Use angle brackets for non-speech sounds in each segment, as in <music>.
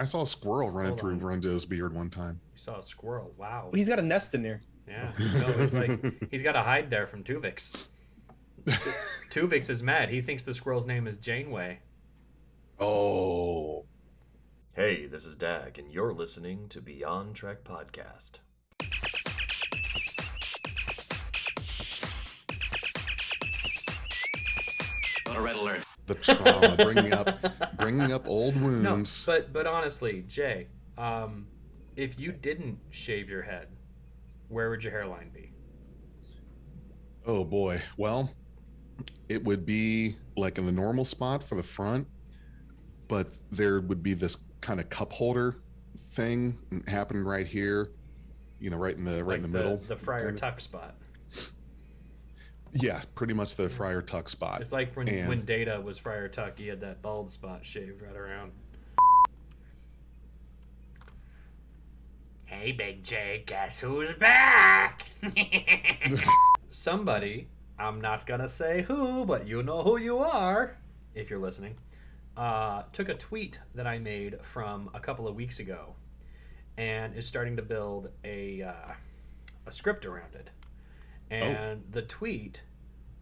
I saw a squirrel running Hold through on. Rondo's beard one time. You saw a squirrel. Wow. He's got a nest in there. Yeah. No, it's like he's got to hide there from Tuvix. <laughs> Tuvix is mad. He thinks the squirrel's name is Janeway. Oh, Hey, this is Dag, and you're listening to Beyond Trek Podcast. A red alert. The trauma, bringing up, bringing up old wounds. No, but but honestly, Jay, um, if you didn't shave your head, where would your hairline be? Oh boy. Well, it would be like in the normal spot for the front, but there would be this kind of cup holder thing happening right here. You know, right in the right in Like the, middle. the Friar Tuck spot. Yeah, pretty much the Friar Tuck spot. It's like when And- when Data was Friar Tuck, he had that bald spot shaved right around. Hey, Big J, guess who's back? <laughs> Somebody, I'm not gonna say who, but you know who you are, if you're listening, uh, took a tweet that I made from a couple of weeks ago and is starting to build a, uh, a script around it. And the tweet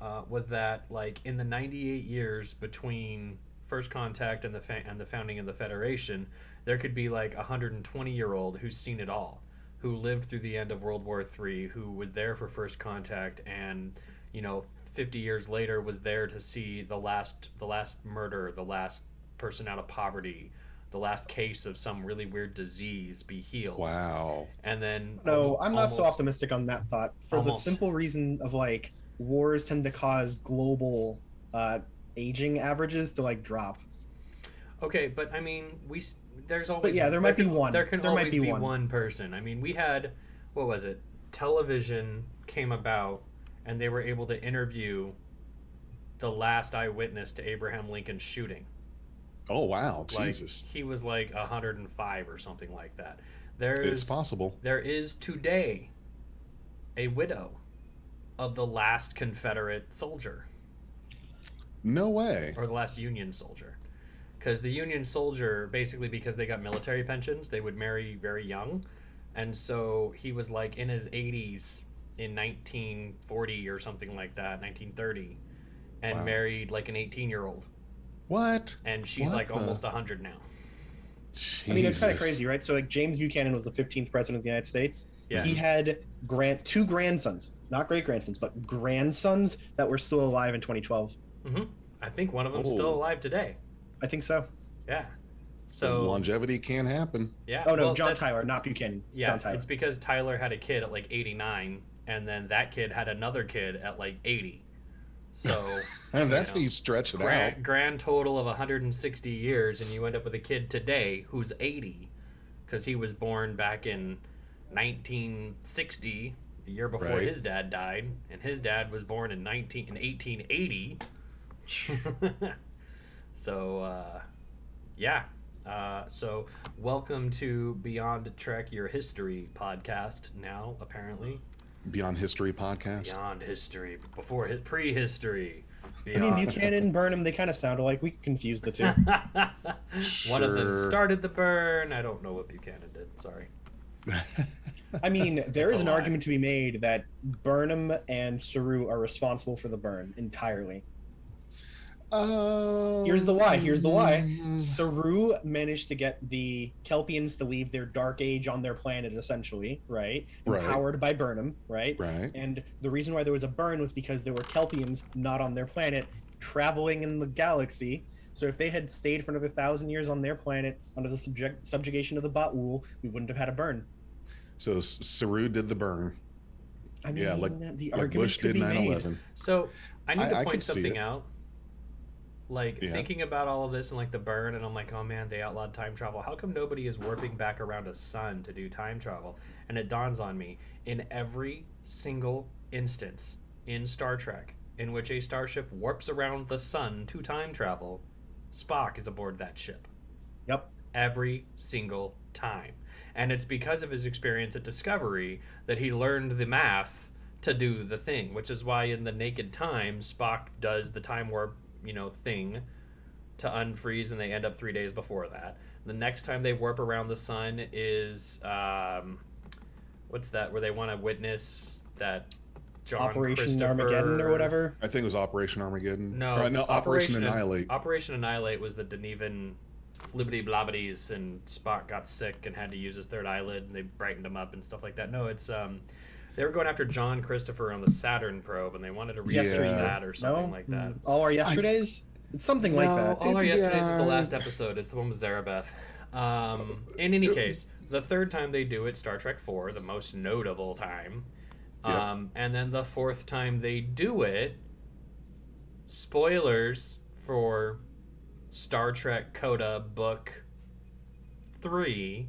uh, was that, like, in the 98 years between First Contact and the fa- and the founding of the Federation, there could be like a 120 year old who's seen it all, who lived through the end of World War III, who was there for First Contact, and you know, 50 years later was there to see the last the last murder, the last person out of poverty, the last case of some really weird disease be healed. Wow. And then No, almo- I'm not so optimistic on that thought for Almost. the simple reason of like wars tend to cause global uh, aging averages to like drop. Okay, but I mean, we there's always But yeah, there might be can- one. There can There might be be one. one person. I mean, we had what was it? Television came about, and they were able to interview the last eyewitness to Abraham Lincoln's shooting. Oh wow, Like Jesus. he was like 105 or something like that. It's There's possible. there is today a widow of the last Confederate soldier No way. or the last Union soldier. Because the Union soldier, basically, because they got military pensions, they would marry very young. And so he was like in his 80s in 1940 or something like that, 1930, and Wow. married like an 18 year old. What? And she's What like the- almost 100 now. I mean, it's kind of crazy, right? So like James Buchanan was the 15th president of the United States. Yeah. He had grand two grandsons, not great grandsons, but grandsons that were still alive in 2012. Mm-hmm. I think one of them's still alive today. I think so. Yeah. So So, longevity can happen. yeah. Oh no, well, John that- Tyler, not Buchanan. Yeah, John Tyler. it's because Tyler had a kid at like 89, and then that kid had another kid at like 80. So <laughs> And that's you how you stretch it out. grand, grand total of 160 years, and you end up with a kid today who's 80, because he was born back in 1960, the year before Right. his dad died, and his dad was born in 19 in 1880. <laughs> so uh, yeah. Uh, so welcome to Beyond Trek Your History podcast. Now apparently Beyond History podcast. beyond history, before hi- prehistory. I mean, Buchanan and Burnham, they kind of sound alike. We could confuse the two. <laughs> One of them started the burn. I don't know what Buchanan did. Sorry. <laughs> I mean, there It's is a an lie. argument to be made that Burnham and Saru are responsible for the burn entirely. Um, Here's the why. Here's the why. Saru managed to get the Kelpians to leave their dark age on their planet, essentially, right? Right. Empowered by Burnham, right? Right. And the reason why there was a burn was because there were Kelpians not on their planet traveling in the galaxy. So if they had stayed for another thousand years on their planet under the subject, subjugation of the Ba'ul, we wouldn't have had a burn. So S- Saru did the burn. I mean, Yeah, like- the Like argument Bush could did be 9 made. 11. So I need I- to I point could something out. Like Yeah. thinking about all of this and like the burn, and I'm like, oh man, they outlawed time travel. How come nobody is warping back around a sun to do time travel? And it dawns on me in every single instance in Star Trek in which a starship warps around the sun to time travel, Spock is aboard that ship. Yep. every single time. And it's because of his experience at Discovery that he learned the math to do the thing, which is why in the Naked Time, Spock does the time warp, you know, thing to unfreeze and they end up three days before that. The next time they warp around the sun is um, what's that? Where they want to witness that John Operation Christopher- Armageddon or whatever. I think it was Operation Armageddon. No, Or, no, Operation, Annihilate. Operation Annihilate was the Denevan flibbity blobbities and Spock got sick and had to use his third eyelid and they brightened him up and stuff like that. No, it's um they were going after John Christopher on the Saturn probe and they wanted to research Yeah. that or something no, like that. Mm, All our yesterdays. it's something like that. All Our Yesterdays is the last <laughs> episode. It's the one with Zarabeth. Um, in any case, the third time they do it, Star Trek 4, the most notable time. Yep. Um, and then the fourth time they do it, spoilers for Star Trek Coda Book 3.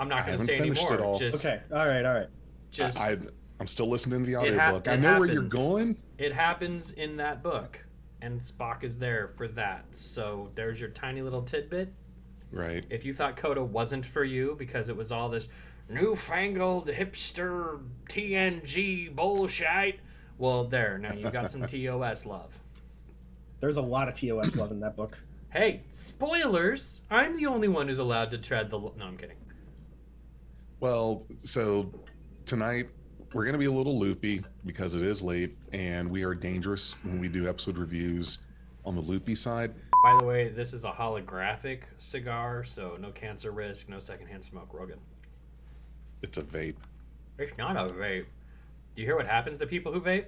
I'm not going to say finished it anymore. all. Just, Okay. All right. All right. just I, I'm still listening to the It hap- audiobook. I it know where you're going. It happens in that book, and Spock is there for that. So there's your tiny little tidbit. Right. If you thought Coda wasn't for you because it was all this newfangled hipster TNG bullshit, well, there now you've got some <laughs> TOS love. There's a lot of TOS love in that book. Hey, spoilers! I'm the only one who's allowed to tread the. No, I'm kidding. Well, so tonight we're going to be a little loopy because it is late and we are dangerous when we do episode reviews on the loopy side. By the way, this is a holographic cigar, so no cancer risk, no secondhand smoke. We're all good. It's a vape. It's not a vape. Do you hear what happens to people who vape?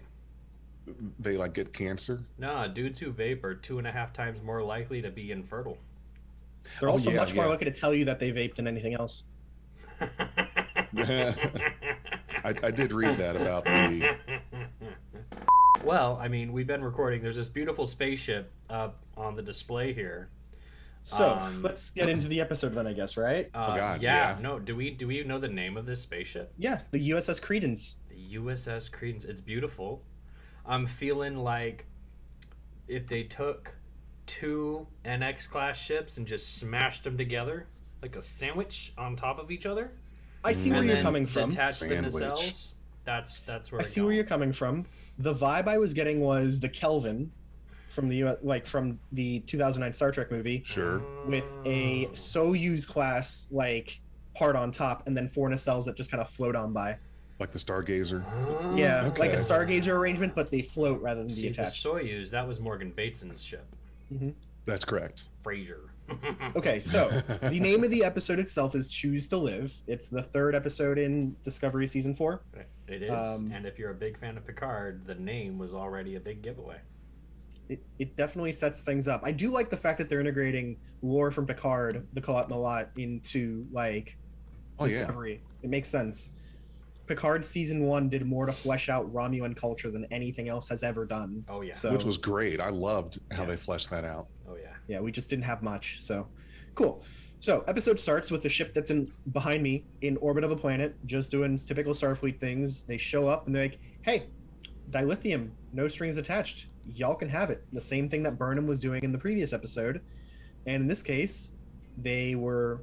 They like get cancer. Nah, dudes who vape are two and a half times more likely to be infertile. They're Oh, also yeah, much more likely to tell you that they vaped than anything else. <laughs> I, I did read that about the. well, I mean, we've been recording. There's this beautiful spaceship up on the display here. So Um, let's get into the episode then, I guess, right? Uh, God, yeah, yeah. no. Do we do we know the name of this spaceship? Yeah, the USS Credence. The USS Credence. It's beautiful. I'm feeling like if they took two NX class ships and just smashed them together like a sandwich on top of each other, I see where you're coming from. detach the nacelles. That's that's where I see where you're coming from. The vibe I was getting was the Kelvin from the U- like from the 2009 Star Trek movie Sure. with a Soyuz class like part on top and then four nacelles that just kind of float on by. Like the Stargazer. Oh. Yeah, Okay. like a Stargazer arrangement, but they float rather than See, be the attached. Soyuz, that was Morgan Bateson's ship. Mm-hmm. That's correct. Frasier. Okay, so the <laughs> name of the episode itself is Choose to Live. It's the third episode in Discovery season four. It is, Um, and if you're a big fan of Picard, the name was already a big giveaway. It, it definitely sets things up. I do like the fact that they're integrating lore from Picard, the Qowat Milat, into like Oh yeah. Discovery. It makes sense. Picard season one did more to flesh out Romulan culture than anything else has ever done. Oh yeah. So Which was great. I loved how Yeah. they fleshed that out. Yeah. we just didn't have much. So cool. So episode starts with the ship that's in behind me in orbit of a planet, just doing typical Starfleet things. They show up and they're like, "Hey, dilithium, no strings attached. Y'all can have it." The same thing that Burnham was doing in the previous episode, and in this case, they were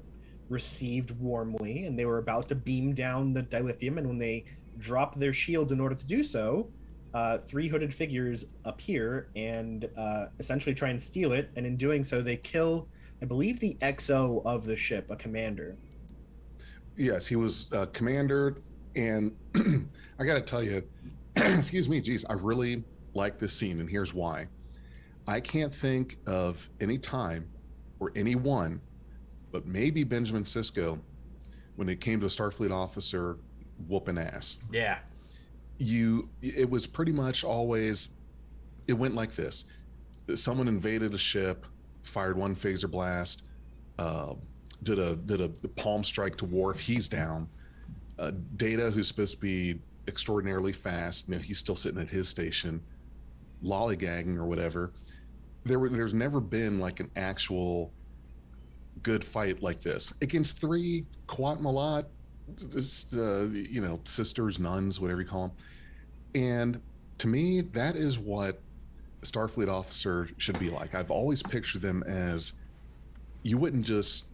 received warmly and they were about to beam down the dilithium. And when they drop their shields in order to do so, uh, three hooded figures appear and uh, essentially try and steal it. And in doing so, they kill, I believe, the XO of the ship, a commander. Yes, he was uh, commander, and <clears throat> I got to tell you, <clears throat> excuse me, geez, I really like this scene, and here's why. I can't think of any time or anyone, but maybe Benjamin Sisko, when it came to a Starfleet officer whooping ass. Yeah. You, it was pretty much always, it went like this: someone invaded a ship, fired one phaser blast, uh, did a did a palm strike to Worf. He's down. Uh, Data, who's supposed to be extraordinarily fast, you know, he's still sitting at his station, lollygagging or whatever. There, were, there's never been like an actual good fight like this against three Qowat Milat, just, uh, you know, sisters, nuns, whatever you call them. And to me, that is what a Starfleet officer should be like. I've always pictured them as you wouldn't just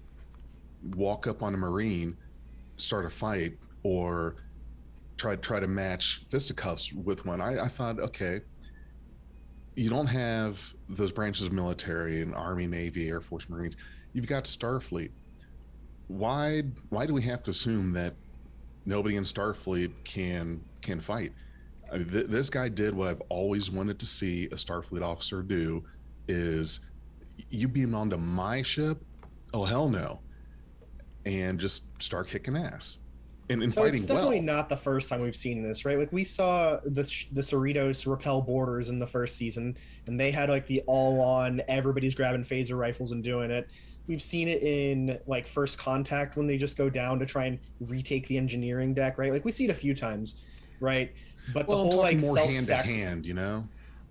walk up on a marine, start a fight, or try try to match fisticuffs with one. I, I thought, okay, you don't have those branches of military and Army, Navy, Air Force, Marines. You've got Starfleet. Why why do we have to assume that nobody in Starfleet can can fight? I mean, th- this guy did what I've always wanted to see a Starfleet officer do: is you beam onto my ship? Oh hell no! And just start kicking ass and, and So fighting it's definitely well. not the first time we've seen this, right? Like we saw the the Cerritos repel borders in the first season, and they had like the all-on, everybody's grabbing phaser rifles and doing it. We've seen it in like First Contact when they just go down to try and retake the engineering deck, right? Like we see it a few times, right? But well, the whole like more hand to hand, you know.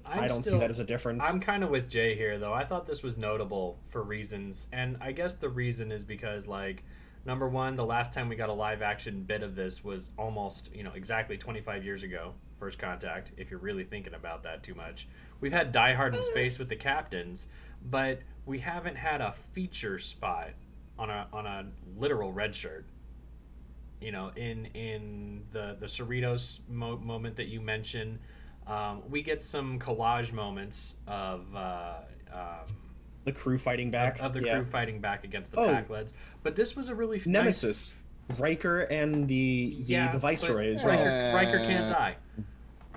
I'm I don't still- see that as a difference. I'm kind of with Jay here, though. I thought this was notable for reasons, and I guess the reason is because, like, number one, the last time we got a live action bit of this was almost, you know, exactly 25 years ago. First Contact, if you're really thinking about that too much. We've had Die Hard in uh. Space with the captains, but we haven't had a feature spot on a on a literal red shirt. You know, in in the the Cerritos mo- moment that you mentioned, um, we get some collage moments of uh, um, the crew fighting back of, of the yeah. crew fighting back against the Oh. Packleds. But this was a really f- Nemesis, Riker, and the the, Yeah, the Viceroy but as well. Riker, Riker can't die.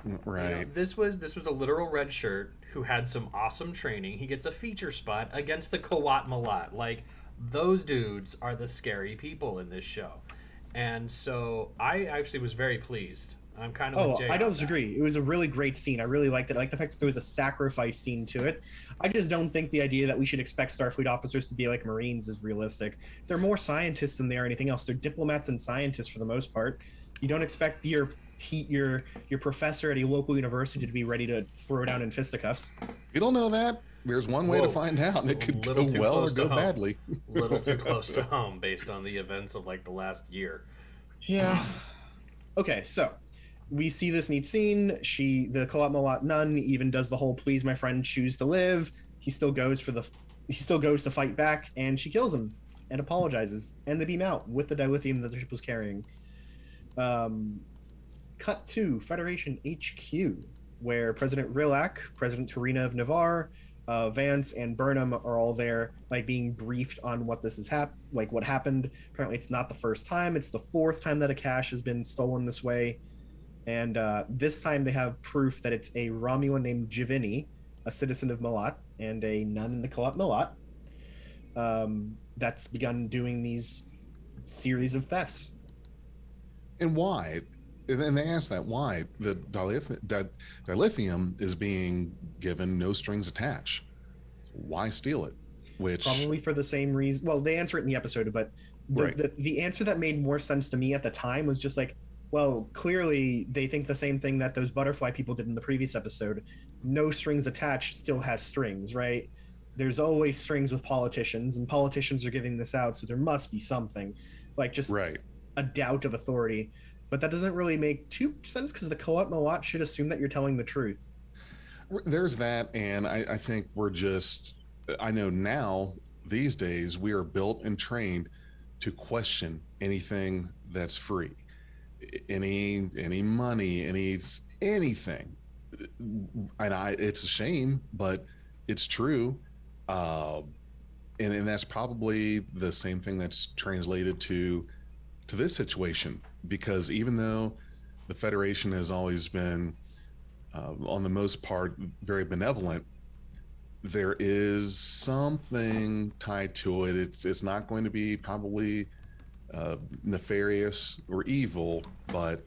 You know, Right. this was this was a literal red shirt who had some awesome training. He gets a feature spot against the Qowat Milat. Like those dudes are the scary people in this show, and so I actually was very pleased. I'm kind of Oh, I don't that. disagree. It was a really great scene. I really liked it. I like the fact that there was a sacrifice scene to it. I just don't think the idea that we should expect Starfleet officers to be like Marines is realistic. They're more scientists than they are anything else. They're diplomats and scientists for the most part. You don't expect your te- your your professor at a local university to be ready to throw down in fisticuffs. You don't know that. There's one way Whoa. to find out, and it could go well or go home. badly. little too <laughs> close to home based on the events of like the last year. Yeah. Okay, so we see this neat scene. She, the Qowat Milat nun, even does the whole "please, my friend, choose to live." He still goes for the, he still goes to fight back, and she kills him and apologizes, and they beam out with the dilithium that the ship was carrying. Um, cut to Federation HQ, where President Rillak, President T'Rina of Ni'Var, uh, Vance, and Burnham are all there, like being briefed on what this is hap- like what happened. Apparently, it's not the first time; it's the fourth time that a cache has been stolen this way, and uh, this time they have proof that it's a Romulan named J'Vini, a citizen of Malat, and a nun in the Qowat Milat. Um, that's begun doing these series of thefts. And why? And they ask that why the dilith- di- dilithium is being given no strings attached. Why steal it? Which probably for the same reason. Well, they answer it in the episode, but the, Right. the the answer that made more sense to me at the time was just like, well, clearly they think the same thing that those butterfly people did in the previous episode. No strings attached still has strings, right? There's always strings with politicians, and politicians are giving this out, so there must be something, like just right. a doubt of authority. But that doesn't really make too much sense because the Qowat Milat should assume that you're telling the truth. There's that, and I, I think we're just. I know now these days we are built and trained to question anything that's free, any any money, any anything, and I. It's a shame, but it's true, uh, and and that's probably the same thing that's translated to to this situation because even though the Federation has always been uh, on the most part very benevolent there is something tied to it it's it's not going to be probably uh, nefarious or evil but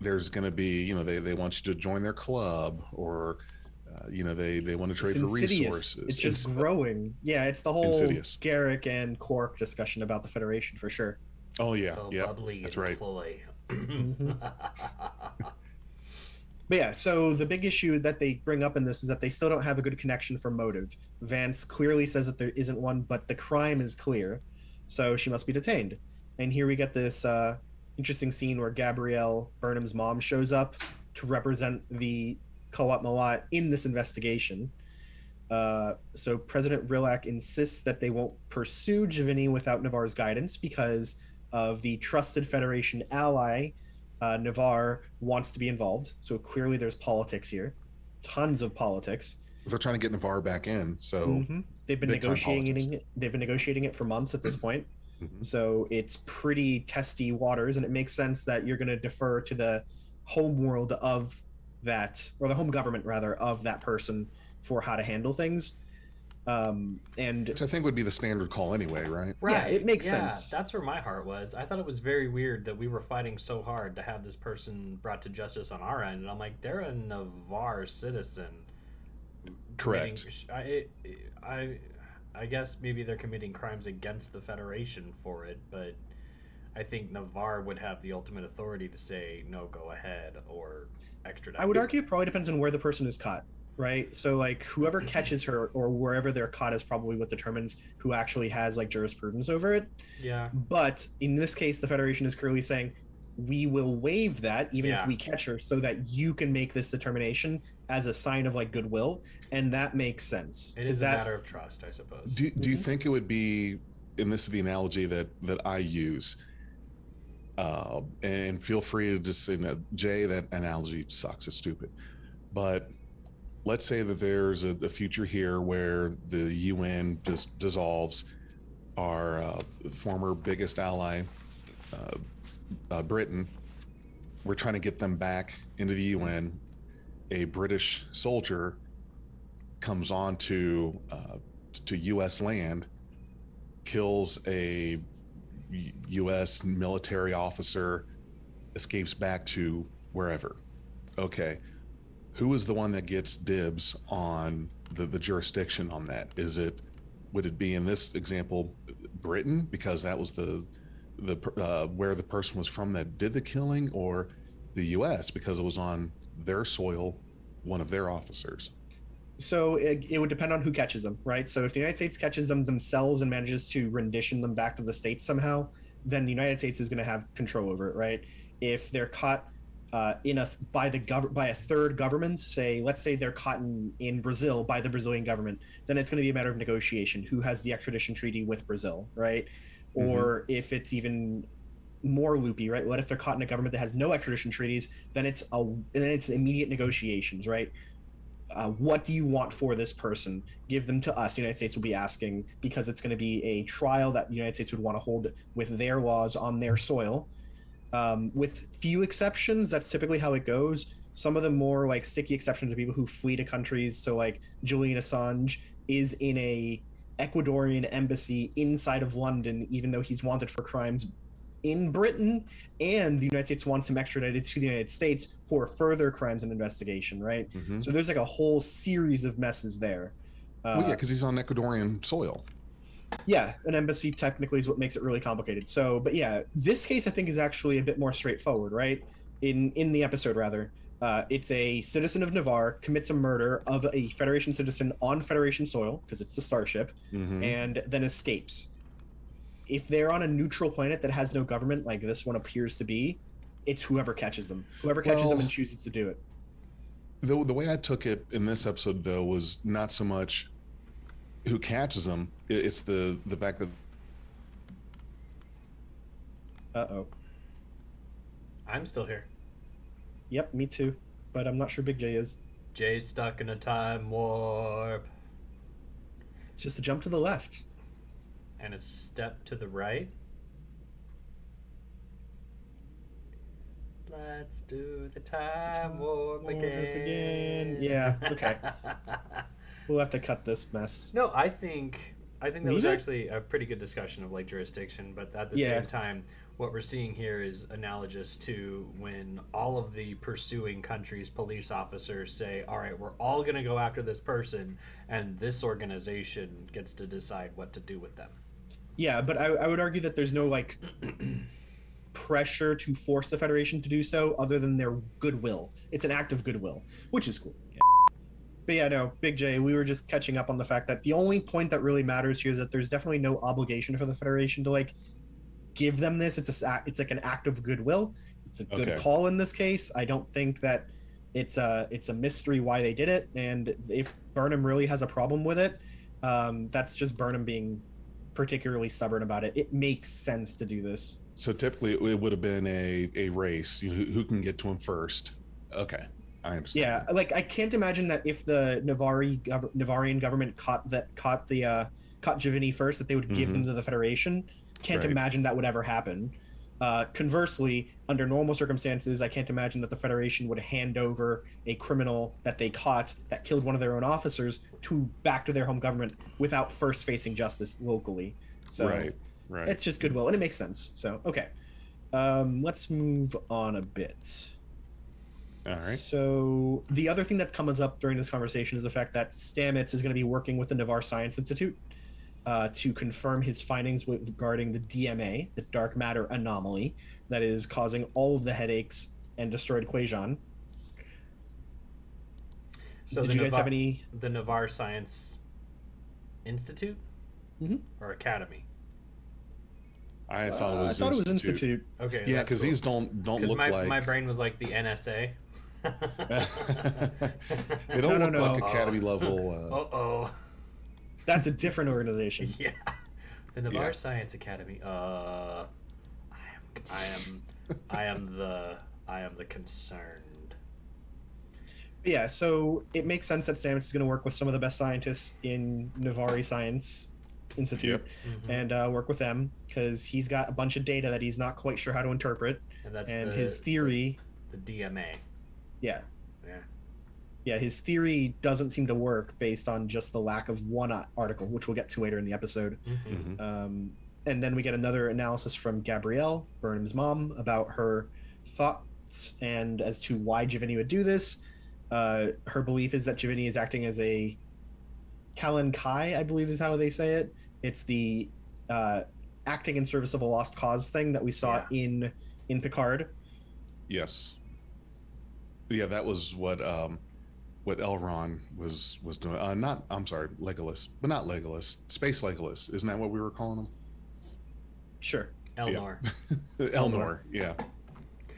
there's going to be you know they, they want you to join their club or uh, you know they they want to trade for resources It's just It's- growing. Yeah, it's the whole Insidious. Garak and Quark discussion about the Federation for sure. Oh yeah so yeah bubbly that's and right cloy. <laughs> But yeah, so the big issue that they bring up in this is that they still don't have a good connection for motive. Vance clearly says that there isn't one, but the crime is clear, so she must be detained. And here we get this uh, interesting scene where Gabrielle Burnham's mom shows up to represent the Qowat Milat in this investigation. Uh, so President Rillak insists that they won't pursue J'Vini without Ni'Var's guidance because of the trusted Federation ally uh, Ni'Var wants to be involved. So clearly there's politics here. tons of politics. They're trying to get Ni'Var back in, so Mhm. They've been negotiating it. They've been negotiating it for months at this point. Mhm. So it's pretty testy waters, and it makes sense that you're going to defer to the home world of that, or the home government rather, of that person for how to handle things. Um, and which I think would be the standard call anyway, right? Right. Yeah, it makes yeah, sense. That's where my heart was. I thought it was very weird that we were fighting so hard to have this person brought to justice on our end, and I'm like, they're a Ni'Var citizen. Correct. committing- I, I, I guess maybe they're committing crimes against the Federation for it, but I think Ni'Var would have the ultimate authority to say no, go ahead, or extradite. I would argue it probably depends on where the person is caught, right? So like whoever Mm-hmm. catches her or wherever they're caught is probably what determines who actually has like jurisprudence over it. Yeah. But in this case, the Federation is clearly saying we will waive that even Yeah. if we catch her, so that you can make this determination as a sign of like goodwill, and that makes sense. It is a that matter of trust, I suppose. Do do you Mhm. think it would be, and this is the analogy that that I use, uh, and feel free to just say, no, Jay, that analogy sucks. It's stupid. But let's say that there's a, a future here where the UN just dissolves, our uh, former biggest ally, uh, uh, Britain. We're trying to get them back into the UN. A British soldier comes on to uh, to U.S. land, kills a U.S. military officer, escapes back to wherever. Okay, who is the one that gets dibs on the, the jurisdiction on that? Is it would it be in this example Britain because that was the the uh, where the person was from that did the killing, or the U.S. because it was on their soil, one of their officers? so it, it would depend on who catches them, right? So if the United States catches them themselves and manages to rendition them back to the states somehow, then the United States is going to have control over it, right? If they're caught uh, in a by the gov- by a third government, say let's say they're caught in, in Brazil by the Brazilian government, then it's going to be a matter of negotiation. Who has the extradition treaty with Brazil, right? Or if it's even more loopy, right? What if they're caught in a government that has no extradition treaties? Then it's a then it's immediate negotiations, right? uh, what do you want for this person? Give them to us. The United States will be asking because it's going to be a trial that the United States would want to hold with their laws on their soil. Um, with few exceptions, that's typically how it goes. Some of the more like sticky exceptions are people who flee to countries. So like Julian Assange is in a Ecuadorian embassy inside of London, even though he's wanted for crimes in Britain, and the United States wants him extradited to the United States for further crimes and investigation, right? Mhm. So there's like a whole series of messes there. Uh, well, yeah, because he's on Ecuadorian soil. Yeah, an embassy technically is what makes it really complicated. So, but yeah, this case I think is actually a bit more straightforward, right? In in the episode rather, uh, it's a citizen of Ni'Var commits a murder of a Federation citizen on Federation soil because it's the starship, Mhm. and then escapes. If they're on a neutral planet that has no government, like this one appears to be, it's whoever catches them. Whoever catches them and chooses to do it. the the way I took it in this episode though was not so much who catches them; it's the the fact that Uh oh. I'm still here. Yep, me too. But I'm not sure Big J is. Jay's stuck in a time warp. It's just a jump to the left. and a step to the right. Let's do the time warp warp again. again. Yeah, okay. <laughs> We'll have to cut this mess. no, I think I think that was actually a pretty good discussion of like jurisdiction, but at the Yeah. same time, what we're seeing here is analogous to when all of the pursuing countries' police officers say, "All right, we're all going to go after this person, and this organization gets to decide what to do with them." Yeah, but I, I would argue that there's no like <clears throat> pressure to force the Federation to do so other than their goodwill. It's an act of goodwill, which is cool. But yeah, no, Big J, we were just catching up on the fact that the only point that really matters here is that there's definitely no obligation for the Federation to like give them this. It's a it's like an act of goodwill. It's a good Okay. call in this case. I don't think that it's a it's a mystery why they did it, and if Burnham really has a problem with it, um, that's just Burnham being particularly stubborn about it. It makes sense to do this. so typically it would have been a a race. You know, who, who can get to him first? Okay, I understand. Yeah, like I can't imagine that if the Navari gov- Navarian government caught that caught the uh, caught Giovanni first, that they would give Mhm. them to the Federation. Can't Right. imagine that would ever happen. Uh, conversely, under normal circumstances, I can't imagine that the Federation would hand over a criminal that they caught that killed one of their own officers to back to their home government without first facing justice locally. So right, right. it's just goodwill, and it makes sense. So okay, um, let's move on a bit. All right. So the other thing that comes up during this conversation is the fact that Stamets is going to be working with the Ni'Var Science Institute uh, to confirm his findings with, regarding the DMA, the dark matter anomaly, that is causing all of the headaches and destroyed Kwejian. So Did the you guys Navar- have any? the Ni'Var Science Institute Mhm. or Academy? I thought it Uh, was I thought it was Institute. Institute. Okay. Yeah, because cool. these don't don't 'Cause look my, like my brain was like the NSA. They don't No, no, look no. like Academy Oh. level. Uh, oh. That's a different organization. <laughs> Yeah. The Ni'Var Yeah. Science Academy. Uh, I am. I am. I am <laughs> the. I am the concerned. Yeah, so it makes sense that Stamets is going to work with some of the best scientists in Ni'Var Science Institute Mhm. and uh, work with them because he's got a bunch of data that he's not quite sure how to interpret. And that's and the, his theory, the DMA. Yeah, Yeah. yeah, his theory doesn't seem to work based on just the lack of one article, which we'll get to later in the episode. Mm-hmm. mhm. Um, and then we get another analysis from Gabrielle, Burnham's mom, about her thoughts and as to why Giovanni would do this. Uh, her belief is that Giovanni is acting as a Qalankhkai, I believe is how they say it. It's the uh, acting in service of a lost cause thing that we saw in in Picard. Yes. Yeah, that was what um, what Elron was was doing. Uh, not, I'm sorry, Legolas, but not Legolas. Space Legolas, isn't that what we were calling him? Sure. Elnor. <laughs> Elnor. Yeah.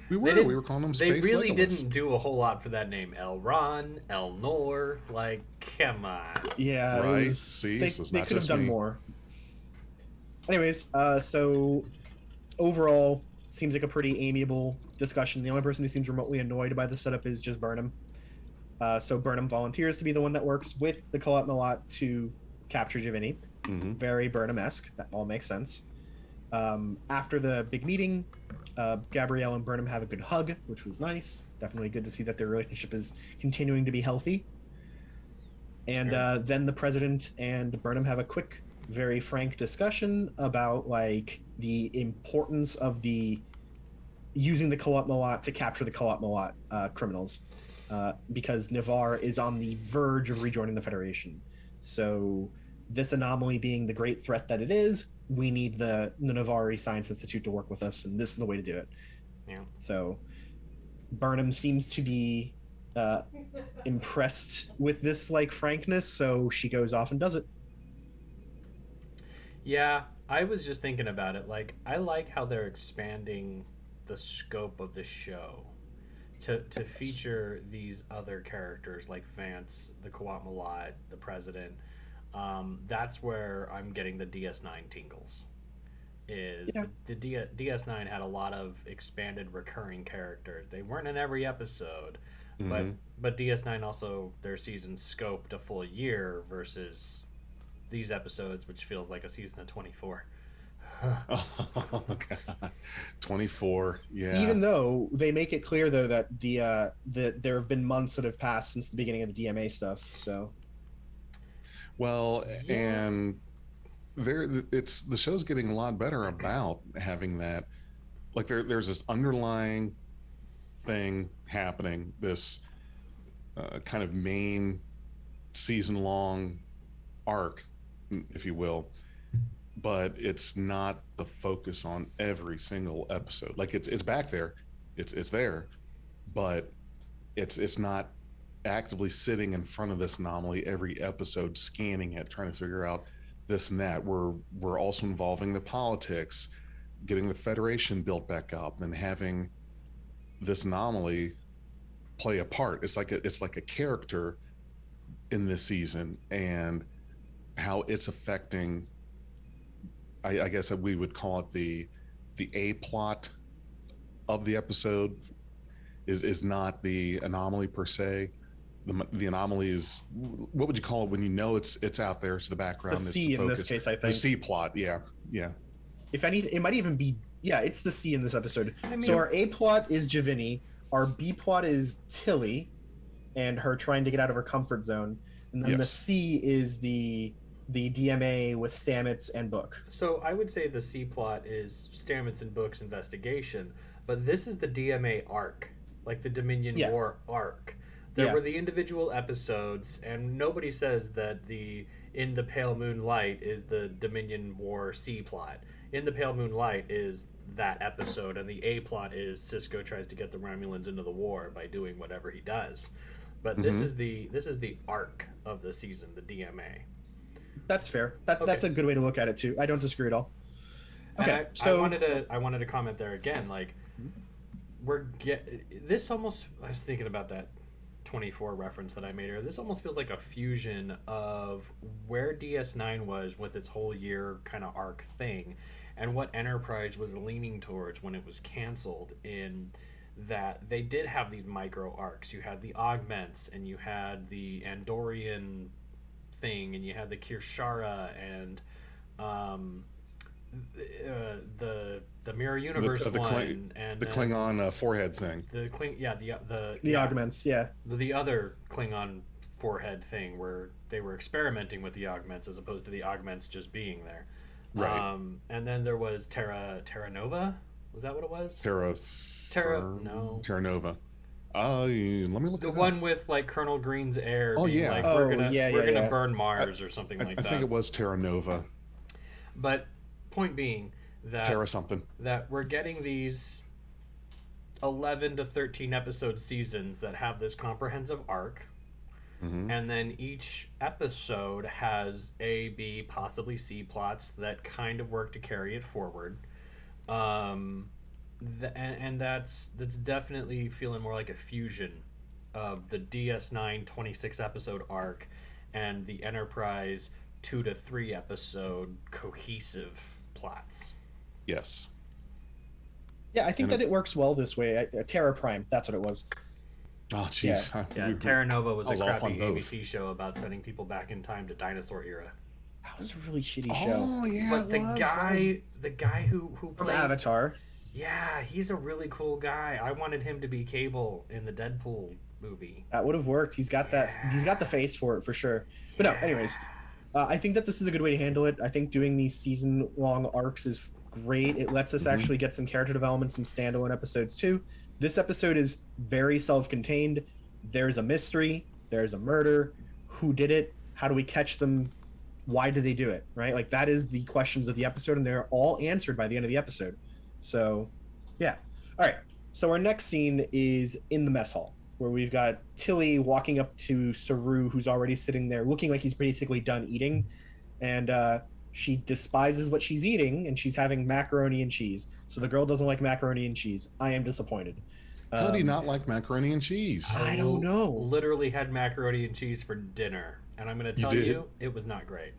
We were. We were calling him They really Legolas. didn't do a whole lot for that name. Elron, Elnor. Like, come on. Yeah, Right, was- see, they, so it's they not could have done me. more. Anyways, uh, so overall, seems like a pretty amiable discussion. The only person who seems remotely annoyed by the setup is just Burnham. Uh, so Burnham volunteers to be the one that works with the Qowat Milat to capture Giovanni. Mhm. Very Burnham-esque. That all makes sense. Um, after the big meeting, uh, Gabrielle and Burnham have a good hug, which was nice. Definitely good to see that their relationship is continuing to be healthy. And uh, then the president and Burnham have a quick, very frank discussion about like the importance of the using the Qowat Milat to capture the Qowat Milat uh, criminals, uh, because Ni'Var is on the verge of rejoining the Federation. So this anomaly being the great threat that it is, we need the, the Ni'Var Science Institute to work with us, and this is the way to do it. Yeah. So Burnham seems to be uh, <laughs> impressed with this like frankness, so she goes off and does it. Yeah, I was just thinking about it. Like, I like how they're expanding the scope of the show to to Yes. feature these other characters like Vance, the Qowat Milat, the president. Um, that's where I'm getting the DS9 tingles. Is Yeah. the, the DS9 had a lot of expanded recurring characters. They weren't in every episode, but Mhm. but DS9 also their season scoped a full year versus these episodes, which feels like a season of 24. <laughs> Oh, God. 24. Yeah. Even though they make it clear though that the uh, that there have been months that have passed since the beginning of the DMA stuff. So Well, Yeah. and there, it's the show's getting a lot better about having that. Like there, there's this underlying thing happening. This uh, kind of main season-long arc, if you will, but it's not the focus on every single episode. Like it's it's back there, it's it's there, but it's it's not actively sitting in front of this anomaly every episode scanning it trying to figure out this and that. We're we're also involving the politics getting the federation built back up and having this anomaly play a part. It's like a, it's like a character in this season and how it's affecting I, I guess that we would call it the the a plot of the episode is is not the anomaly per se. The, the anomaly is what would you call it when you know it's it's out there? It's the background. the it's C the in this case, I think The. C plot. Yeah, yeah. If any, it might even be yeah, it's the C in this episode. I mean, So our A plot is J'Vini, our B plot is Tilly, and her trying to get out of her comfort zone, and then the C is the the DMA with Stamets and Book. So I would say the C plot is Stamets and Book's investigation, but this is the DMA arc, like the Dominion Yeah. War arc. There Yeah. were the individual episodes, and nobody says that the In the Pale Moonlight is the Dominion War C plot. In the Pale Moonlight is that episode, and the A plot is Sisko tries to get the Romulans into the war by doing whatever he does. But this Mhm. is the this is the arc of the season, the DMA. That's fair. That, Okay. That's a good way to look at it too. I don't disagree at all. Okay, I, so I wanted to I wanted to comment there again. Like we're get this almost. I was thinking about that 24 reference that I made earlier. This almost feels like a fusion of where DS9 was with its whole year kind of arc thing, and what Enterprise was leaning towards when it was canceled. In that they did have these micro arcs. You had the augments, and you had the Andorian thing, and you had the Kirshara and. Um, uh, the the mirror universe the one Kling- and The then Klingon uh, forehead thing. the Kling yeah the the the yeah, augments, yeah. the, the other Klingon forehead thing where they were experimenting with the augments as opposed to the augments just being there. Right. Um, and then there was Terra Terra Nova. Was that what it was? Terra. Terra- Firm- no. Terra Nova. Uh, let me look at the it up. one with like Colonel Green's heir. Oh, yeah. Like, Oh, we're gonna yeah, we're yeah, gonna yeah. burn Mars or something I, like I that. I think it was Terra Nova. But point being that Terra something. that we're getting these 11 to 13 episode seasons that have this comprehensive arc hmm and then each episode has a b possibly c plots that kind of work to carry it forward um th- and, and that's that's definitely feeling more like a fusion of the ds9 26 episode arc and the enterprise 2 to 3 episode cohesive plots Yes. Yeah, I think And that it works well this way. Uh, Terra Prime, that's what it was. Oh, jeez. Yeah, <laughs> We- Terra Nova was I a was off crappy on both. ABC show about sending people back in time to dinosaur era. That was a really shitty show. Oh yeah. but it the was. That guy, the guy who who From played, Avatar. Yeah, he's a really cool guy. I wanted him to be Cable in the Deadpool movie. That would have worked. He's got that. He's got the face for it for sure. But no, anyways, uh, I think that this is a good way to handle it. I think doing these season long arcs is great. It lets us Mhm. actually get some character development, some standalone episodes too. This episode is very self contained. There's a mystery, there's a murder. Who did it? How do we catch them? Why do they do it? Right? Like that is the questions of the episode, and they're all answered by the end of the episode. So, yeah. All right. So our next scene is in the mess hall, where we've got Tilly walking up to Saru, who's already sitting there, looking like he's basically done eating, and uh, she despises what she's eating, and she's having macaroni and cheese. So the girl doesn't like macaroni and cheese. I am disappointed. How do you Um, not like macaroni and cheese? I don't know. Literally had macaroni and cheese for dinner, and I'm gonna tell did? you, it was not great.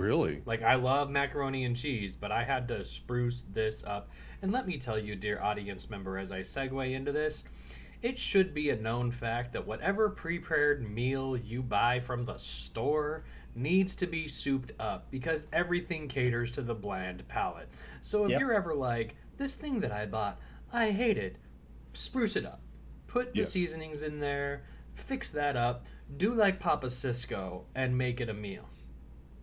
Really? Like I love macaroni and cheese, but I had to spruce this up. And let me tell you, dear audience member, as I segue into this, it should be a known fact that whatever prepared meal you buy from the store needs to be souped up because everything caters to the bland palate. So if Yep. you're ever like, this thing that I bought, I hate it, spruce it up. Put the Yes. seasonings in there, fix that up, do like Papa Sisko, and make it a meal.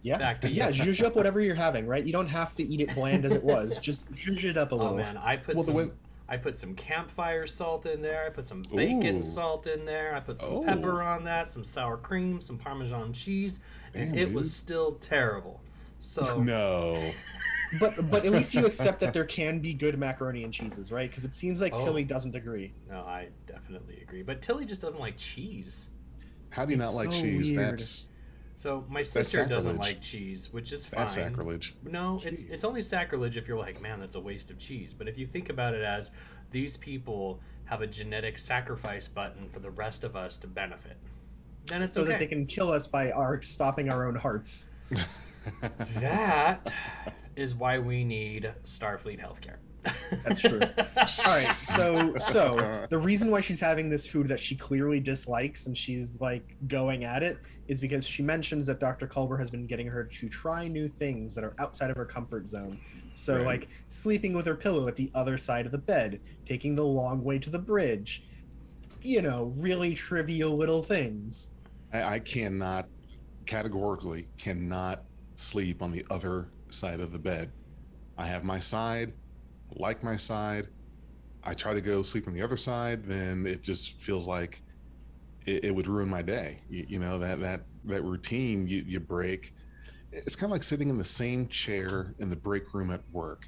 Yeah, Back to you. yeah. Zhuzh up whatever you're having, right? You don't have to eat it bland as it was. <laughs> Just zhuzh it up a little. Oh little. man, I put Well, some. way- I put some campfire salt in there. I put some bacon Ooh. salt in there. I put some Oh. pepper on that. Some sour cream, some Parmesan cheese, and Damn, it was still terrible. So <laughs> No. <laughs> But but at least you accept that there can be good macaroni and cheeses, right? Because it seems like Oh. Tilly doesn't agree. no, I definitely agree. But Tilly just doesn't like cheese. How do you It's not like so cheese? weird. That's So my sister doesn't like cheese, which is fine. that's sacrilege. No, it's it's only sacrilege if you're like, man, that's a waste of cheese. But if you think about it as these people have a genetic sacrifice button for the rest of us to benefit, then it's so okay. that they can kill us by our stopping our own hearts. <laughs> That is why we need Starfleet healthcare. That's true. <laughs> All right, so so the reason why she's having this food that she clearly dislikes and she's like going at it is because she mentions that Dr. Culber has been getting her to try new things that are outside of her comfort zone. So Right. like sleeping with her pillow at the other side of the bed, taking the long way to the bridge. You know, really trivial little things. I, I cannot categorically cannot sleep on the other side of the bed. I have my side, like my side. I try to go sleep on the other side, then it just feels like it, it would ruin my day. You, you know that that that routine you, you break. It's kind of like sitting in the same chair in the break room at work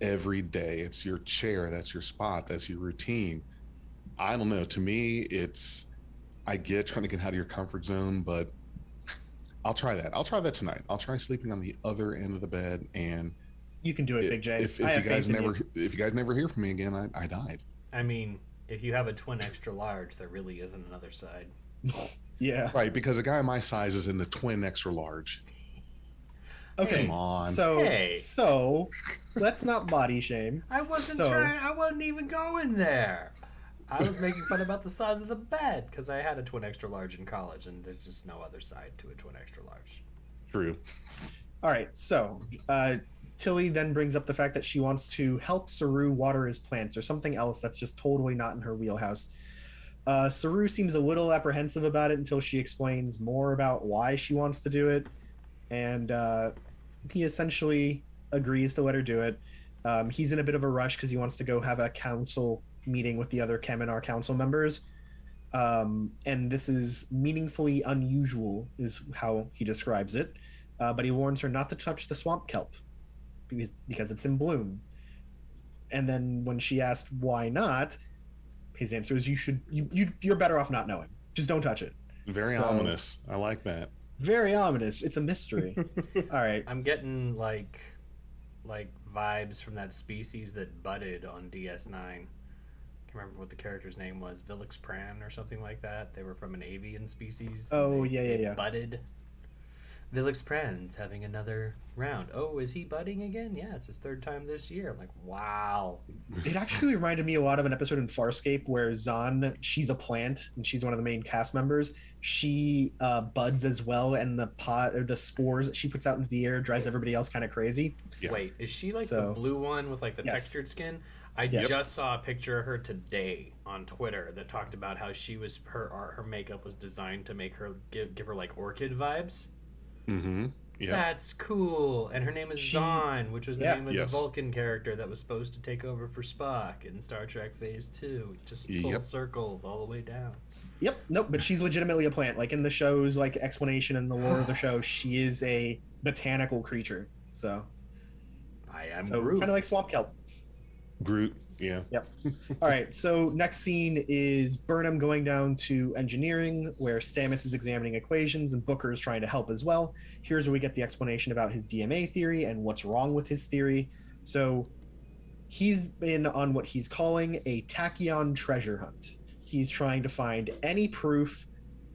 every day. It's your chair, that's your spot, that's your routine. I don't know. To me, it's I get trying to get out of your comfort zone, but I'll try that. I'll try that tonight. I'll try sleeping on the other end of the bed. And You can do it, Big J. if, if you guys never if you guys never hear from me again, I, I died. I mean, if you have a twin extra large, there really isn't another side. <laughs> Yeah. Right, because a guy my size is in the twin extra large. Okay. Come on. So Hey. so let's not body shame. I wasn't So- trying. I wasn't even going there. I was making fun about the size of the bed because I had a twin extra large in college, and there's just no other side to a twin extra large. True. All right, so uh, Tilly then brings up the fact that she wants to help Saru water his plants or something else that's just totally not in her wheelhouse. Uh, Saru seems a little apprehensive about it until she explains more about why she wants to do it, and uh, he essentially agrees to let her do it. Um, he's in a bit of a rush because he wants to go have a council meeting with the other Kaminar council members. Um, and this is meaningfully unusual, is how he describes it uh, but he warns her not to touch the swamp kelp because, because it's in bloom. And then when she asked why not, his answer is you should you, you you're better off not knowing. Just don't touch it. Very So- ominous. I like that. Very ominous. It's a mystery. <laughs> All right. I'm getting like, like vibes from that species that budded on DS9. Can't remember what the character's name was. Vilix Pran or something like that. They were from an avian species. Oh, yeah, yeah, yeah. Budded. Vilix Pran's having another round. Oh, is he budding again? Yeah, it's his third time this year. I'm like, wow. It actually reminded me a lot of an episode in Farscape where Zhaan, she's a plant and she's one of the main cast members. She uh, buds as well, and the pot or the spores that she puts out into the air drives everybody else kind of crazy. Yeah. Wait, is she like So- the blue one with like the Yes. textured skin? I Yes. just saw a picture of her today on Twitter that talked about how she was her art, her makeup was designed to make her give give her like orchid vibes. Mm-hmm. Yeah. That's cool. And her name is She- Zhaan, which was the Yeah. name of Yes. the Vulcan character that was supposed to take over for Spock in Star Trek Phase Two. Just full Yep. circles all the way down. Yep. Nope. But she's legitimately a plant. Like in the show's like explanation and the lore of the show, <sighs> she is a botanical creature. So, I am so Groot. kind of like swamp kelp. Groot. Yeah. Yep. All right. So next scene is Burnham going down to engineering, where Stamets is examining equations and Booker is trying to help as well. Here's where we get the explanation about his DMA theory and what's wrong with his theory. So he's been on what he's calling a tachyon treasure hunt. He's trying to find any proof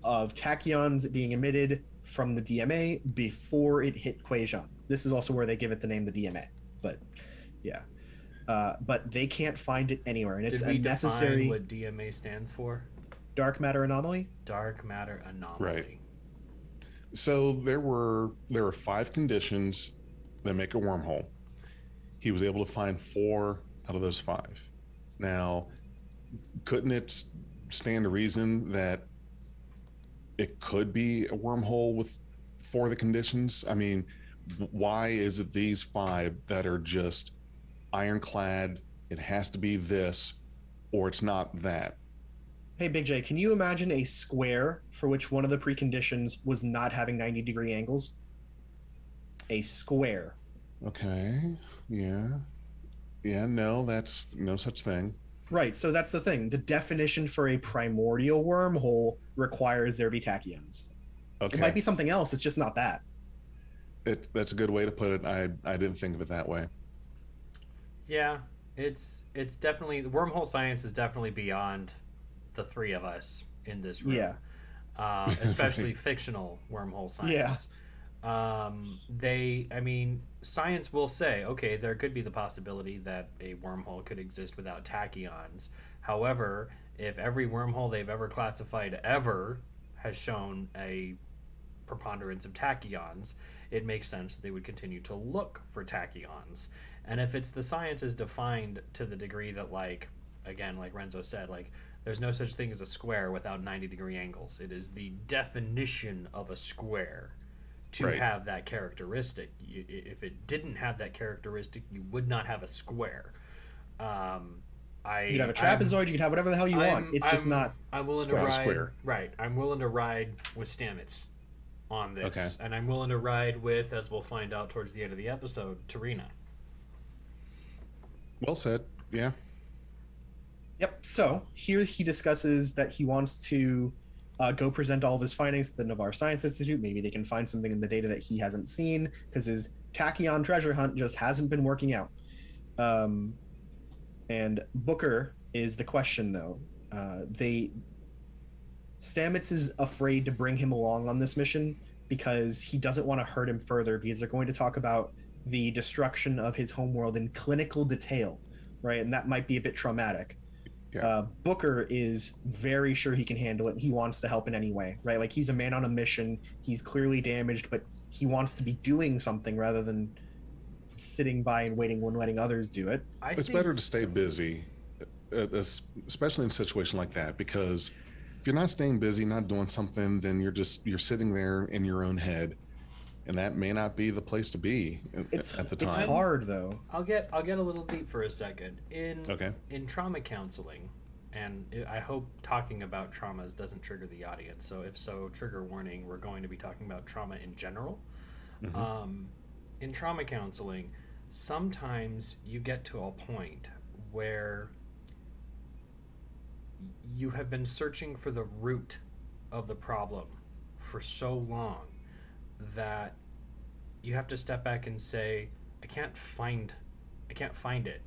of tachyons being emitted from the DMA before it hit Kwejian. This is also where they give it the name the DMA. But yeah. Uh, but they can't find it anywhere, and it's Did a we necessary define what DMA stands for? dark matter anomaly. Dark matter anomaly. Right. So there were there were five conditions that make a wormhole. He was able to find four out of those five. Now, couldn't it stand to reason that it could be a wormhole with four of the conditions? I mean, why is it these five that are just ironclad? It has to be this, or it's not that. Hey, Big J, can you imagine a square for which one of the preconditions was not having 90 degree angles? A square. Okay. Yeah. Yeah. No, that's no such thing. Right, so that's the thing. The definition for a primordial wormhole requires there be tachyons. Okay. It might be something else, it's just not that. It, that's a good way to put it. I I didn't think of it that way. Yeah, it's it's definitely the wormhole science is definitely beyond the three of us in this room. Yeah. Uh, <laughs> especially fictional wormhole science. um, they, I mean, science will say, okay, there could be the possibility that a wormhole could exist without tachyons. However, if every wormhole they've ever classified ever has shown a preponderance of tachyons, it makes sense that they would continue to look for tachyons. And if it's the science is defined to the degree that, like, again, like Renzo said, like, there's no such thing as a square without 90 degree angles. It is the definition of a square to Right. have that characteristic. You, if it didn't have that characteristic, you would not have a square. Um, I, You could have a I'm- trapezoid. you could have whatever the hell you I'm- want. It's just I'm- not. I'm willing Square. to ride. Square. Right. I'm willing to ride with Stamets on this, Okay. and I'm willing to ride with, as we'll find out towards the end of the episode, T'Rina. Well said. Yeah. Yep. So here he discusses that he wants to uh, go present all of his findings to the Ni'Var Science Institute. Maybe they can find something in the data that he hasn't seen because his tachyon treasure hunt just hasn't been working out. Um, and Booker is the question, though. Uh, they Stamets is afraid to bring him along on this mission because he doesn't want to hurt him further because they're going to talk about the destruction of his homeworld in clinical detail, right? And that might be a bit traumatic. Yeah. Uh, Booker is very sure he can handle it. He wants to help in any way, right? Like he's a man on a mission. He's clearly damaged, but he wants to be doing something rather than sitting by and waiting when letting others do it. I it's think better to stay busy, uh, especially in a situation like that, because if you're not staying busy, not doing something, then you're just you're sitting there in your own head, and that may not be the place to be at- It's at the time. it's hard though. I'll get I'll get a little deep for a second. In Okay. in trauma counseling, and I I hope talking about traumas doesn't trigger the audience. So if so, trigger warning. We're going to be talking about trauma in general. Mhm. Um, in trauma counseling, sometimes you get to a point where you have been searching for the root of the problem for so long that you have to step back and say, I can't find I can't find it.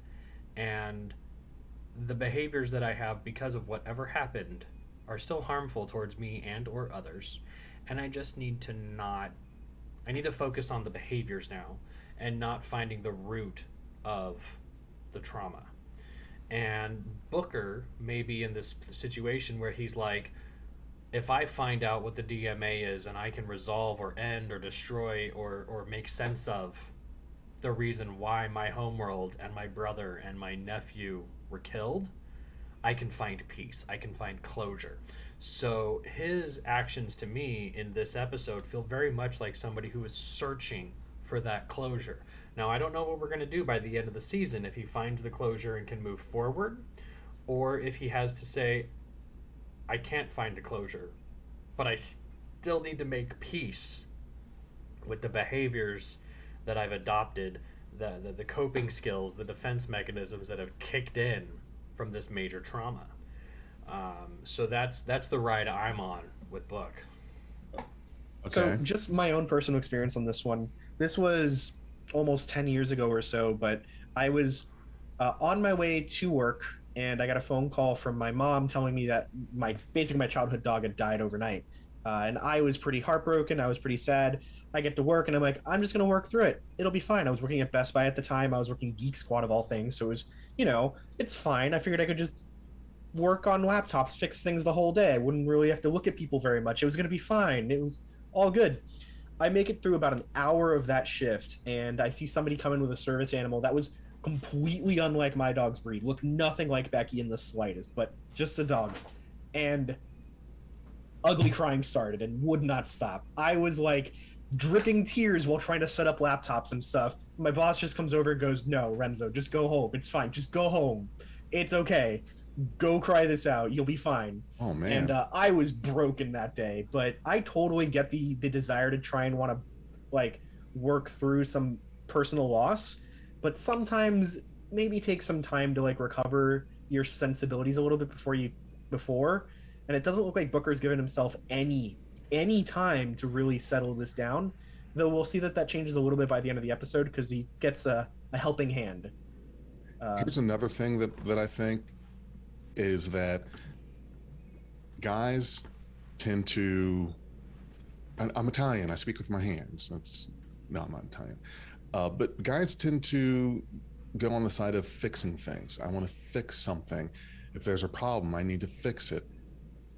And the behaviors that I have because of whatever happened are still harmful towards me and or others. And I just need to not I need to focus on the behaviors now and not finding the root of the trauma. And Booker may be in this situation where he's like, if I find out what the DMA is and I can resolve or end or destroy or, or make sense of the reason why my homeworld and my brother and my nephew were killed, I can find peace. I can find closure. So his actions to me in this episode feel very much like somebody who is searching for that closure. Now, I don't know what we're going to do by the end of the season if he finds the closure and can move forward, or if he has to say, I can't find a closure, but I still need to make peace with the behaviors that I've adopted, the, the, the coping skills, the defense mechanisms that have kicked in from this major trauma. Um, so that's that's the ride I'm on with Book. Okay. So just my own personal experience on this one. This was almost 10 years ago or so, but I was uh, on my way to work and I got a phone call from my mom telling me that my basically my childhood dog had died overnight. Uh, and I was pretty heartbroken. I was pretty sad. I get to work and I'm like, I'm just going to work through it. It'll be fine. I was working at Best Buy at the time. I was working Geek Squad of all things. So it was, you know, it's fine. I figured I could just work on laptops, fix things the whole day. I wouldn't really have to look at people very much. It was going to be fine. It was all good. I make it through about an hour of that shift, and I see somebody come in with a service animal that was completely unlike my dog's breed. Looked nothing like Becky in the slightest, but just a dog. And ugly crying started and would not stop. I was like dripping tears while trying to set up laptops and stuff. My boss just comes over and goes, No, Renzo, just go home. It's fine. Just go home. It's okay. Go cry this out. You'll be fine oh man. and uh, I was broken that day. But I totally get the the desire to try and want to like work through some personal loss, but sometimes maybe take some time to like recover your sensibilities a little bit before you before. And it doesn't look like Booker's given himself any any time to really settle this down. Though we'll see that that changes a little bit by the end of the episode because he gets a, a helping hand. Uh, Here's another thing that that I think is that guys tend to I'm Italian. I speak with my hands. That's no, I'm not Italian. Uh, but guys tend to go on the side of fixing things. I want to fix something. If there's a problem, I need to fix it.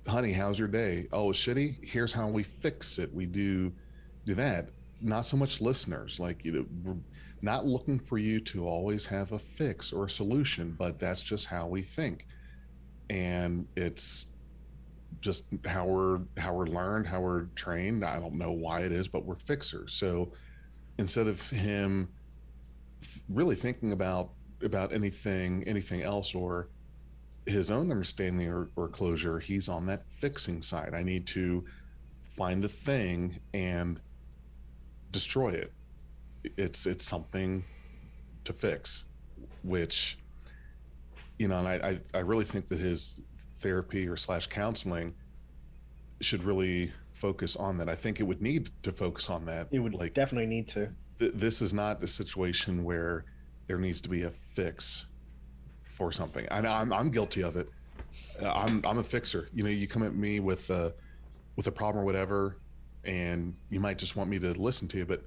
Honey, how's your day? Oh, shitty. Here's how we fix it. We do do that. Not so much listeners. Like you know, we're not looking for you to always have a fix or a solution, but that's just how we think, and it's just how we're how we're learned, how we're trained. I don't know why it is, but we're fixers. So instead of him really thinking about about anything anything else or his own understanding or, or closure, he's on that fixing side. I need to find the thing and destroy it. It's it's something to fix, which you know, and I, I, I really think that his therapy or slash counseling should really focus on that. I think it would need to focus on that. It would like definitely need to. th- this is not a situation where there needs to be a fix for something. I know I'm, I'm guilty of it. Uh, I'm I'm a fixer. You know, you come at me with a with a problem or whatever, and you might just want me to listen to you, but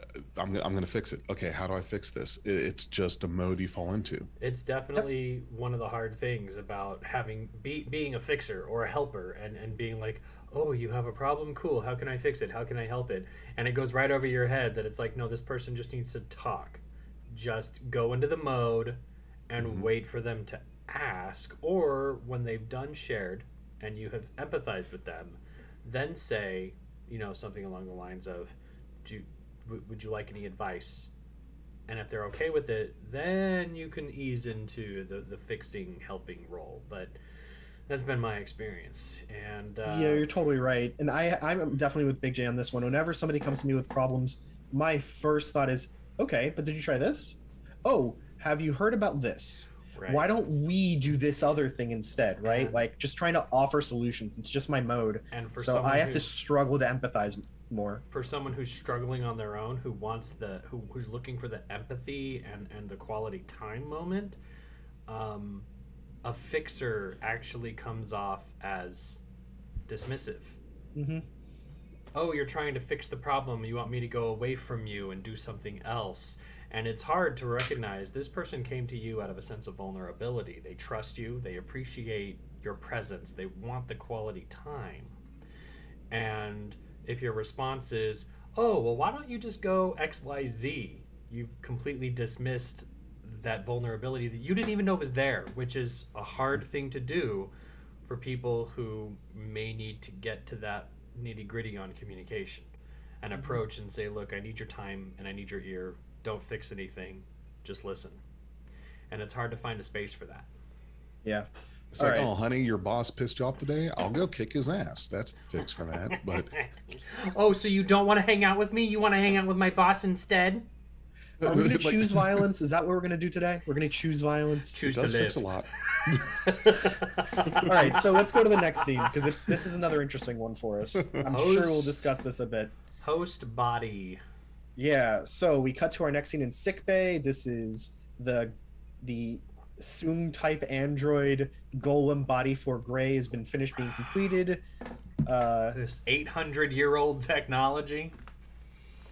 uh, I'm gonna- I'm going to fix it. Okay, how do I fix this? It's just a mode you fall into. It's definitely one of the hard things about having be, being a fixer or a helper and, and being like, oh, you have a problem? Cool. How can I fix it? How can I help it? And it goes right over your head that it's like, no, this person just needs to talk. Just go into the mode and Mhm. wait for them to ask. Or when they've done shared and you have empathized with them, then say, you know, something along the lines of, Do you, w- would you like any advice? and if they're okay with it, then you can ease into the, the fixing, helping role. But that's been my experience, and uh, yeah, you're totally right. And I, I'm definitely with Big J on this one. Whenever somebody comes to me with problems, my first thought is, okay, but did you try this? Oh, have you heard about this? right. Why don't we do this other thing instead, right? Like just trying to offer solutions. It's just my mode. and for so I have to struggle to empathize more. for someone who's struggling on their own, who wants the who, who's looking for the empathy and and the quality time moment, um, a fixer actually comes off as dismissive. hmm oh, you're trying to fix the problem. You want me to go away from you and do something else. And it's hard to recognize this person came to you out of a sense of vulnerability. They trust you, they appreciate your presence, they want the quality time. And if your response is, oh, well, why don't you just go XYZ? You've completely dismissed that vulnerability that you didn't even know was there, which is a hard mm. thing to do for people who may need to get to that nitty gritty on communication and mm-hmm. approach and say, look, I need your time and I need your ear. Don't fix anything, just listen. And it's hard to find a space for that. Yeah. It's All like, right. oh, honey, your boss pissed you off today. I'll go kick his ass. That's the fix for that. But <laughs> oh, so you don't want to hang out with me? You want to hang out with my boss instead? Are we going <laughs> to choose violence? Is that what we're going to do today? We're going to choose violence. It Choose to live. fix a lot. <laughs> All right, so let's go to the next scene because it's this is another interesting one for us. I'm sure we'll discuss this a bit. Host body. Yeah, so we cut to our next scene in sick bay. This is the the Zoom type android golem body for Gray has been finished being completed. Uh, This 800 year old technology.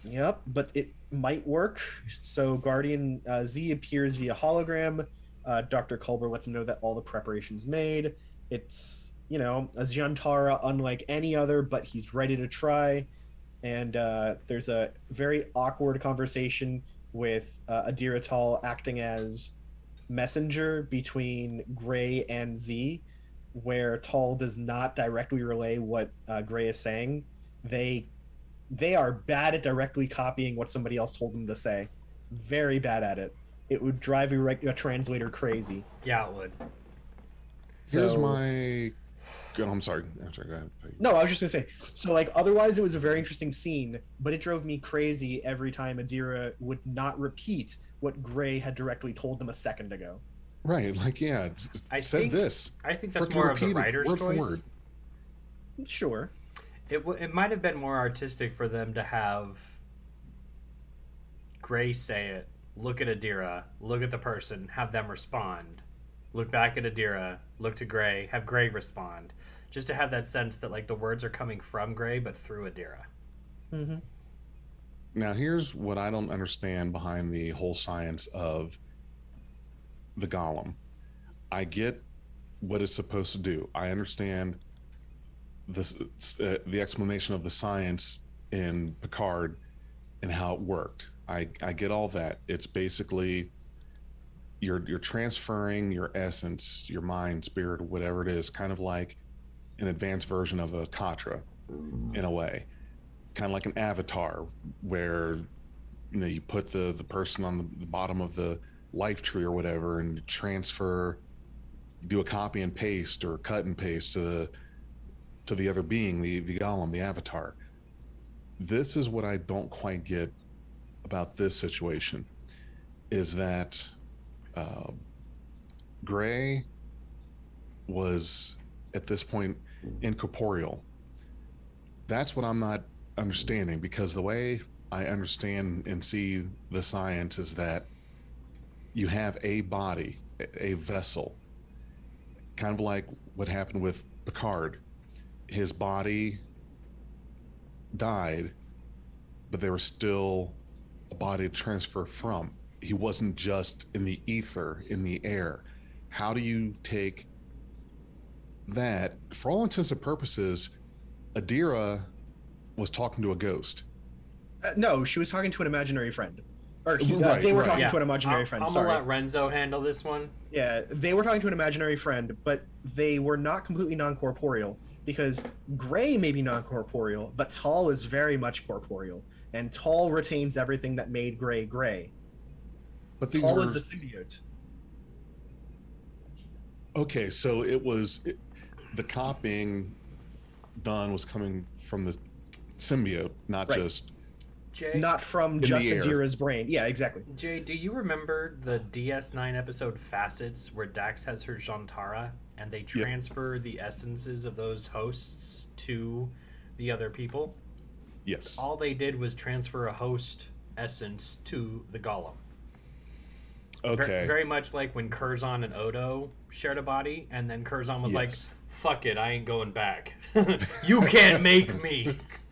Yep, but it might work. So Guardian uh, Z appears via hologram. Uh, Dr. Culber lets him know that all the preparations made. It's you know a zhian'tara unlike any other, but he's ready to try. And uh, there's a very awkward conversation with uh, Adira Tal acting as messenger between Gray and Z, where Tal does not directly relay what uh, Gray is saying. They they are bad at directly copying what somebody else told them to say. Very bad at it. It would drive a, a translator crazy. Yeah, it would. Here's my. Oh, I'm sorry. I'm sorry. Go ahead. No, I was just gonna say. So, like, otherwise, it was a very interesting scene, but it drove me crazy every time Adira would not repeat what Gray had directly told them a second ago. Right. Like, yeah. It's, I said think- this. I think that's Frickin' more of the writer's word choice. word. Sure. It, w- it might have been more artistic for them to have Gray say it, look at Adira, look at the person, have them respond, look back at Adira, look to Gray, have Gray respond, just to have that sense that like the words are coming from Gray but through Adira. Mhm. Now, here's what I don't understand behind the whole science of the golem. I get what it's supposed to do. I understand this uh, the explanation of the science in Picard and how it worked. I I get all that. It's basically you're you're transferring your essence, your mind, spirit, whatever it is, kind of like an advanced version of a Katra in a way. Kind of like an avatar where you know you put the the person on the, the bottom of the life tree or whatever and transfer do a copy and paste or cut and paste to the to the other being, the the golem, the avatar. This is what I don't quite get about this situation is that uh, Gray was at this point incorporeal. That's what I'm not understanding because the way I understand and see the science is that you have a body, a- a vessel, kind of like what happened with Picard. His body died, but there was still a body to transfer from. He wasn't just in the ether, in the air. How do you take that? For all intents and purposes, Adira was talking to a ghost. Uh, no, she was talking to an imaginary friend. Or he- uh, they were right. talking Yeah. to an imaginary I'm, friend. I'm sorry. gonna let Renzo handle this one. Yeah, they were talking to an imaginary friend, but they were not completely non corporeal because Gray may be non corporeal, but Tal is very much corporeal. And Tal retains everything that made Gray Gray. But these Tal were is the symbiote. okay. So it was it, the copying done was coming from the symbiote, not Right. just Jay, Not from just air. Adira's brain. Yeah, exactly. Jay, do you remember the DS9 episode Facets where Dax has her zhian'tara and they transfer the essences of those hosts to the other people? yes. All they did was transfer a host essence to the golem. Ver- Okay. very much like when Curzon and Odo shared a body, and then Curzon was like, fuck it, I ain't going back. <laughs> <laughs> you can't make me. <laughs>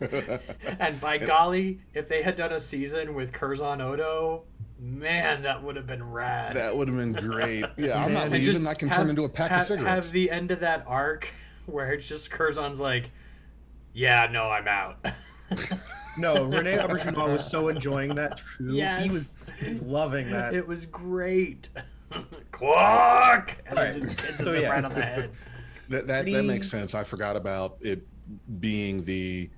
and by golly, if they had done a season with Curzon Odo, man, that would have been rad. that would have been great. <laughs> Yeah, I'm not And leaving. just I can have- turn into a pack have, of cigarettes. Have the end of that arc <laughs> where it's just Curzon's like, yeah, no, I'm out. <laughs> No, Rene Auberjonois was so enjoying that too. Yes. He was he's loving that. it was great. Quark! And Alright, it just hits so us yeah. right on the head. That that, that makes sense. I forgot about it being the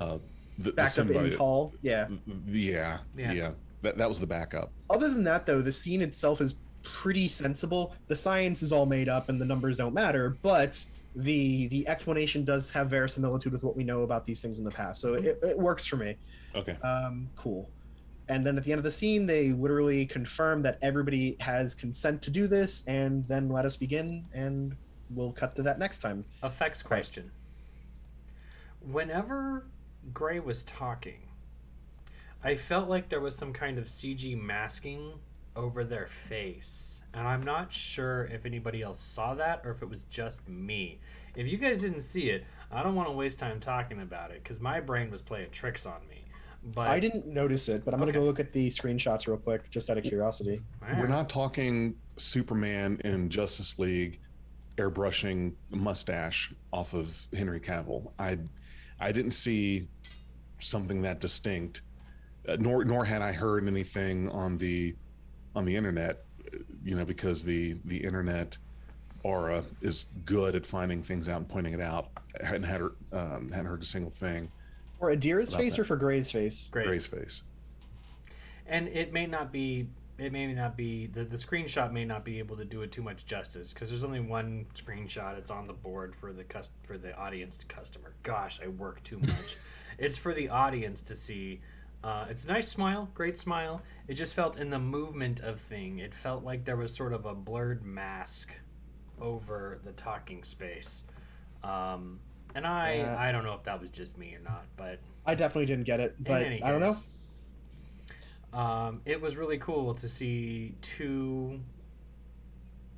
uh the, the Backed up in symbiote. Tal. Yeah. Yeah, Yeah. yeah, That that was the backup. Other than that, though, the scene itself is pretty sensible. The science is all made up and the numbers don't matter, but the the explanation does have verisimilitude with what we know about these things in the past. So it, it works for me. Okay. Um, cool. And then at the end of the scene, they literally confirm that everybody has consent to do this, and then let us begin, and we'll cut to that next time. Effects question. Whenever Gray was talking, I felt like there was some kind of CG masking over their face. And I'm not sure if anybody else saw that or if it was just me. If you guys didn't see it, I don't want to waste time talking about it because my brain was playing tricks on me. But I didn't notice it, but I'm gonna go look at the screenshots real quick, just out of curiosity. We're not talking Superman in Justice League airbrushing mustache off of Henry Cavill. I I didn't see something that distinct, uh, nor nor had I heard anything on the on the internet. uh, You know, because the the internet aura is good at finding things out and pointing it out. I hadn't had her, um, hadn't heard a single thing. For Adira's About face that. or for Gray's face? Grace. Gray's face. and it may not be it may not be the, the screenshot may not be able to do it too much justice because there's only one screenshot it's on the board for the cus- for the audience customer gosh i work too much <laughs> it's for the audience to see uh, it's a nice smile great smile it just felt in the movement of thing it felt like there was sort of a blurred mask over the talking space um, and i Yeah. i don't know if that was just me or not but I definitely didn't get it, but any I don't know. Um, it was really cool to see two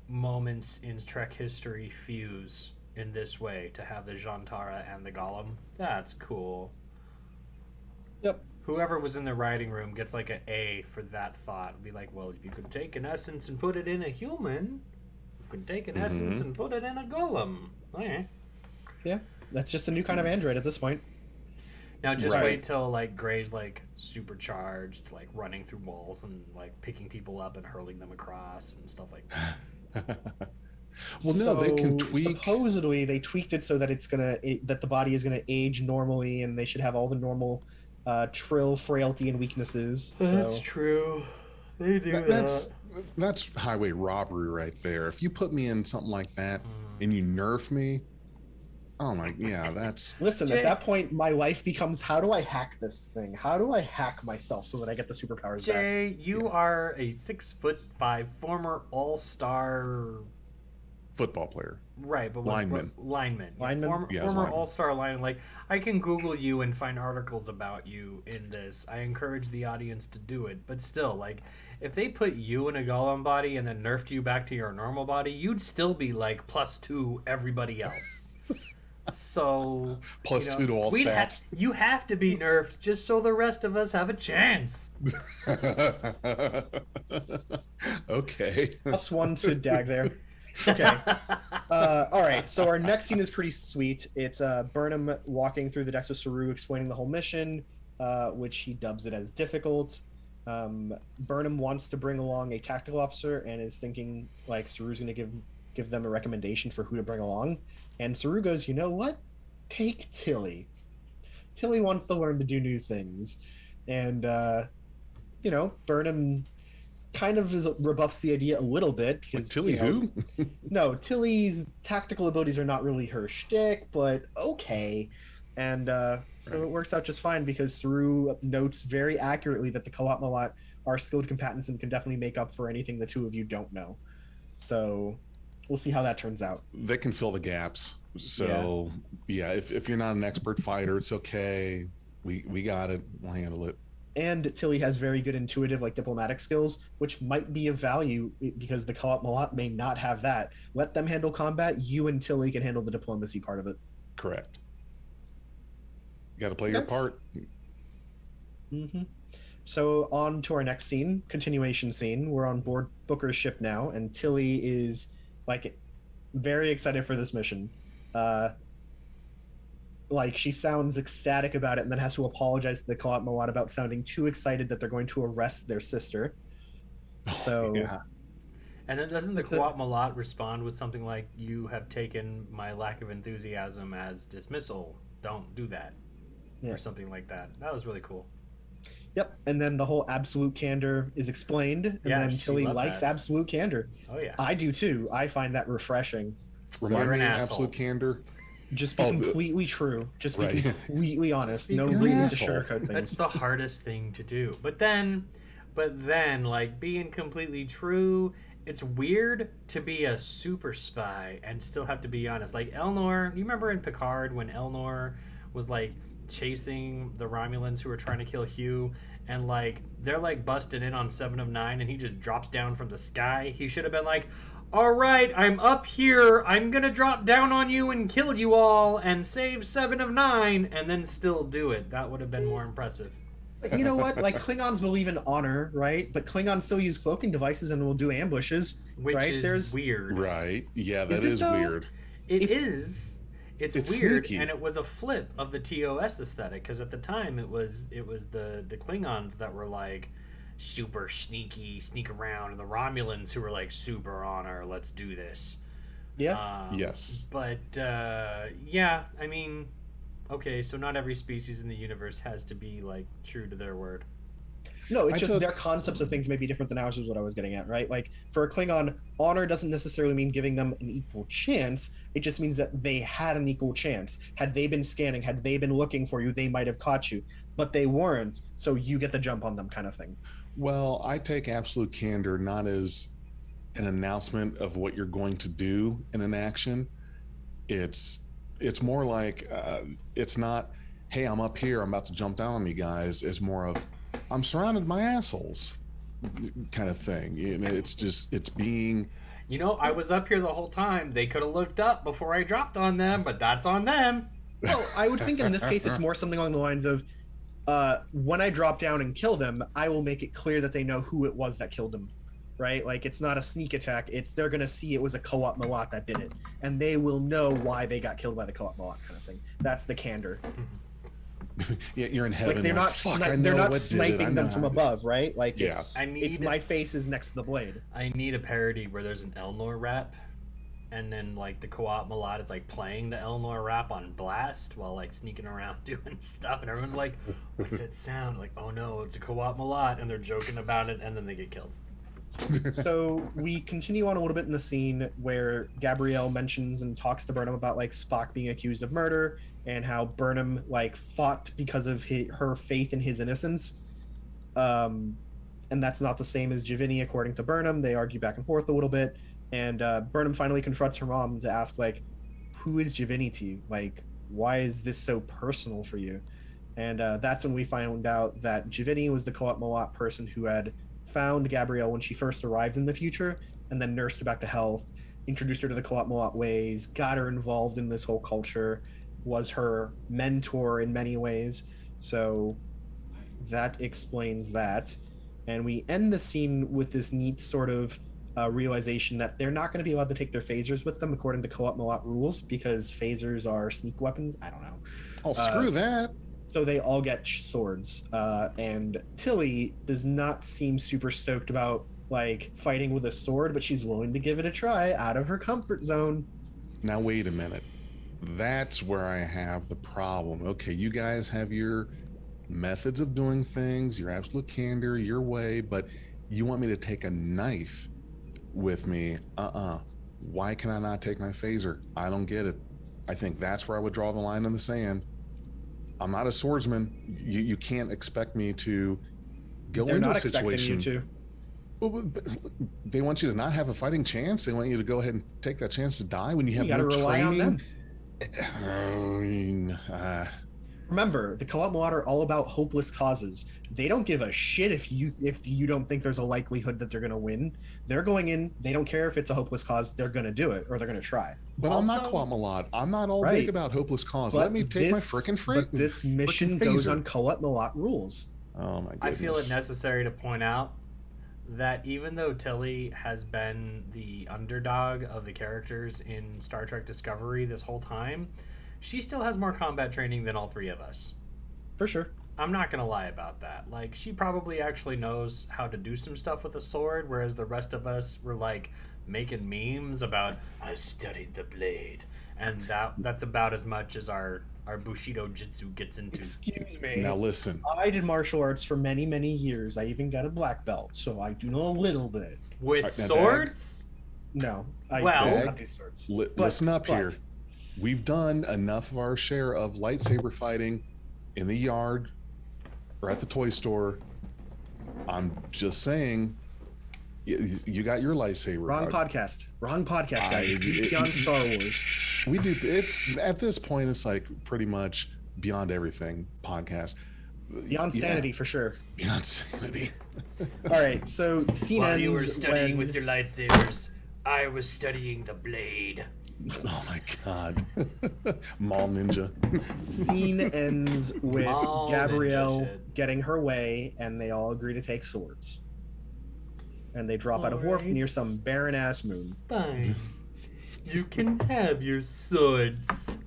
moments in Trek history fuse in this way to have the zhian'tara and the Golem. That's cool. Yep. Whoever was in the writing room gets like an A for that thought. Be like, well, if you could take an essence and put it in a human, you could take an mm-hmm. essence and put it in a golem. Okay. Yeah, that's just a new kind of android at this point. Now just Right. wait till like Gray's like supercharged, like running through walls and like picking people up and hurling them across and stuff like that. <laughs> well, no, they can tweak. Supposedly, they tweaked it so that it's gonna it, that the body is gonna age normally, and they should have all the normal uh, trill, frailty, and weaknesses. So true. They do That- that's that's highway robbery right there. If you put me in something like that Mm. and you nerf me, oh my, yeah, that's <laughs> listen, Jay- at that point, my life becomes: how do I hack this thing? How do I hack myself so that I get the superpowers back? Jay, you are a six foot five former all star football player. Right, but what, Lineman. what- lineman, Lineman? former, Yes, former all-star lineman. Like I can Google you and find articles about you in this. I encourage the audience to do it, but still, like if they put you in a golem body and then nerfed you back to your normal body, you'd still be like plus two everybody else. <laughs> so Plus you know, two to all we'd ha- stats. you have to be nerfed just so the rest of us have a chance. <laughs> okay. Plus one to Dag there. <laughs> Okay. Uh, all right. So our next scene is pretty sweet. It's uh, Burnham walking through the decks with Saru, explaining the whole mission, uh, which he dubs it as difficult. Um, Burnham wants to bring along a tactical officer and is thinking like Saru's going to give give them a recommendation for who to bring along. And Saru goes, you know what? Take Tilly. Tilly wants to learn to do new things, and uh, you know Burnham kind of is, rebuffs the idea a little bit because Like Tilly you know, who? <laughs> no, Tilly's tactical abilities are not really her shtick, but okay. And uh, so Right. it works out just fine because Saru notes very accurately that the Qowat Milat are skilled combatants and can definitely make up for anything the two of you don't know. So we'll see how that turns out. they can fill the gaps. So yeah, if, if you're not an expert fighter, it's okay. We we got it. We'll handle it. And Tilly has very good intuitive, like diplomatic skills, which might be of value because the Qowat Milat may not have that. Let them handle combat. You and Tilly can handle the diplomacy part of it. Correct. You got to play your part. Mm-hmm. So on to our next scene, continuation scene. We're on board Booker's ship now, and Tilly is like very excited for this mission. Uh, like she sounds ecstatic about it, and then has to apologize to the Qowat Milat about sounding too excited that they're going to arrest their sister. <laughs> So yeah. And then doesn't the That's it. Qowat Milat respond with something like, "You have taken my lack of enthusiasm as dismissal. Don't do that," Yeah. or something like that. That was really cool. Yep, and then the whole absolute candor is explained, and Yeah, then she Tilly likes that. absolute candor. Oh yeah. I do too. I find that refreshing. Remind you're me, of absolute candor. Just be Oh, the- completely true. Just be Right. completely honest. be No completely reason to asshole. sugarcoat things. That's the hardest thing to do. But then, but then, like being completely true, it's weird to be a super spy and still have to be honest. Like Elnor, you remember in Picard when Elnor was like chasing the Romulans who were trying to kill Hugh, and like they're like busting in on Seven of Nine, and he just drops down from the sky. He should have been like. All right, I'm up here. I'm gonna drop down on you and kill you all and save seven of nine, and then still do it. That would have been more impressive. you know what? Like Klingons believe in honor, right? But Klingons still use cloaking devices and will do ambushes. Which Right, is there's- weird. Right. Yeah, that Is is, it, though? weird. It is. It's, It's weird, sneaky. and it was a flip of the TOS aesthetic because at the time it was it was the the Klingons that were like super sneaky, sneak around, and the Romulans who were like super honor. Let's do this. Yeah. Um, Yes. But uh, yeah, I mean, okay, so not every species in the universe has to be like true to their word. No, it's I just took- their concepts of things may be different than ours, is what I was getting at, right? Like for a Klingon, honor doesn't necessarily mean giving them an equal chance. It just means that they had an equal chance. Had they been scanning, had they been looking for you, they might have caught you. But they weren't, so you get the jump on them kind of thing. Well, I take absolute candor not as an announcement of what you're going to do in an action. It's it's more like uh, it's not, hey, I'm up here, I'm about to jump down on you guys. It's more of, I'm surrounded by assholes, kind of thing. You it's just it's being You know, I was up here the whole time. They could have looked up before I dropped on them, but that's on them. Well, I would think in this case it's more something along the lines of uh, when I drop down and kill them, I will make it clear that they know who it was that killed them. Right? Like it's not a sneak attack. It's they're gonna see it was a Qowat Milat that did it, and they will know why they got killed by the Qowat Milat kind of thing. That's the candor. <laughs> Yeah, you're in heaven. Like they're not Fuck, sni- I they're not what did it. I sniping know them from above, right? Like Yeah. it's, I it's need- my face is next to the blade. I need a parody where there's an Elnor rap, and then like the Qowat Milat is like playing the Elnor rap on blast while like sneaking around <laughs> doing stuff, and everyone's like, "What's that sound?" Like, "Oh no, it's a Qowat Milat," and they're joking about it, and then they get killed. <laughs> so we continue on a little bit in the scene where Gabrielle mentions and talks to Burnham about like Spock being accused of murder and how Burnham like fought because of hi her faith in his innocence. Um, and that's not the same as J'Vini, according to Burnham. They argue back and forth a little bit, and uh, Burnham finally confronts her mom to ask like, "Who is J'Vini to you? Like, why is this so personal for you?" And uh, that's when we found out that J'Vini was the Qowat Milat person who had found Gabrielle when she first arrived in the future and then nursed her back to health, introduced her to the Qowat Milat ways, got her involved in this whole culture, was her mentor in many ways. So that explains that. And we end the scene with this neat sort of uh, realization that they're not going to be allowed to take their phasers with them according to Co-op rules because phasers are sneak weapons. I don't know. Oh, screw Uh, that. So they all get swords, uh, and Tilly does not seem super stoked about like fighting with a sword, but she's willing to give it a try out of her comfort zone. Now wait a minute. That's where I have the problem. Okay, you guys have your methods of doing things, your absolute candor, your way, but you want me to take a knife with me? Uh-uh. Why can I not take my phaser? I don't get it. I think that's where I would draw the line in the sand. I'm not a swordsman. You you can't expect me to go They're into a situation. expecting you to. Well, but- but they want you to not have a fighting chance. They want you to go ahead and take that chance to die when you You have got to no rely on training. them. <sighs> I mean, uh, Remember, the Qowat Milat are all about hopeless causes. They don't give a shit if you if you don't think there's a likelihood that they're going to win. They're going in. They don't care if it's a hopeless cause. They're going to do it or they're going to try. but I'm not Also- Qowat Milat. I'm not all Right. big about hopeless cause. But Let me take my this- freaking But this mission frickin' goes on Qowat Milat rules. Oh my goodness. I feel it necessary to point out that even though Tilly has been the underdog of the characters in Star Trek Discovery this whole time, she still has more combat training than all three of us. For sure. I'm not gonna lie about that. Like, she probably actually knows how to do some stuff with a sword, whereas the rest of us were like making memes about I studied the blade, and that that's about as much as our our Bushido Jitsu gets into. Excuse me. Now listen. I did martial arts for many, many years. I even got a black belt, so I do know a little bit. With Alright, now, swords, No, I Well- don't have these swords. Li- But- listen up but- here. We've done enough of our share of lightsaber fighting in the yard or at the toy store. I'm just saying, you, you got your lightsaber. Wrong podcast. Wrong podcast, I- guys. it- Beyond <laughs> Star Wars. We do. It's at this point, it's like pretty much beyond everything podcast. Beyond Yeah, sanity for sure. Beyond sanity. <laughs> All right, so scene while you were studying when- with your lightsabers, I was studying the blade. <laughs> Oh my god. Mall ninja. scene ends with Mall ninja Gabrielle shit. getting her way, and they all agree to take swords. And they drop out of warp Alright. near some barren ass moon. Fine. You can have your swords.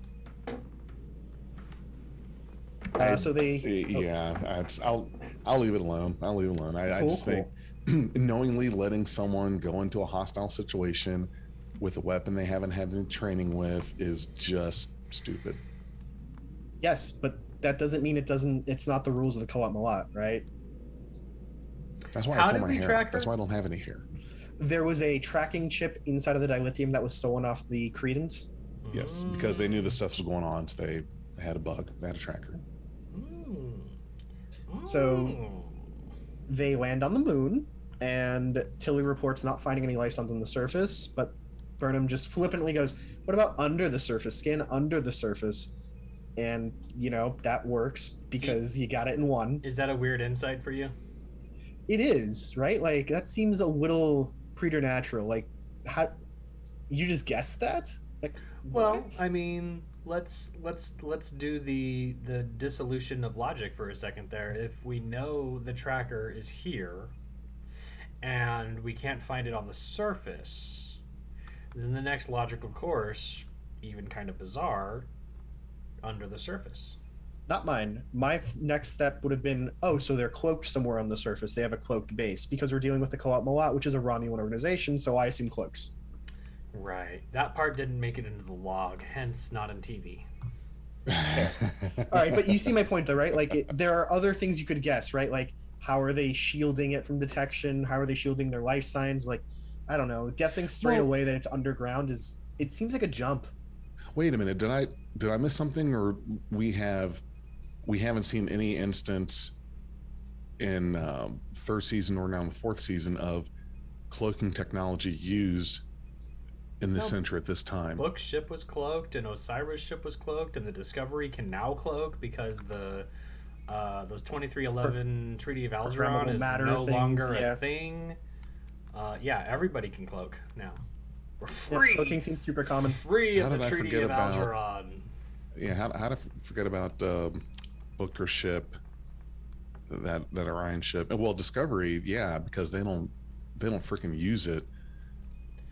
Uh, so they Yeah, that's, I'll I'll leave it alone. I'll leave it alone. I, I Cool, just think <clears throat> knowingly letting someone go into a hostile situation with a weapon they haven't had any training with is just stupid. yes, but that doesn't mean it doesn't. It's not the rules of the Qowat Milat, right? That's why How I pull my hair. That's why I don't have any hair. There was a tracking chip inside of the dilithium that was stolen off the Credence. Yes, because they knew the stuff was going on, so they, they had a bug. They had a tracker. Mm. So- Mm. They land on the moon, and Tilly reports not finding any life signs on the surface, but Burnham just flippantly goes, What about under the surface? Skin under the surface. And, you know, that works because you got it in one. is that a weird insight for you? It is, right? Like, that seems a little preternatural. Like, how. You just guessed that? Like, Well, what? I mean, let's let's let's do the the dissolution of logic for a second there. If we know the tracker is here and we can't find it on the surface, then the next logical course, even kind of bizarre, under the surface. Not mine. My f- next step would have been, oh, so they're cloaked somewhere on the surface. They have a cloaked base because we're dealing with the Qowat Milat, which is a Romulan organization. So I assume cloaks. Right. That part didn't make it into the log, hence not in TV. <laughs> All right, but you see my point though, right? Like it, there are other things you could guess, right? Like how are they shielding it from detection? How are they shielding their life signs? Like I don't know. Guessing straight Well- away that it's underground is it seems like a jump. Wait a minute. Did I did I miss something, or we have we haven't seen any instance in um, first season or now in the fourth season of cloaking technology used in the No. center at this time? Book's ship was cloaked, and Osira's ship was cloaked, and the Discovery can now cloak because the uh, those twenty three eleven Treaty of Algeron Programmable is no things, longer yeah. a thing. Uh, yeah, everybody can cloak now. We're Yeah, free, cloaking seems super common. free How of the I Treaty forget of about- Algeron. Yeah, how, how to forget about um, Booker ship, that that Orion ship, and well, Discovery, yeah, because they don't they don't freaking use it.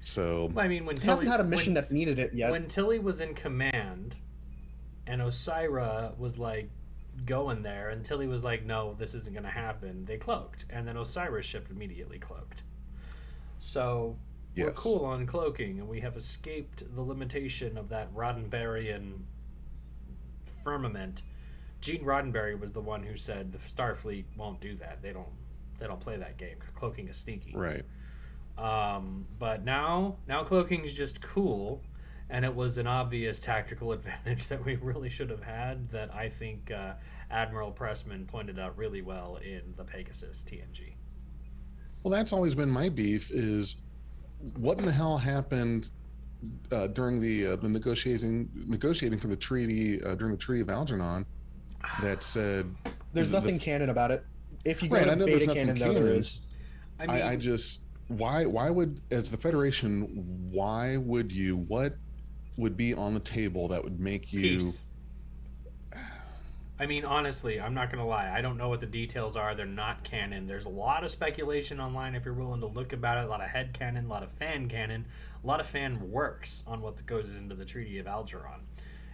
So Well, I mean, when We haven't Tilly had a mission when, that's needed it yet. when Tilly was in command, and Osira was like going there, and Tilly was like, "No, this isn't going to happen." They cloaked, and then Osira's ship immediately cloaked. So we're cool on cloaking, and we have escaped the limitation of that Roddenberryan firmament. Gene Roddenberry was the one who said the Starfleet won't do that. They don't. They don't play that game. Cloaking is sneaky. right. Um, but now, now cloaking is just cool, and it was an obvious tactical <laughs> advantage that we really should have had. That I think uh, Admiral Pressman pointed out really well in the Pegasus TNG. Well, that's always been my beef is what in the hell happened uh, during the uh, the negotiating negotiating for the treaty uh, during the Treaty of Algeron that said There's the- the- nothing canon about it. If you go Right, I know there's beta nothing canon, though, there canon. is. I mean, I, I just why why would as the Federation why would you what would be on the table that would make you peace. I mean, honestly, I'm not gonna lie. I don't know what the details are. They're not canon. There's a lot of speculation online if you're willing to look about it. A lot of head canon, a lot of fan canon, a lot of fan works on what goes into the Treaty of Algeron.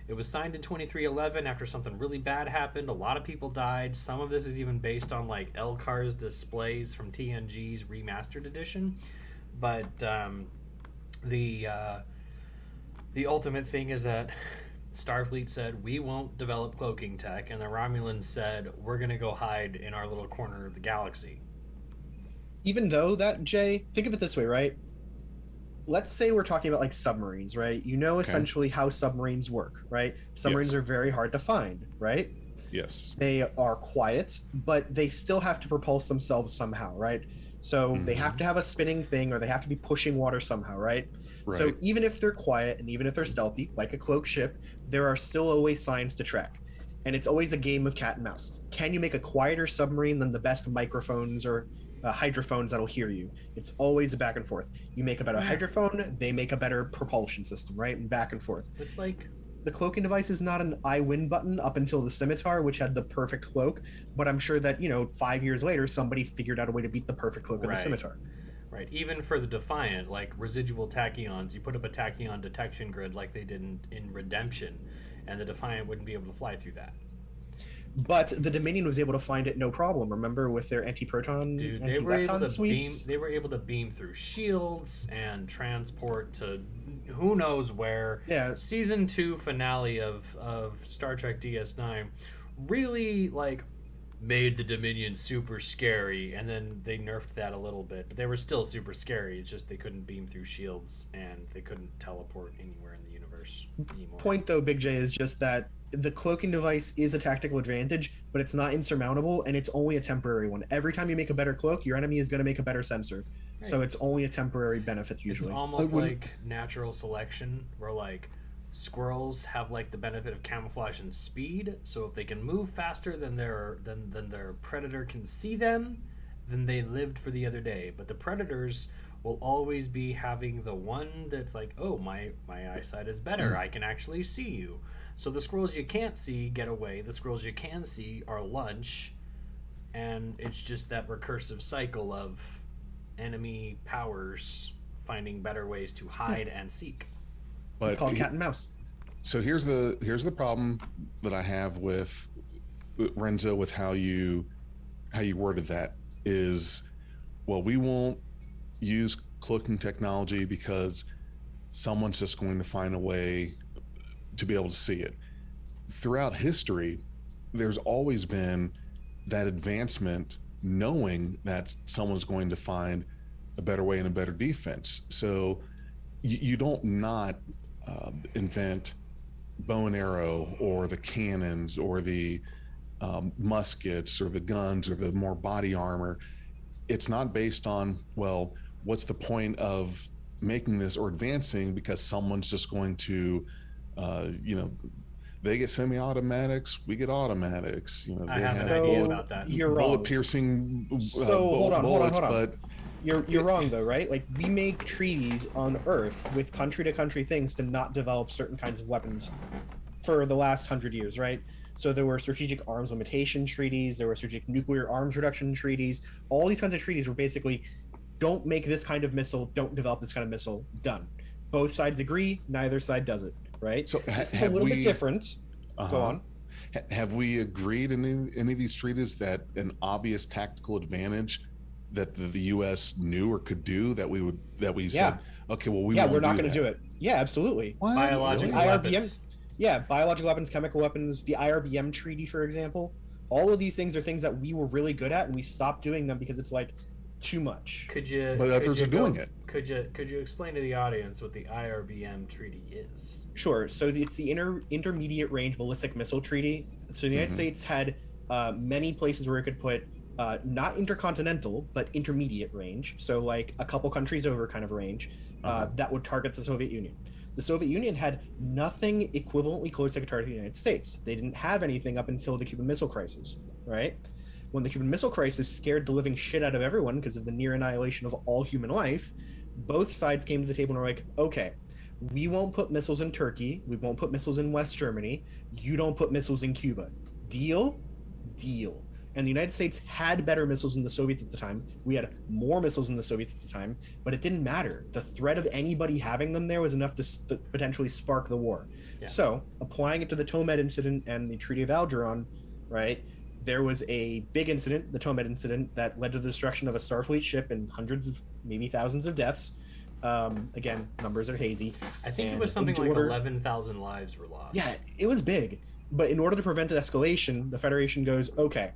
It was signed in 2311 after something really bad happened. A lot of people died. Some of this is even based on like LCARS displays from TNG's remastered edition. But um, the uh, the ultimate thing is that Starfleet said we won't develop cloaking tech, and the Romulans said we're gonna go hide in our little corner of the galaxy. even though that Jay, think of it this way, right? Let's say we're talking about like submarines, right? You know essentially how submarines work, right? Submarines Yes. are very hard to find, right? yes They are quiet, but they still have to propulse themselves somehow, right? So they mm-hmm. have to have a spinning thing or they have to be pushing water somehow, right? Right So even if they're quiet and even if they're stealthy, like a cloak ship, there are still always signs to track. And it's always a game of cat and mouse. Can you make a quieter submarine than the best microphones or uh, hydrophones that'll hear you? It's always a back and forth. You make a better hydrophone, they make a better propulsion system, right? And back and forth. It's like The cloaking device is not an I win button up until the scimitar, which had the perfect cloak. But I'm sure that, you know, five years later, somebody figured out a way to beat the perfect cloak of the scimitar. Right, even for the Defiant, like residual tachyons, you put up a tachyon detection grid like they did in, in Redemption, and the Defiant wouldn't be able to fly through that. But the Dominion was able to find it no problem. Remember with their anti-proton, Dude, they were able to sweeps? beam. They were able to beam through shields and transport to who knows where. Yeah, season two finale of of Star Trek DS9 really like made the Dominion super scary, and then they nerfed that a little bit, but they were still super scary. It's just they couldn't beam through shields and they couldn't teleport anywhere in the universe anymore. point though, Big J is just that the cloaking device is a tactical advantage, but it's not insurmountable, and it's only a temporary one. Every time you make a better cloak, your enemy is going to make a better sensor, so it's only a temporary benefit usually. It's almost like natural selection, where like squirrels have like the benefit of camouflage and speed. So if they can move faster than their than than their predator can see them, then they lived for the other day. But the predators will always be having the one that's like, oh, my my eyesight is better. Mm. I can actually see you. So the squirrels you can't see get away. The squirrels you can see are lunch, and it's just that recursive cycle of enemy powers finding better ways to hmm. hide and seek. But It's called cat and mouse. so here's the here's the problem that I have with Renzo with how you how you worded that is well we won't use cloaking technology because someone's just going to find a way to be able to see it. Throughout history, there's always been that advancement knowing that someone's going to find a better way and a better defense. So you, you don't not uh, invent bow and arrow or the cannons or the um, muskets or the guns or the more body armor. It's not based on, well, what's the point of making this or advancing because someone's just going to, uh, you know, they get semi-automatics, we get automatics. You know, I they have an idea So, about that. You're bullet wrong. piercing uh, So, bu- hold on, hold on, bullets, hold on. but You're you're wrong though, right? Like we make treaties on Earth with country to country things to not develop certain kinds of weapons for the last hundred years, right? So there were strategic arms limitation treaties, there were strategic nuclear arms reduction treaties. All these kinds of treaties were basically don't make this kind of missile, don't develop this kind of missile, done. Both sides agree, neither side does it, right? so ha- is a little we, bit different. Go uh-huh. on. Have we agreed in any, any of these treaties that an obvious tactical advantage that the, the U.S. knew or could do that we would that we Yeah. said, okay, well we yeah we're not going to do it. Yeah, absolutely. What? Biological Really? IRBM? weapons. Yeah, biological weapons, chemical weapons, the IRBM treaty, for example. All of these things are things that we were really good at, and we stopped doing them because it's like too much. Could you? But could others you are doing go- it. Could you? Could you explain to the audience what the IRBM treaty is? Sure. So the- it's the inter intermediate range ballistic missile treaty. So the United Mhm. States had uh, many places where it could put uh, not intercontinental but intermediate range. So like a couple countries over kind of range uh, Uh-huh. that would target the Soviet Union. The Soviet Union had nothing equivalently close to the target the United States. They didn't have anything up until the Cuban Missile Crisis, right? When the Cuban Missile Crisis scared the living shit out of everyone because of the near annihilation of all human life, both sides came to the table and were like, okay, we won't put missiles in Turkey. We won't put missiles in West Germany. You don't put missiles in Cuba. Deal? Deal. And the United States had better missiles than the Soviets at the time. We had more missiles than the Soviets at the time, but it didn't matter. The threat of anybody having them there was enough to, s- to potentially spark the war. Yeah. So, applying it to the Tomed incident and the Treaty of Algeron, right? There was a big incident, the Tomed incident, that led to the destruction of a Starfleet ship and hundreds of, maybe thousands of deaths. Um, again, numbers are hazy. I think it was something like order- eleven thousand lives were lost. Yeah, it was big. But in order to prevent an escalation, the Federation goes, okay,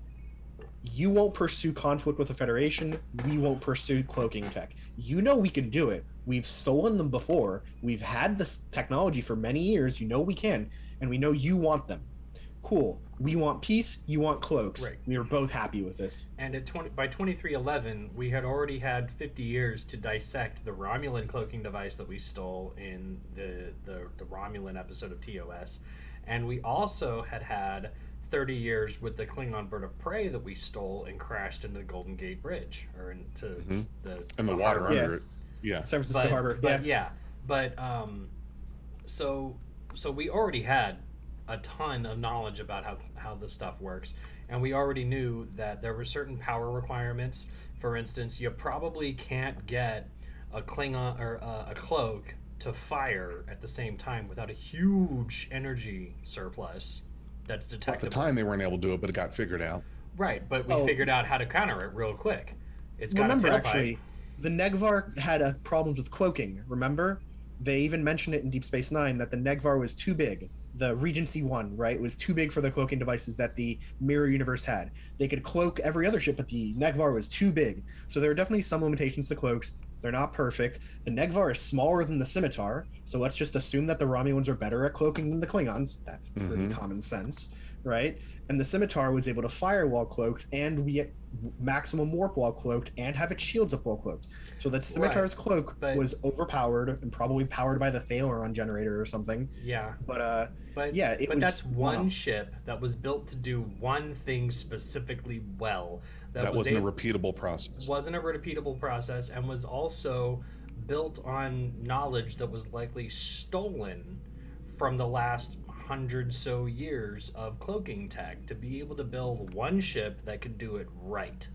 you won't pursue conflict with the Federation. We won't pursue cloaking tech. You know we can do it. We've stolen them before. We've had this technology for many years. You know we can. And we know you want them. Cool. We want peace. You want cloaks. Right. We are both happy with this. And at 20, by 2311, we had already had 50 years to dissect the Romulan cloaking device that we stole in the, the, the Romulan episode of TOS. And we also had had 30 years with the Klingon bird of prey that we stole and crashed into the Golden Gate Bridge or into Mhm. the, and the water harbor. Yeah. under it. Yeah. San Francisco but, Harbor. But yeah. yeah, but um, so so we already had a ton of knowledge about how how this stuff works, and we already knew that there were certain power requirements. For instance, you probably can't get a Klingon or uh, a cloak to fire at the same time without a huge energy surplus that's detected. At the time, they weren't able to do it, but it got figured out. Right, but we Oh. figured out how to counter it real quick. It's got remember a actually the Negh'Var had a problems with cloaking remember they even mentioned it in deep space nine that the Negh'Var was too big the regency one right was too big for the cloaking devices that the mirror universe had they could cloak every other ship but the Negh'Var was too big so there are definitely some limitations to cloaks they're not perfect the Negh'Var is smaller than the scimitar so let's just assume that the romulans are better at cloaking than the klingons that's pretty Mhm. common sense right? And the scimitar was able to fire while cloaked and we get maximum warp while cloaked and have its shields up while cloaked. So that scimitar's cloak but- was overpowered and probably powered by the Thalaron generator or something. Yeah, But uh but Yeah, it but was that's one one-off. ship that was built to do one thing specifically well. That, was wasn't a- a repeatable process. wasn't a repeatable process and was also built on knowledge that was likely stolen from the last hundred so years of cloaking tech to be able to build one ship that could do it right.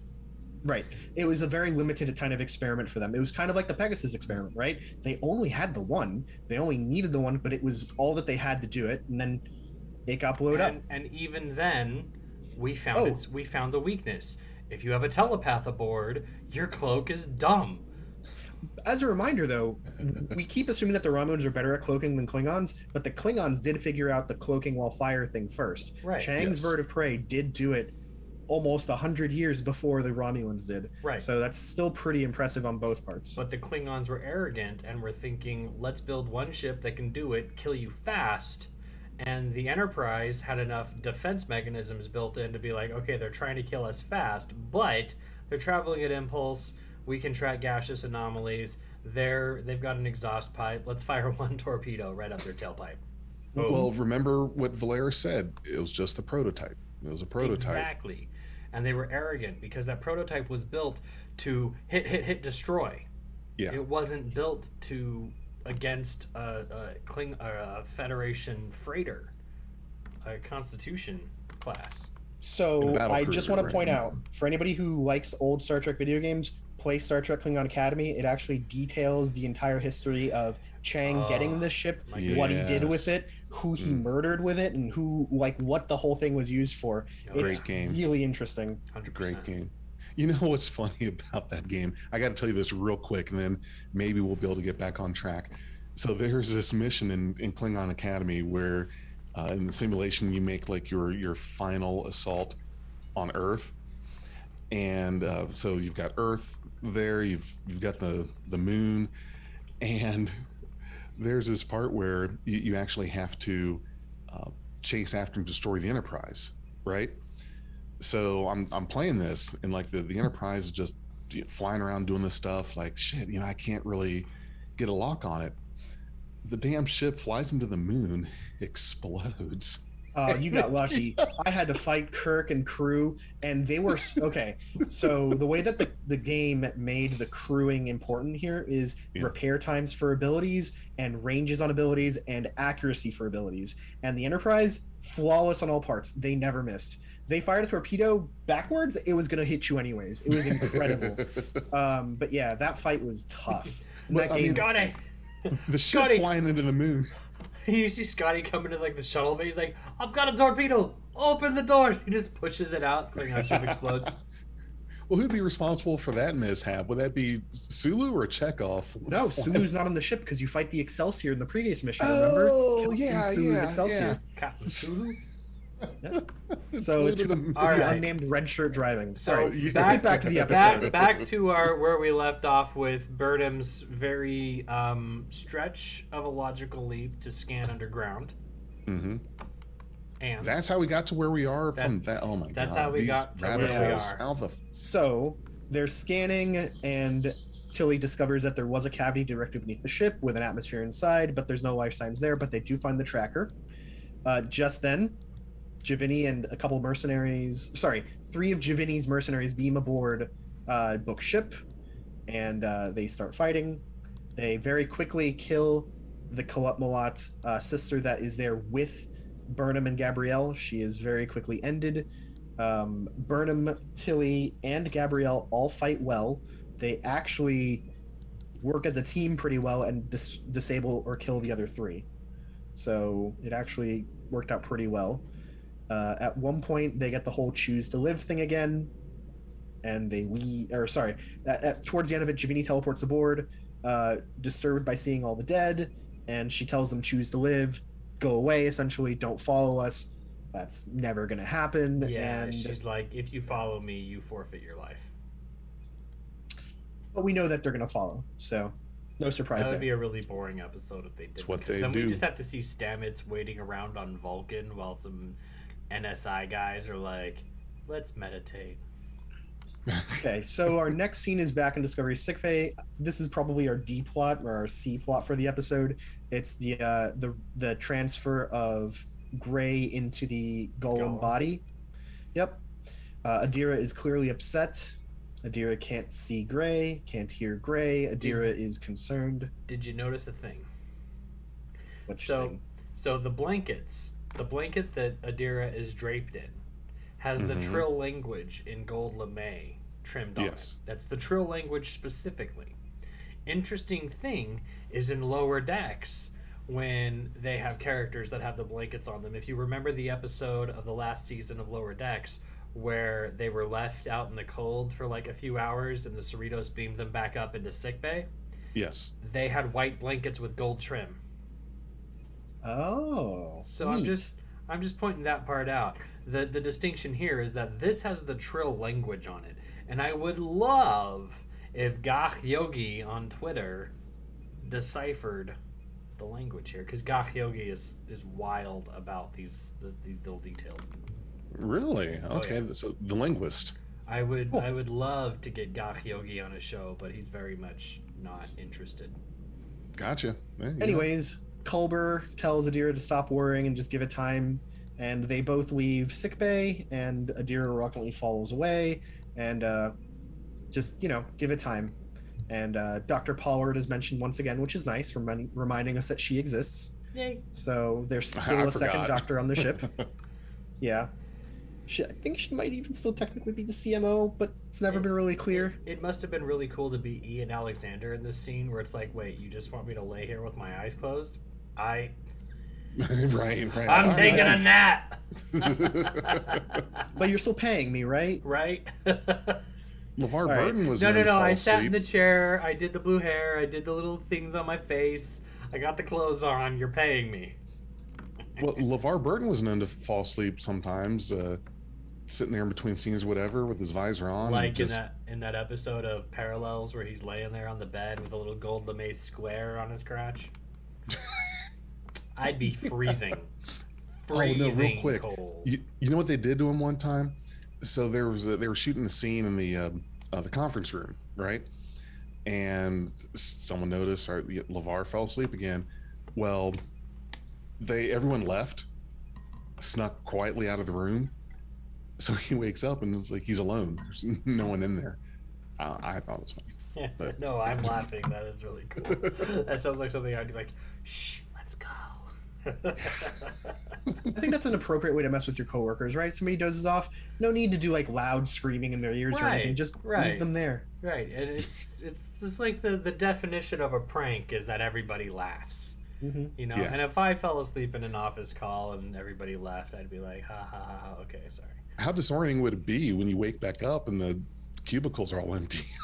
Right. It was a very limited kind of experiment for them. It was kind of like the Pegasus experiment, right? They only had the one. They only needed the one, but it was all that they had to do it, and then it got blown up. and, and even then, we found Oh. it's, we found the weakness. If you have a telepath aboard, your cloak is dumb. As a reminder, though, we keep assuming that the Romulans are better at cloaking than Klingons, but the Klingons did figure out the cloaking while fire thing first. Right. Chang's Yes. Bird of Prey did do it almost a hundred years before the Romulans did. Right. So that's still pretty impressive on both parts. But the Klingons were arrogant and were thinking, let's build one ship that can do it, kill you fast. And the Enterprise had enough defense mechanisms built in to be like, okay, they're trying to kill us fast, but they're traveling at impulse. We can track gaseous anomalies. They're they've got an exhaust pipe. Let's fire <laughs> one torpedo right up their tailpipe. Boom. Well, remember what Valeris said. It was just a prototype. It was a prototype. Exactly. And they were arrogant because that prototype was built to hit, hit, hit, destroy. Yeah. It wasn't built to against a, a, Kling, a Federation freighter, a Constitution class. So I just want to point out for anybody who likes old Star Trek video games, play Star Trek Klingon Academy. It actually details the entire history of Chang Oh, getting this ship, my what he did with it, who he Mm. murdered with it, and who like what the whole thing was used for. Great It's game. really interesting. 100%. Great game. You know what's funny <laughs> about that game? I got to tell you this real quick, and then maybe we'll be able to get back on track. So there's this mission in, in Klingon Academy where, uh, in the simulation, you make like your your final assault on Earth, and uh, so you've got Earth there, you've you've got the the Moon, and <laughs> there's this part where you, you actually have to uh, chase after and destroy the Enterprise, right? So I'm I'm playing this and like the the Enterprise is just you know, flying around doing this stuff like shit you know I can't really get a lock on it. The damn ship flies into the moon, <laughs> explodes. Uh, you got lucky. <laughs> I had to fight Kirk and crew, and they were okay. So the way that the, the game made the crewing important here is Yeah. repair times for abilities and ranges on abilities and accuracy for abilities. And the Enterprise, flawless on all parts. They never missed. They fired a torpedo backwards. It was gonna hit you anyways. It was incredible. <laughs> um, but yeah, that fight was tough. Well, That I mean- game- Scotty! the ship Scotty! flying into the moon. <laughs> You see Scotty coming to like the shuttle bay. He's like, I've got a torpedo. Open the door. He just pushes it out. Klingon ship explodes. <laughs> Well, who'd be responsible for that mishap? Would that be Sulu or Chekhov? no, <laughs> Sulu's not on the ship because you fight the Excelsior in the previous mission. Remember? Oh Captain yeah, Sulu's yeah, Excelsior. Captain Sulu. So it's, Flew to the- it's All right. unnamed red shirt driving. So All right, yeah. let's back to the episode. back to our where we left off with Burnham's very um, stretch of a logical leap to scan underground, Mhm. and That's how we got to where we are That- from that. Oh my god. that's how we these got to rabbit where we holes. are. How the So they're scanning, and Tilly discovers that there was a cavity directly beneath the ship with an atmosphere inside, but there's no life signs there. But they do find the tracker. Uh, just then, J'Vini and a couple mercenaries, sorry, three of J'Vini's mercenaries beam aboard uh, Book ship, and uh, they start fighting. They very quickly kill the Qowat Milat uh, sister that is there with Burnham and Gabrielle. She is very quickly ended. Um, Burnham, Tilly, and Gabrielle all fight well. They actually work as a team pretty well and dis- disable or kill the other three. So it actually worked out pretty well. Uh, at one point, they get the whole choose to live thing again, and they we or sorry, at, at, towards the end of it, J'Vini teleports aboard, uh, disturbed by seeing all the dead, and she tells them choose to live, go away. Essentially, don't follow us. That's never gonna happen. yeah, and she's like, if you follow me, you forfeit your life. but we know that they're gonna follow, so no surprise That would there. be a really boring episode if they did. It's what because they then we just have to see Stamets waiting around on Vulcan while some NSI guys are like, let's meditate. Okay, so our <laughs> next scene is back in Discovery Sickbay. This is probably our D plot or our C plot for the episode. It's the uh, the the transfer of Gray into the Golem Golem. body. Yep. Uh, Adira is clearly upset. Adira can't see Gray, can't hear Gray. Adira is concerned. Did you notice a thing? Which So, thing? so the blankets, the blanket that Adira is draped in, has the Mhm. Trill language in gold lame trimmed on Yes. it. That's the Trill language specifically. Interesting thing is in lower decks when they have characters that have the blankets on them. If you remember the episode of the last season of Lower Decks where they were left out in the cold for like a few hours and the Cerritos beamed them back up into sickbay, Yes. they had white blankets with gold trim. Oh. So I'm just I'm just pointing that part out. The the distinction here is that this has the Trill language on it, and I would love if Gach Yogi on Twitter deciphered the language here, because Gach Yogi is is wild about these these, these little details. Really? Oh, Okay. yeah. So the linguist. I would Cool. I would love to get Gach Yogi on a show, but he's very much not interested. Gotcha. Yeah, you know. Anyways, Culber tells Adira to stop worrying and just give it time. And they both leave sickbay, and Adira reluctantly follows away, and uh, just you know give it time. And uh, Dr. Pollard is mentioned once again, which is nice, reminding, reminding us that she exists. Yay! So there's <laughs> I still a second doctor on the ship. <laughs> yeah, she, I think she might even still technically be the CMO, but it's never been really clear. It must have been really cool to be Ian Alexander in this scene where it's like, wait, you just want me to lay here with my eyes closed? I <laughs> right, right. I'm All taking a nap. <laughs> But you're still paying me, right? right? <laughs> LeVar right. Burton was no, no, no. I sat in the chair. I did the blue hair. I did the little things on my face. I got the clothes on. You're paying me. Well, LeVar Burton was known to fall asleep sometimes, uh, sitting there in between scenes, whatever, with his visor on. like just, in that in that episode of Parallels where he's laying there on the bed with a little gold lame square on his crotch. I'd be freezing. <laughs> Oh, no, real quick. cold. You, you know what they did to him one time? So there was a, they were shooting a scene in the um, uh, the conference room, right? And someone noticed our Levar fell asleep again. Well, they everyone left, snuck quietly out of the room. So he <laughs> wakes up and it's like he's alone. There's <laughs> no one in there. Uh, I thought it was funny. but- no, I'm laughing. That is really cool. that sounds like something I'd be like, shh, let's go. I think that's an appropriate way to mess with your coworkers, right? Somebody dozes off, no need to do like loud screaming in their ears or anything. Just right. leave them there. right, and it's it's just like the the definition of a prank is that everybody laughs. hmm You know, Yeah. and if I fell asleep in an office call and everybody left, I'd be like, ha ha ha, ha okay, sorry. How disorienting would it be when you wake back up and the cubicles are all empty? <laughs>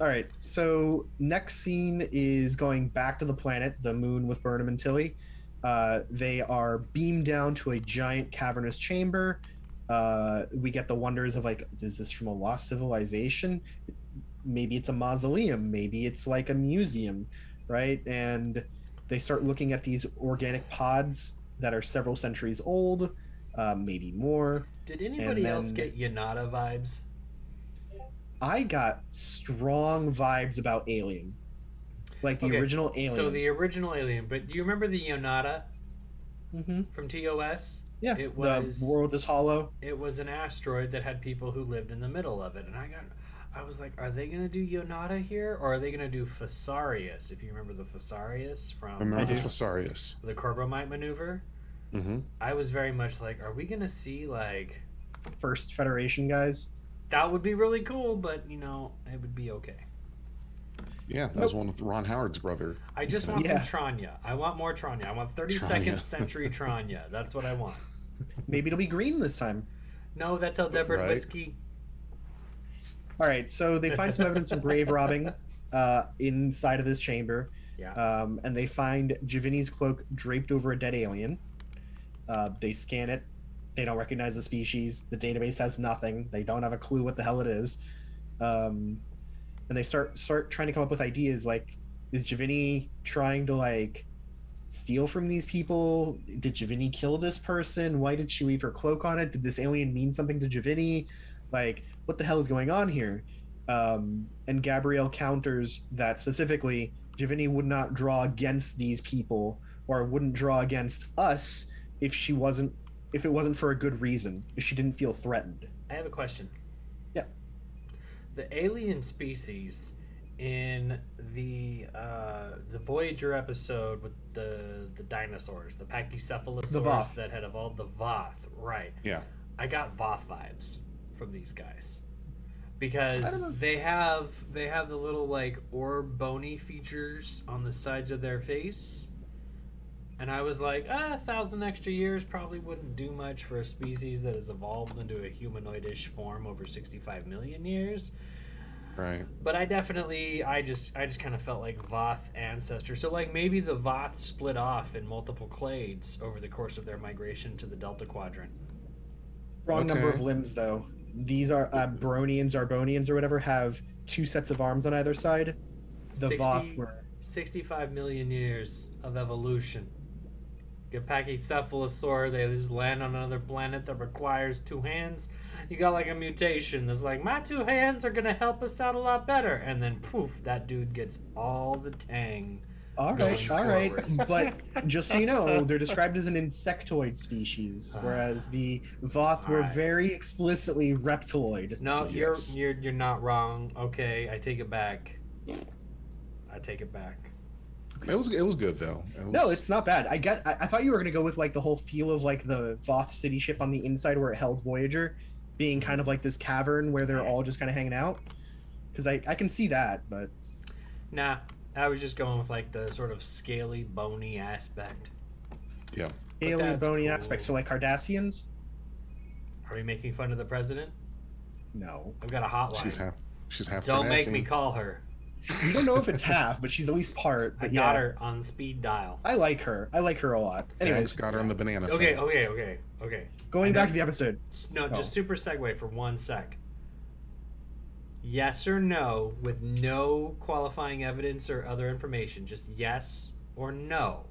All right. So next scene is going back to the planet, the moon with Burnham and Tilly. Uh, they are beamed down to a giant cavernous chamber. Uh, we get the wonders of like, is this from a lost civilization? Maybe it's a mausoleum. Maybe it's like a museum, right? And they start looking at these organic pods that are several centuries old, uh, maybe more. Did anybody else get Yonada vibes? I got strong vibes about Alien, like the Okay, original Alien. So the original Alien, but do you remember the Yonada hmm from TOS? Yeah, It was- the world is hollow. It was an asteroid that had people who lived in the middle of it, and I got, I was like, are they gonna do Yonada here, or are they gonna do Fesarius? If you remember the Fesarius from Remember the do. Fesarius? the Corbomite maneuver, hmm I was very much like, are we gonna see like First Federation guys. that would be really cool, but you know, it would be okay. Yeah, that was one with Ron Howard's brother. I just want Yeah. some Tranya. I want more Tranya. I want 32nd <laughs> century Tranya. That's what I want. Maybe it'll be green this time. No, that's Aldebaran Right. whiskey. All right, so they find some evidence of <laughs> grave robbing uh, inside of this chamber, Yeah. um, and they find J'Vini's cloak draped over a dead alien. Uh, they scan it. They don't recognize the species. The database has nothing. They don't have a clue what the hell it is. Um, and they start start trying to come up with ideas like, is J'Vini trying to like steal from these people? Did J'Vini kill this person? Why did she leave her cloak on it? Did this alien mean something to J'Vini? Like, what the hell is going on here? Um, and Gabrielle counters that specifically, J'Vini would not draw against these people or wouldn't draw against us if she wasn't if it wasn't for a good reason, if she didn't feel threatened. I have a question. Yeah. The alien species in the uh, the Voyager episode with the the dinosaurs, the Pachycephalosaurus The Voth. that had evolved, the Voth, right? Yeah. I got Voth vibes from these guys because they have they have the little like orb bony features on the sides of their face. And I was like, ah, a thousand extra years probably wouldn't do much for a species that has evolved into a humanoidish form over 65 million years. Right. But I definitely, I just, I just kind of felt like Voth ancestor. So like maybe the Voth split off in multiple clades over the course of their migration to the Delta Quadrant. Wrong number of limbs, though. These are uh, Bronians, Arbonians, or whatever, have two sets of arms on either side. The 60 Voth were. 65 million years of evolution. Get Pachycephalosaur, they just land on another planet that requires two hands. You got like a mutation that's like, my two hands are gonna help us out a lot better. And then poof, that dude gets all the tang. All going right, all right. <laughs> But just so you know, <laughs> they're described as an insectoid species, ah. whereas the Voth were Alright. very explicitly reptiloid. No, Yes. you're you're you're not wrong. Okay, I take it back. I take it back. It was it was good though. It No, it's not bad. I get. I, I thought you were gonna go with like the whole feel of like the Voth city ship on the inside where it held Voyager, being kind of like this cavern where they're all just kind of hanging out. Because I I can see that, but Nah, I was just going with like the sort of scaly, bony aspect. yeah. alien that's bony cool. aspects. So like Cardassians. Are we making fun of the president? No, I've got a hotline. She's half she's half Don't make me call her. We don't know if it's half, but she's at least part. I But got yeah, her on speed dial. I like her. I like her a lot. Dax Anyways, got her on the banana. Okay, phone. okay, okay, okay. going back to the episode. S- No, Oh. just super segue for one sec. Yes or no, with no qualifying evidence or other information, just yes or no.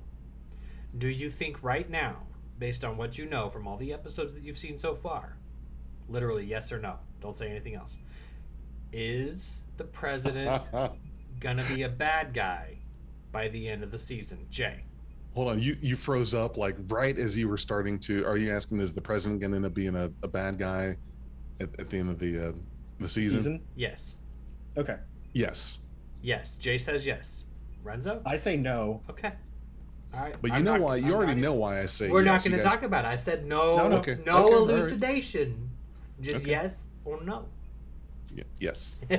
Do you think right now, based on what you know from all the episodes that you've seen so far, literally yes or no, don't say anything else, is the president <laughs> gonna be a bad guy by the end of the season? Jay. Hold on, you you froze up like right as you were starting to. Are you asking is the president going to end up being a, a bad guy at, at the end of the uh, the season? Season. Yes. Okay, Yes, Yes. Jay says yes. Renzo? I say no. Okay. All right. but you I'm know not- why? I'm You already even- know why I say. We're not yes. You going to guys- talk about it. I said no, No, no, no. Okay. Okay, all right. elucidation. Just Okay. yes or no. Y- Yes. <laughs> <laughs>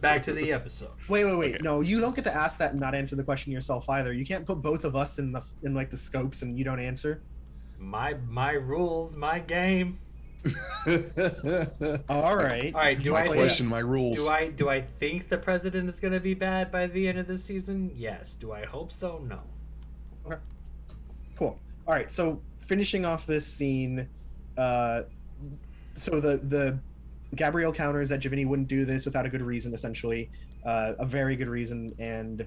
Back to the episode. Wait, wait, wait. Okay. No, you don't get to ask that and not answer the question yourself either. You can't put both of us in the in like the scopes and you don't answer. My my rules, my game. <laughs> All right. All right. Do my I question, my rules. do I do I think the president is going to be bad by the end of the season? Yes. Do I hope so? No. Cool. All right. So finishing off this scene, uh, so the the Gabrielle counters that J'Vini wouldn't do this without a good reason, essentially, uh, a very good reason, and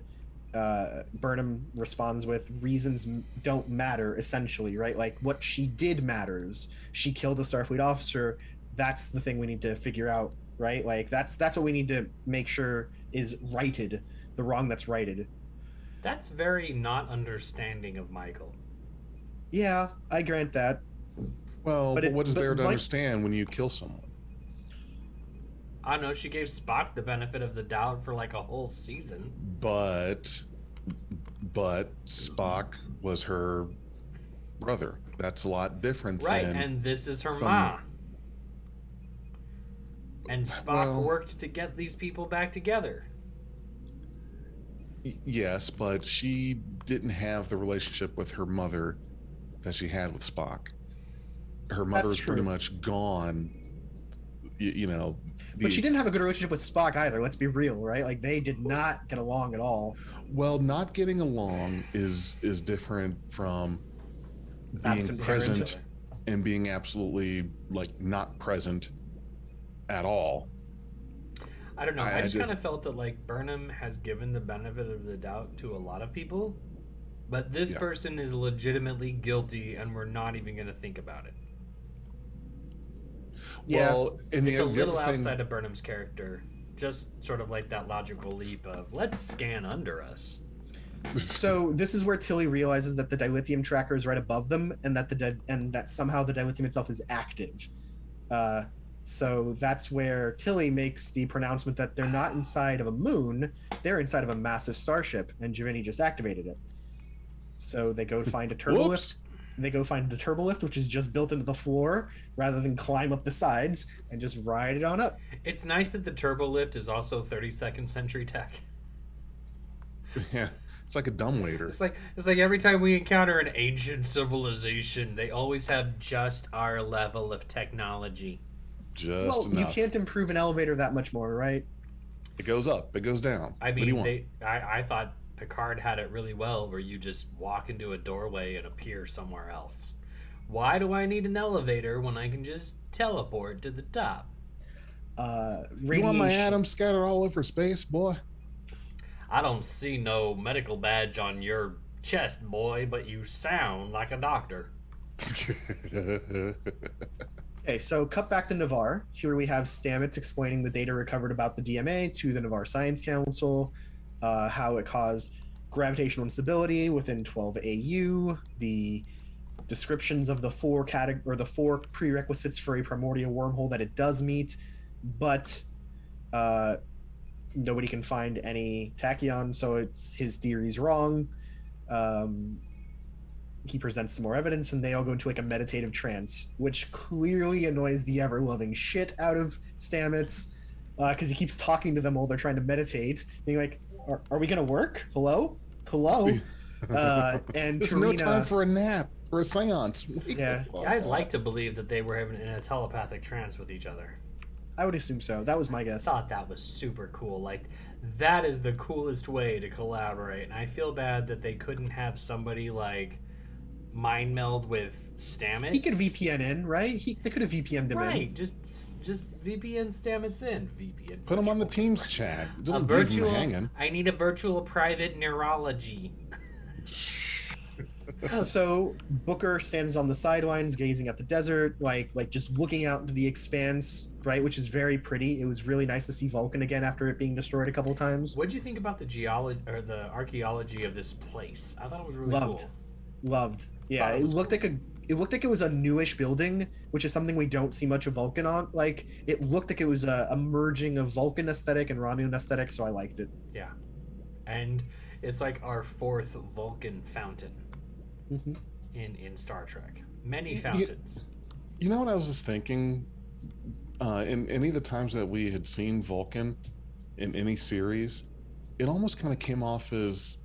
uh, Burnham responds with reasons don't matter, essentially, right? Like what she did matters. She killed a Starfleet officer. That's the thing we need to figure out, right? Like that's that's what we need to make sure is righted, the wrong that's righted. That's very not understanding of Michael. Yeah, I grant that. well, but but it- what is but there to like- understand when you kill someone? I don't know. She gave Spock the benefit of the doubt for like a whole season. But, but Spock was her brother. That's a lot different Right, than. and this is her some- ma. And Spock Well- worked to get these people back together. Yes, but she didn't have the relationship with her mother that she had with Spock. Her mother was pretty much gone. You, you know, But she didn't have a good relationship with Spock either. Let's be real, right? Like they did not get along at all. Well, not getting along is is different from being Absent present parent. and being absolutely like not present at all. I don't know. I, I just, just- kind of felt that like Burnham has given the benefit of the doubt to a lot of people, But this Yeah. person is legitimately guilty, and we're not even going to think about it. Yeah. Well, and the, It's a the little other thing, outside of Burnham's character. Just sort of like that logical leap of let's scan under us. So this is where Tilly realizes that the dilithium tracker is right above them, and that the di- and that somehow the dilithium itself is active. Uh, so that's where Tilly makes the pronouncement that they're not inside of a moon; they're inside of a massive starship, and J'Vini just activated it. So they go find a turbolift. Whoops. They go find the turbolift, which is just built into the floor, rather than climb up the sides and just ride it on up. It's nice that the turbo lift is also 32nd century tech. <laughs> Yeah, it's like a dumbwaiter. It's like it's like every time we encounter an ancient civilization, they always have just our level of technology. Just well, you can't improve an elevator that much more, right? It goes up. It goes down. I what do you mean, want? they, I, I thought Picard had it really well, where you just walk into a doorway and appear somewhere else. Why do I need an elevator when I can just teleport to the top? Uh, you want my atoms scattered all over space, boy? I don't see no medical badge on your chest, boy, but you sound like a doctor. <laughs> Okay, so cut back to Ni'Var. Here we have Stamets explaining the data recovered about the DMA to the Ni'Var Science Council, uh, how it caused gravitational instability within 12 AU, the descriptions of the four categ- or the four prerequisites for a primordial wormhole that it does meet, but uh, nobody can find any tachyon, so it's his theory's wrong. Um, he presents some more evidence and they all go into like a meditative trance which clearly annoys the ever-loving shit out of stamets because he keeps talking to them while they're trying to meditate being like are, are we gonna work hello hello <laughs> uh, and There's T'Rina, no time for a nap or a seance. <laughs> Wake Yeah. I'd up. like to believe that they were having in a telepathic trance with each other. i would assume so that was my I guess thought that was super cool. Like that is the coolest way to collaborate. And I feel bad that they couldn't have somebody like mind meld with Stamets. he could vpn in right he, they could have vpn'd him Right, in just just VPN Stamets in. VPN. Put him on the. Teams chat. A Don't leave them virtual. hanging. I need a virtual private neurology. <laughs> so Booker stands on the sidelines, gazing at the desert, like like just looking out into the expanse, right, which is very pretty. It was really nice to see Vulcan again after it being destroyed a couple times. What do you think about the geology or the archaeology of this place? I thought it was really Loved. cool. Loved, yeah. It It, looked cool. like a it looked like it was a newish building, which is something we don't see much of Vulcan on. Like it looked like it was a, a merging of Vulcan aesthetic and Romulan aesthetic, so I liked it. Yeah, and it's like our fourth Vulcan fountain Mhm. in in Star Trek. Many Y- y- fountains. You know what I was just thinking? Uh, in any of the times that we had seen Vulcan in any series, it almost kind of came off as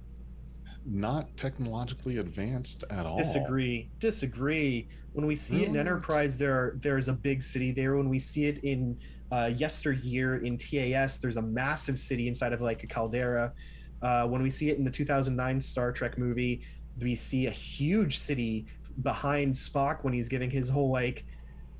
not technologically advanced at all. Disagree. Disagree. When we see it in Enterprise, there are, there's a big city there. When we see it in uh, yesteryear in TAS, there's a massive city inside of like a caldera. Uh, when we see it in the 2009 Star Trek movie, we see a huge city behind Spock when he's giving his whole like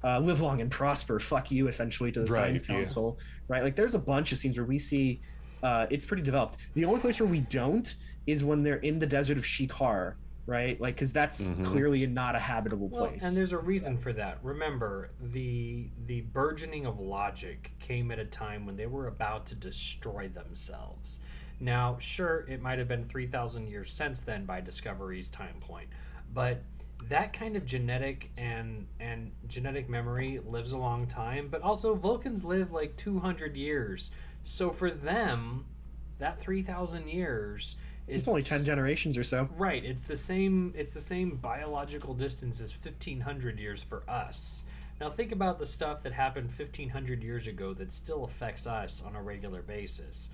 uh, "live long and prosper," "fuck you" essentially to the Right, Science yeah. Council, right? Like, there's a bunch of scenes where we see uh, it's pretty developed. The only place where we don't is when they're in the desert of ShiKahr, right? Like, because that's Mhm. clearly not a habitable Well, place. and there's a reason for that. Remember, the the burgeoning of logic came at a time when they were about to destroy themselves. Now, sure, it might have been 3,000 years since then by Discovery's time point, but that kind of genetic and and genetic memory lives a long time, but also Vulcans live like 200 years. So for them, that 3,000 years is it's only ten generations or so. Right. It's the same. It's the same biological distance as fifteen hundred years for us. Now think about the stuff that happened fifteen hundred years ago that still affects us on a regular basis.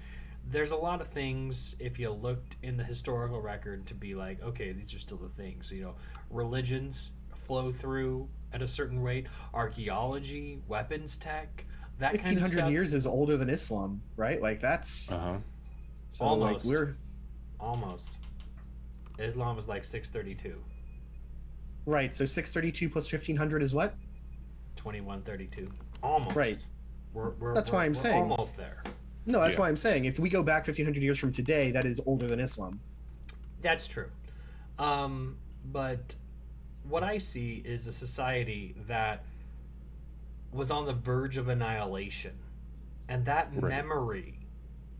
There's a lot of things if you looked in the historical record to be like, okay, these are still the things. You know, religions flow through at a certain rate. Archaeology, weapons tech, that kind of stuff. years is older than Islam, right? Like that's Uh huh. so Almost. like we're Almost. Islam is like six thirty two. right. So six thirty two plus fifteen hundred is what? 2132. Almost. Right. We're, we're, That's we're, why I'm saying. almost there. No, that's Yeah. why I'm saying if we go back fifteen hundred years from today, that is older than Islam. That's true. Um, but what I see is a society that was on the verge of annihilation, and that Right. memory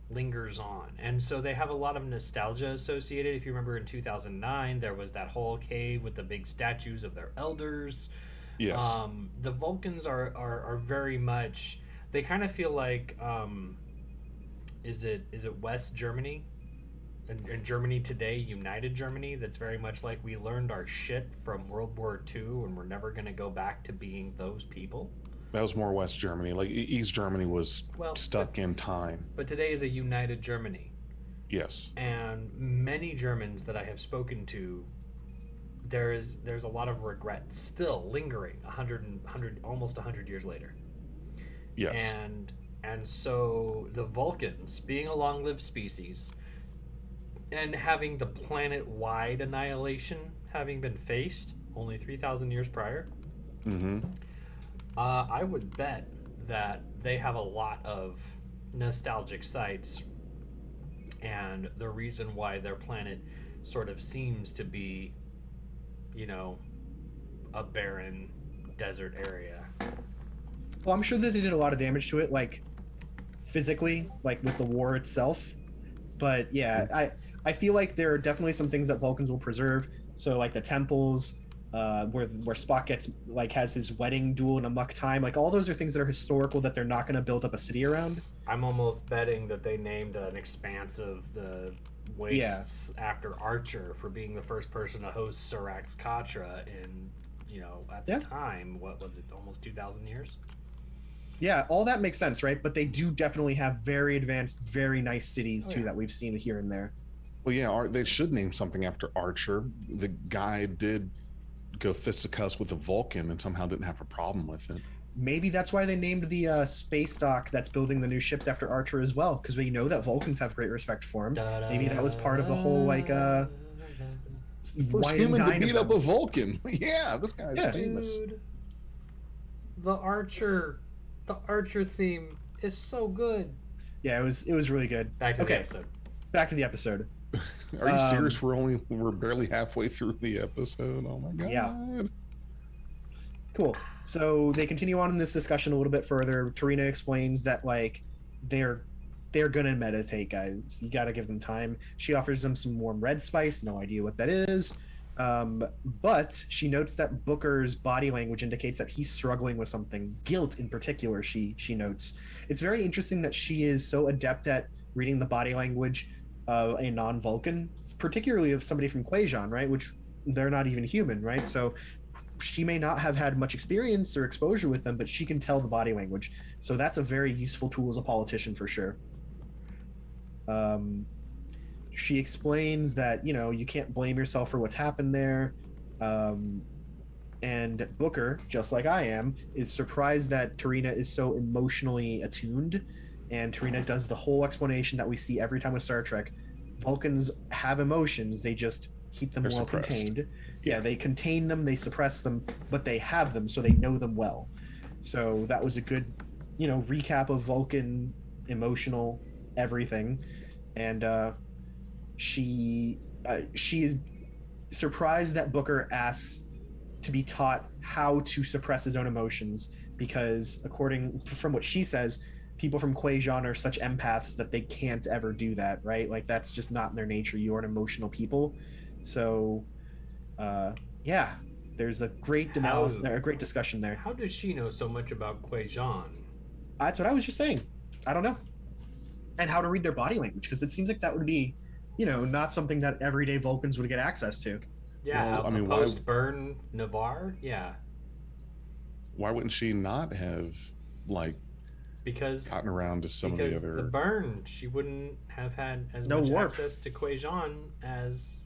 lingers on. And so they have a lot of nostalgia associated. If you remember in 2009, there was that whole cave with the big statues of their elders. Yes. Um, the Vulcans are, are, are very much. They kind of feel like. Um, is it is it West Germany? And, and Germany today, United Germany, that's very much like we learned our shit from World War II and we're never going to go back to being those people. That was more West Germany. Like East Germany was Well, stuck in time. But today is a united Germany. Yes. and many Germans that I have spoken to, there is there's a lot of regret still lingering a hundred and hundred almost a hundred years later. Yes. And and so the Vulcans, being a long-lived species, and having the planet-wide annihilation having been faced only three thousand years prior, mm-hmm. Uh, I would bet that they have a lot of nostalgic sites, and the reason why their planet sort of seems to be, you know, a barren desert area. Well, I'm sure that they did a lot of damage to it, like physically, like with the war itself. But yeah, I I feel like there are definitely some things that Vulcans will preserve. So like the temples, uh, where where Spock gets like has his wedding duel in Amok Time. Like all those are things that are historical that they're not going to build up a city around. I'm almost betting that they named an expanse of the wastes after Archer for being the first person to host Surak's Katra in, you know, at the Yeah. time, what was it, almost 2,000 years? Yeah, all that makes sense, right? But they do definitely have very advanced, very nice cities Oh, too yeah. that we've seen here and there. Well, yeah, they should name something after Archer. The guy did go fisticuffs with a Vulcan and somehow didn't have a problem with it. Maybe that's why they named the uh, space dock that's building the new ships after Archer as well, because we know that Vulcans have great respect for him. Maybe that was part of the whole, like, uh, First human to beat up a Vulcan. <laughs> yeah, this guy's Yeah. famous. Dude, the Archer, the Archer theme is so good. Yeah, it was it was really good. Back to Okay. the episode. Back to the episode. <laughs> Are you Um, serious? We're only we're barely halfway through the episode. Oh my god. Yeah. Cool. So they continue on in this discussion a little bit further. T'Rina explains that like they're they're gonna meditate, guys. You gotta give them time. She offers them some warm red spice. No idea what that is. Um, but she notes that Booker's body language indicates that he's struggling with something, guilt in particular. She she notes. It's very interesting that she is so adept at reading the body language of a non-Vulcan, particularly of somebody from Kwejian, right? Which they're not even human, right? So she may not have had much experience or exposure with them, but she can tell the body language. So that's a very useful tool as a politician for sure. Um, she explains that you know you can't blame yourself for what's happened there, um, and Booker, just like I am, is surprised that T'Rina is so emotionally attuned. And T'Rina does the whole explanation that we see every time with Star Trek. Vulcans have emotions; they just keep them They're well suppressed. contained. Yeah, Yeah. they contain them, they suppress them, but they have them, so they know them well. So that was a good, you know, recap of Vulcan emotional everything, and uh, she uh, she is surprised that Booker asks to be taught how to suppress his own emotions because, according from what she says, people from Kwejian are such empaths that they can't ever do that, right? Like that's just not in their nature. You are an emotional people, so uh, yeah. There's a great analysis, How- a great discussion there. How does she know so much about Kwejian? That's what I was just saying. I don't know. And how to read their body language because it seems like that would be, you know, not something that everyday Vulcans would get access to. Yeah, Well, I a mean, why- post burn Ni'Var. Yeah, Why wouldn't she not have like because gotten around to some of because the the, burn, she wouldn't have had as No much warp. access to Kwejian as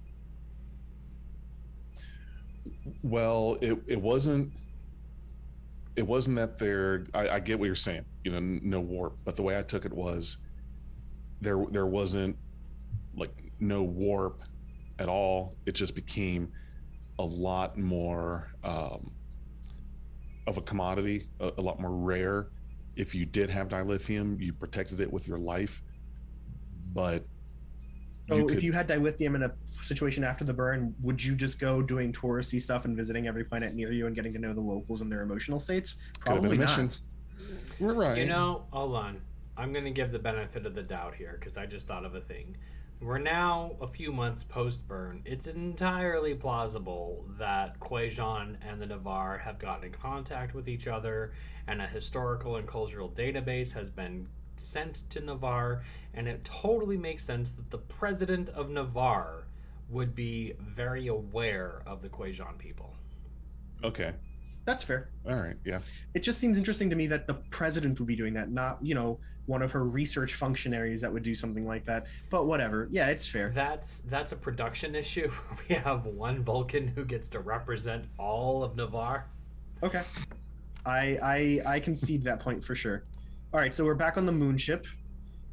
Well, it it wasn't. It wasn't that there. I, I get what you're saying. You know, no warp. But the way I took it was, there there wasn't like no warp at all. It just became a lot more um, of a commodity, a, a lot more rare. If you did have dilithium, you protected it with your life. But So you if you had dilithium in a situation after the burn, would you just go doing touristy stuff and visiting every planet near you and getting to know the locals and their emotional states? Could have been Probably a not. mission. we're right. You know, hold on. I'm going to give the benefit of the doubt here because I just thought of a thing. We're now a few months post burn. It's entirely plausible that Kwejian and the Ni'Var have gotten in contact with each other, and a historical and cultural database has been sent to Ni'Var, and it totally makes sense that the president of Ni'Var would be very aware of the Kwejian people. Okay. That's fair. All right. Yeah. It just seems interesting to me that the president would be doing that, not you know one of her research functionaries that would do something like that. But whatever. Yeah, it's fair. That's that's a production issue. <laughs> We have one Vulcan who gets to represent all of Ni'Var. Okay. I I I concede that point for sure. All right, so we're back on the moon ship.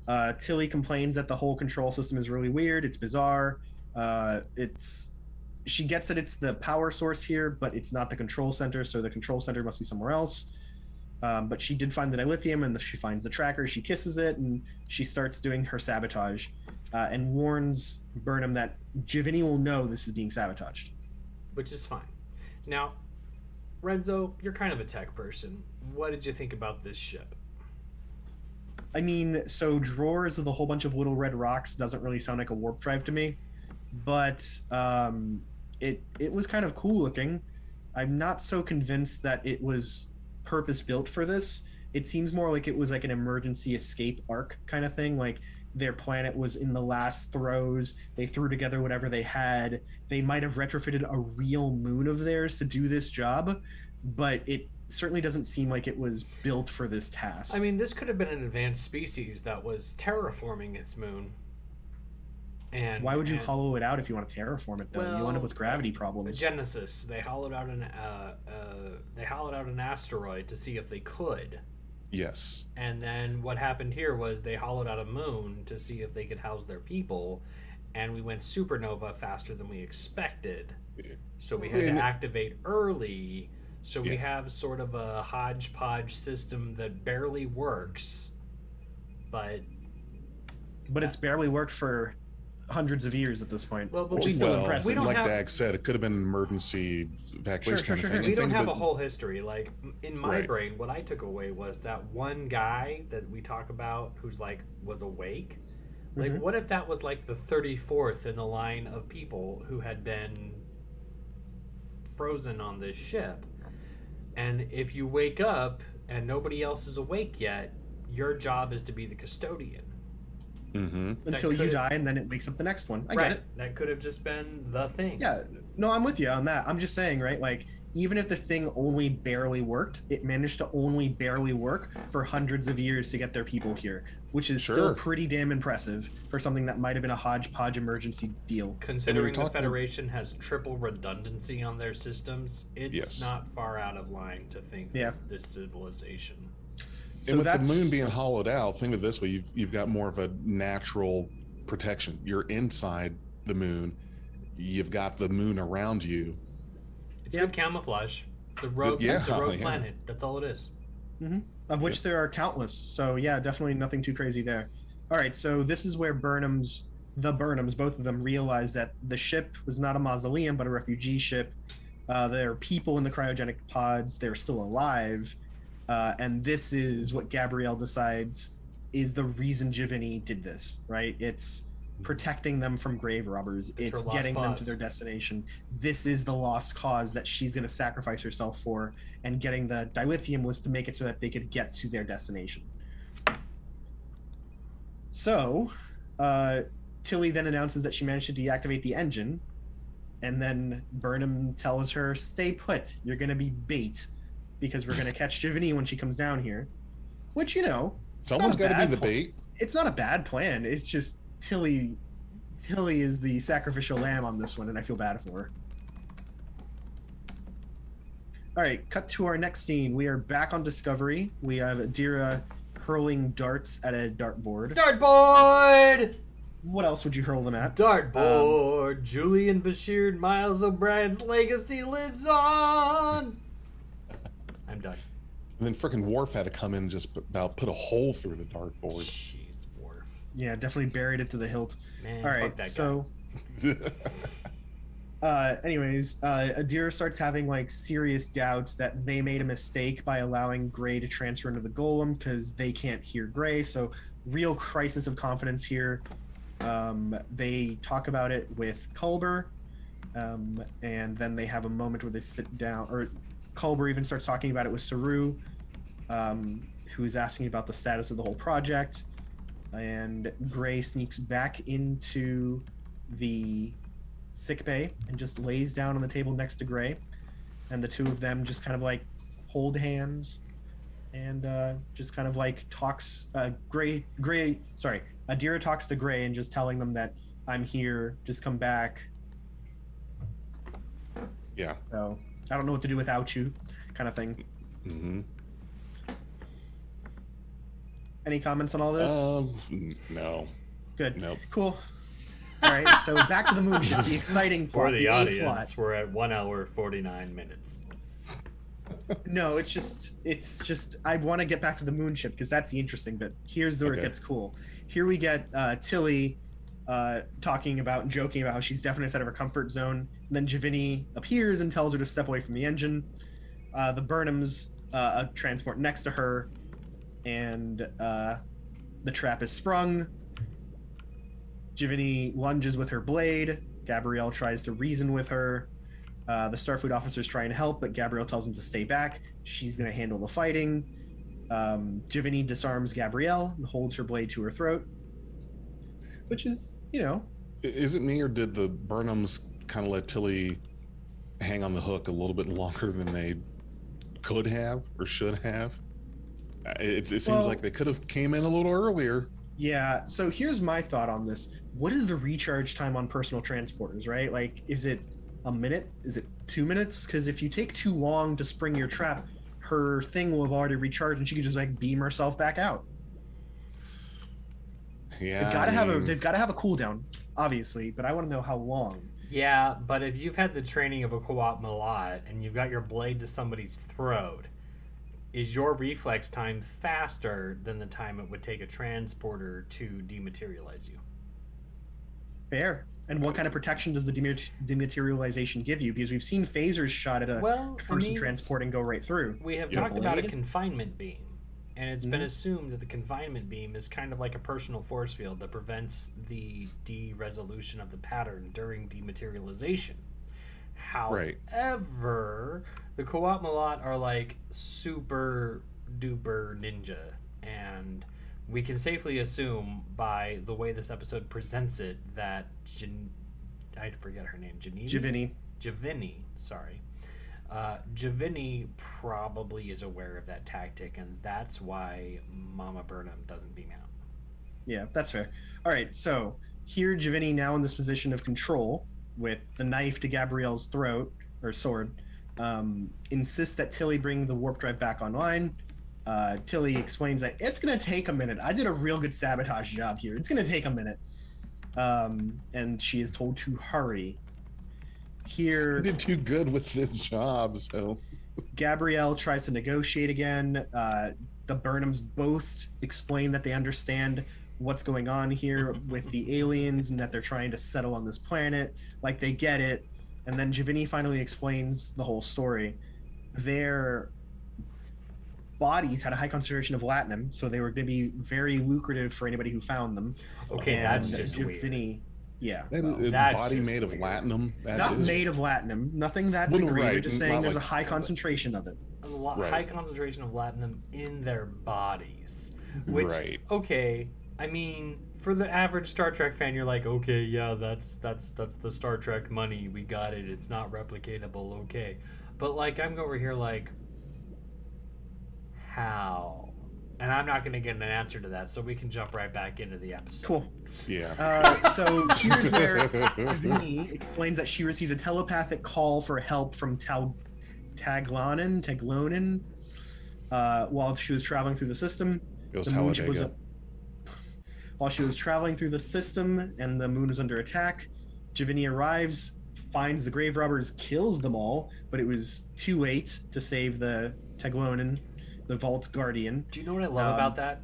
Uh, Tilly complains that the whole control system is really weird. It's bizarre. Uh, it's she gets that it's the power source here, but it's not the control center. So the control center must be somewhere else. Um, but she did find the dilithium, and she finds the tracker. She kisses it, and she starts doing her sabotage, uh, and warns Burnham that J'Vini will know this is being sabotaged. which is fine. Now, Renzo, you're kind of a tech person. What did you think about this ship? I mean, so drawers with a whole bunch of little red rocks doesn't really sound like a warp drive to me, but um, it it was kind of cool looking. I'm not so convinced that it was purpose built for this. It seems more like it was like an emergency escape arc kind of thing. Like their planet was in the last throes. They threw together whatever they had. They might have retrofitted a real moon of theirs to do this job, but it certainly doesn't seem like it was built for this task. I mean, this could have been an advanced species that was terraforming its moon. And Why would you and hollow it out if you want to terraform it? Though you end up with gravity problems. Genesis? They hollowed out an uh, uh, they hollowed out an asteroid to see if they could. Yes. And then what happened here was they hollowed out a moon to see if they could house their people, and we went supernova faster than we expected. So we had And- to activate early. So we have sort of a hodgepodge system that barely works, but but it's barely worked for hundreds of years at this point. well, but which we, is still well, impressive. we don't like have- Dag said, it could have been an emergency evacuation Sure, kind sure, of sure, we don't think have a whole history. Like in my Right. brain, what I took away was that one guy that we talk about who's like was awake. Like, Mhm. what if that was like the thirty fourth in the line of people who had been frozen on this ship? And if you wake up and nobody else is awake yet, your job is to be the custodian. Mhm. until you die, and then it wakes up the next one. I right. get it. That could have just been the thing. Yeah, no, I'm with you on that. I'm just saying, right? Like, even if the thing only barely worked, it managed to only barely work for hundreds of years to get their people here, which is still pretty damn impressive for something that might have been a hodgepodge emergency deal. Considering the Federation has triple redundancy on their systems, it's Yes. not far out of line to think Yeah. that this civilization. So and with that's the moon being hollowed out, think of it this way: you've you've got more of a natural protection. You're inside the moon. You've got the moon around you. It's Yep. good camouflage. The a rogue, Yeah, it's a rogue yeah. planet. That's all it is. of which there are countless. So yeah, definitely nothing too crazy there. All right, so this is where Burnham's the Burnhams, both of them, realize that the ship was not a mausoleum but a refugee ship. Uh, there are people in the cryogenic pods. They're still alive, uh, and this is what Gabrielle decides is the reason J'Vini did this. Right? It's protecting them from grave robbers. It's It's getting them to their destination. This is the lost cause that she's going to sacrifice herself for, and getting the dilithium was to make it so that they could get to their destination. So, uh, Tilly then announces that she managed to deactivate the engine, and then Burnham tells her, "Stay put. You're going to be bait, because we're going to catch J'Vini when she comes down here." Which you know, it's not Someone's a got to be the pl- bait. It's not a bad plan. It's just Tilly. Tilly is the sacrificial lamb on this one, and I feel bad for her. All right, cut to our next scene. We are back on Discovery. We have Adira hurling darts at a dartboard. Dartboard! What else would you hurl them at? Dartboard! Um, Julian Bashir Miles O'Brien's legacy lives on! I'm done. And then freaking Worf had to come in and just about put a hole through the dartboard. Jeez, Worf. Yeah, definitely buried it to the hilt. Man, All fuck that so <laughs> uh, anyways, uh, Adira starts having like serious doubts that they made a mistake by allowing Gray to transfer into the golem because they can't hear Gray. So, real crisis of confidence here. Um, they talk about it with Culber, um, and then they have a moment where they sit down, or Culber even starts talking about it with Saru, um, who is asking about the status of the whole project. And Gray sneaks back into the sick bay and just lays down on the table next to Gray, and the two of them just kind of like hold hands and uh, just kind of like talks. Uh, Gray, Gray, sorry, Adira talks to Gray and just telling them that I'm here, just come back. yeah. So I don't know what to do without you, kind of thing. hmm Any comments on all this? Um, no. Good. Nope. Cool. All right, so back to the moonship, <laughs> the exciting For plot, the A audience, plot. we're at one hour forty nine minutes. No, it's just it's just I want to get back to the moonship because that's the interesting bit. Here's where Okay. it gets cool. Here we get uh, Tilly uh, talking about and joking about how she's definitely out of her comfort zone. Then J'Vini appears and tells her to step away from the engine. Uh, the Burnhams uh, a transport next to her, and uh, the trap is sprung. J'Vini lunges with her blade. Gabrielle tries to reason with her. Uh, the Starfleet officers try and help, but Gabrielle tells them to stay back. She's going to handle the fighting. Um, J'Vini disarms Gabrielle and holds her blade to her throat, which is, you know, Is it me or did the Burnhams kind of let Tilly hang on the hook a little bit longer than they could have or should have? Uh, It, it seems Well- like they could have came in a little earlier. yeah. So here's my thought on this. What is the recharge time on personal transporters, right? Like, is it a minute? Is it two minutes? Because if you take too long to spring your trap, her thing will have already recharged and she could just like beam herself back out. Yeah, They've got to I have a they've got to have a cooldown, obviously, but I want to know how long. Yeah, but if you've had the training of a Qowat Milat and you've got your blade to somebody's throat, is your reflex time faster than the time it would take a transporter to dematerialize you? Fair. And what kind of protection does the demat- dematerialization give you? Because we've seen phasers shot at a Well, I person mean, transporting go right through. we have Yeah. talked about a confinement beam, and it's been Mhm. assumed that the confinement beam is kind of like a personal force field that prevents the de-resolution of the pattern during dematerialization. Right. However, the Qowat Milat are like super duper ninja, and we can safely assume by the way this episode presents it that Jan- I forget her name, Janine. J'Vini. J'Vini, sorry. Uh, J'Vini probably is aware of that tactic, and that's why Mama Burnham doesn't beam out. Yeah, that's fair. All right, so here J'Vini now in this position of control with the knife to Gabrielle's throat or sword, um, insists that Tilly bring the warp drive back online. Uh, Tilly explains that it's going to take a minute. I did a real good sabotage job here. It's going to take a minute. Um, and she is told to hurry. Here, I did too good with this job, so Gabrielle tries to negotiate again. Uh, the Burnhams both explain that they understand what's going on here with the aliens and that they're trying to settle on this planet. Like they get it. And then J'Vini finally explains the whole story. Their bodies had a high concentration of latinum, so they were going to be very lucrative for anybody who found them. Okay, and that's just weird. J'Vini, yeah. that well, is- that's body just made of weird. latinum. That not is- made of latinum, nothing that Well, degree. They're right, just not saying there's a high concentration of it. A lo- Right. high concentration of latinum in their bodies. Which, Right. okay, I mean, for the average Star Trek fan, you're like, okay, yeah, that's that's that's the Star Trek money. We got it. It's not replicatable. Okay, but like, I'm over here like, how? And I'm not going to get an answer to that, so we can jump right back into the episode. Cool. Yeah. Uh, so here's where Vinny explains that she received a telepathic call for help from Tal- Taglonin, Taglonin, uh, while she was traveling through the system. It was The moon was Talladega. while she was traveling through the system and the moon was under attack. J'Vini arrives, finds the grave robbers, kills them all, but it was too late to save the Taglonin, the Vault Guardian. Do you know what I love Um, about that?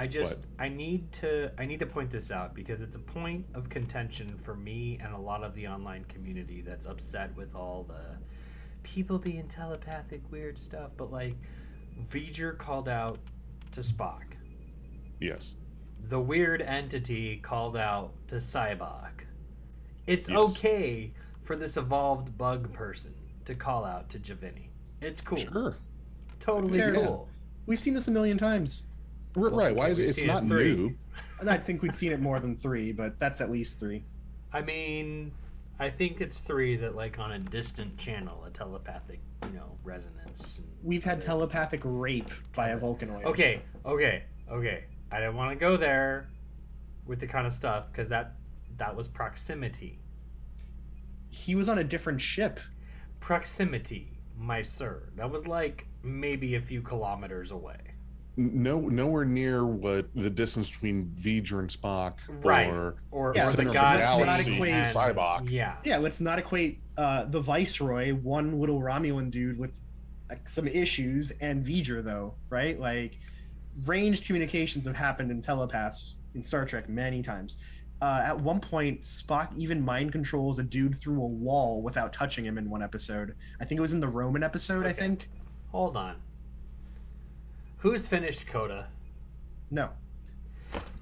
I just I need to I need to point this out because it's a point of contention for me and a lot of the online community that's upset with all the people being telepathic weird stuff. But like, V'ger called out to Spock. Yes. The weird entity called out to Sybok. It's Yes. okay for this evolved bug person to call out to J'Vini. It's cool. Sure. Totally cool. We've seen this a million times. R- right. Why is it? It's seen it not three. new. <laughs> And I think we've seen it more than three, but that's at least three. I mean, I think it's three that like on a distant channel, a telepathic, you know, resonance. We've had other- telepathic rape by a Vulcanoid. Okay, okay, okay. I didn't want to go there with the kind of stuff because that that was proximity. He was on a different ship. Proximity, my sir. That was like maybe a few kilometers away. No, nowhere near what the distance between V'ger and Spock Right. or Or, Yeah, or center the of the gods galaxy, and- Sybok. Yeah. Yeah, let's not equate uh, the Viceroy, one little Romulan dude with like, some issues, and V'ger though, right? Like, ranged communications have happened in telepaths in Star Trek many times. Uh, at one point, Spock even mind controls a dude through a wall without touching him in one episode. I think it was in the Roman episode. I think. Hold on. Who's finished Coda? No,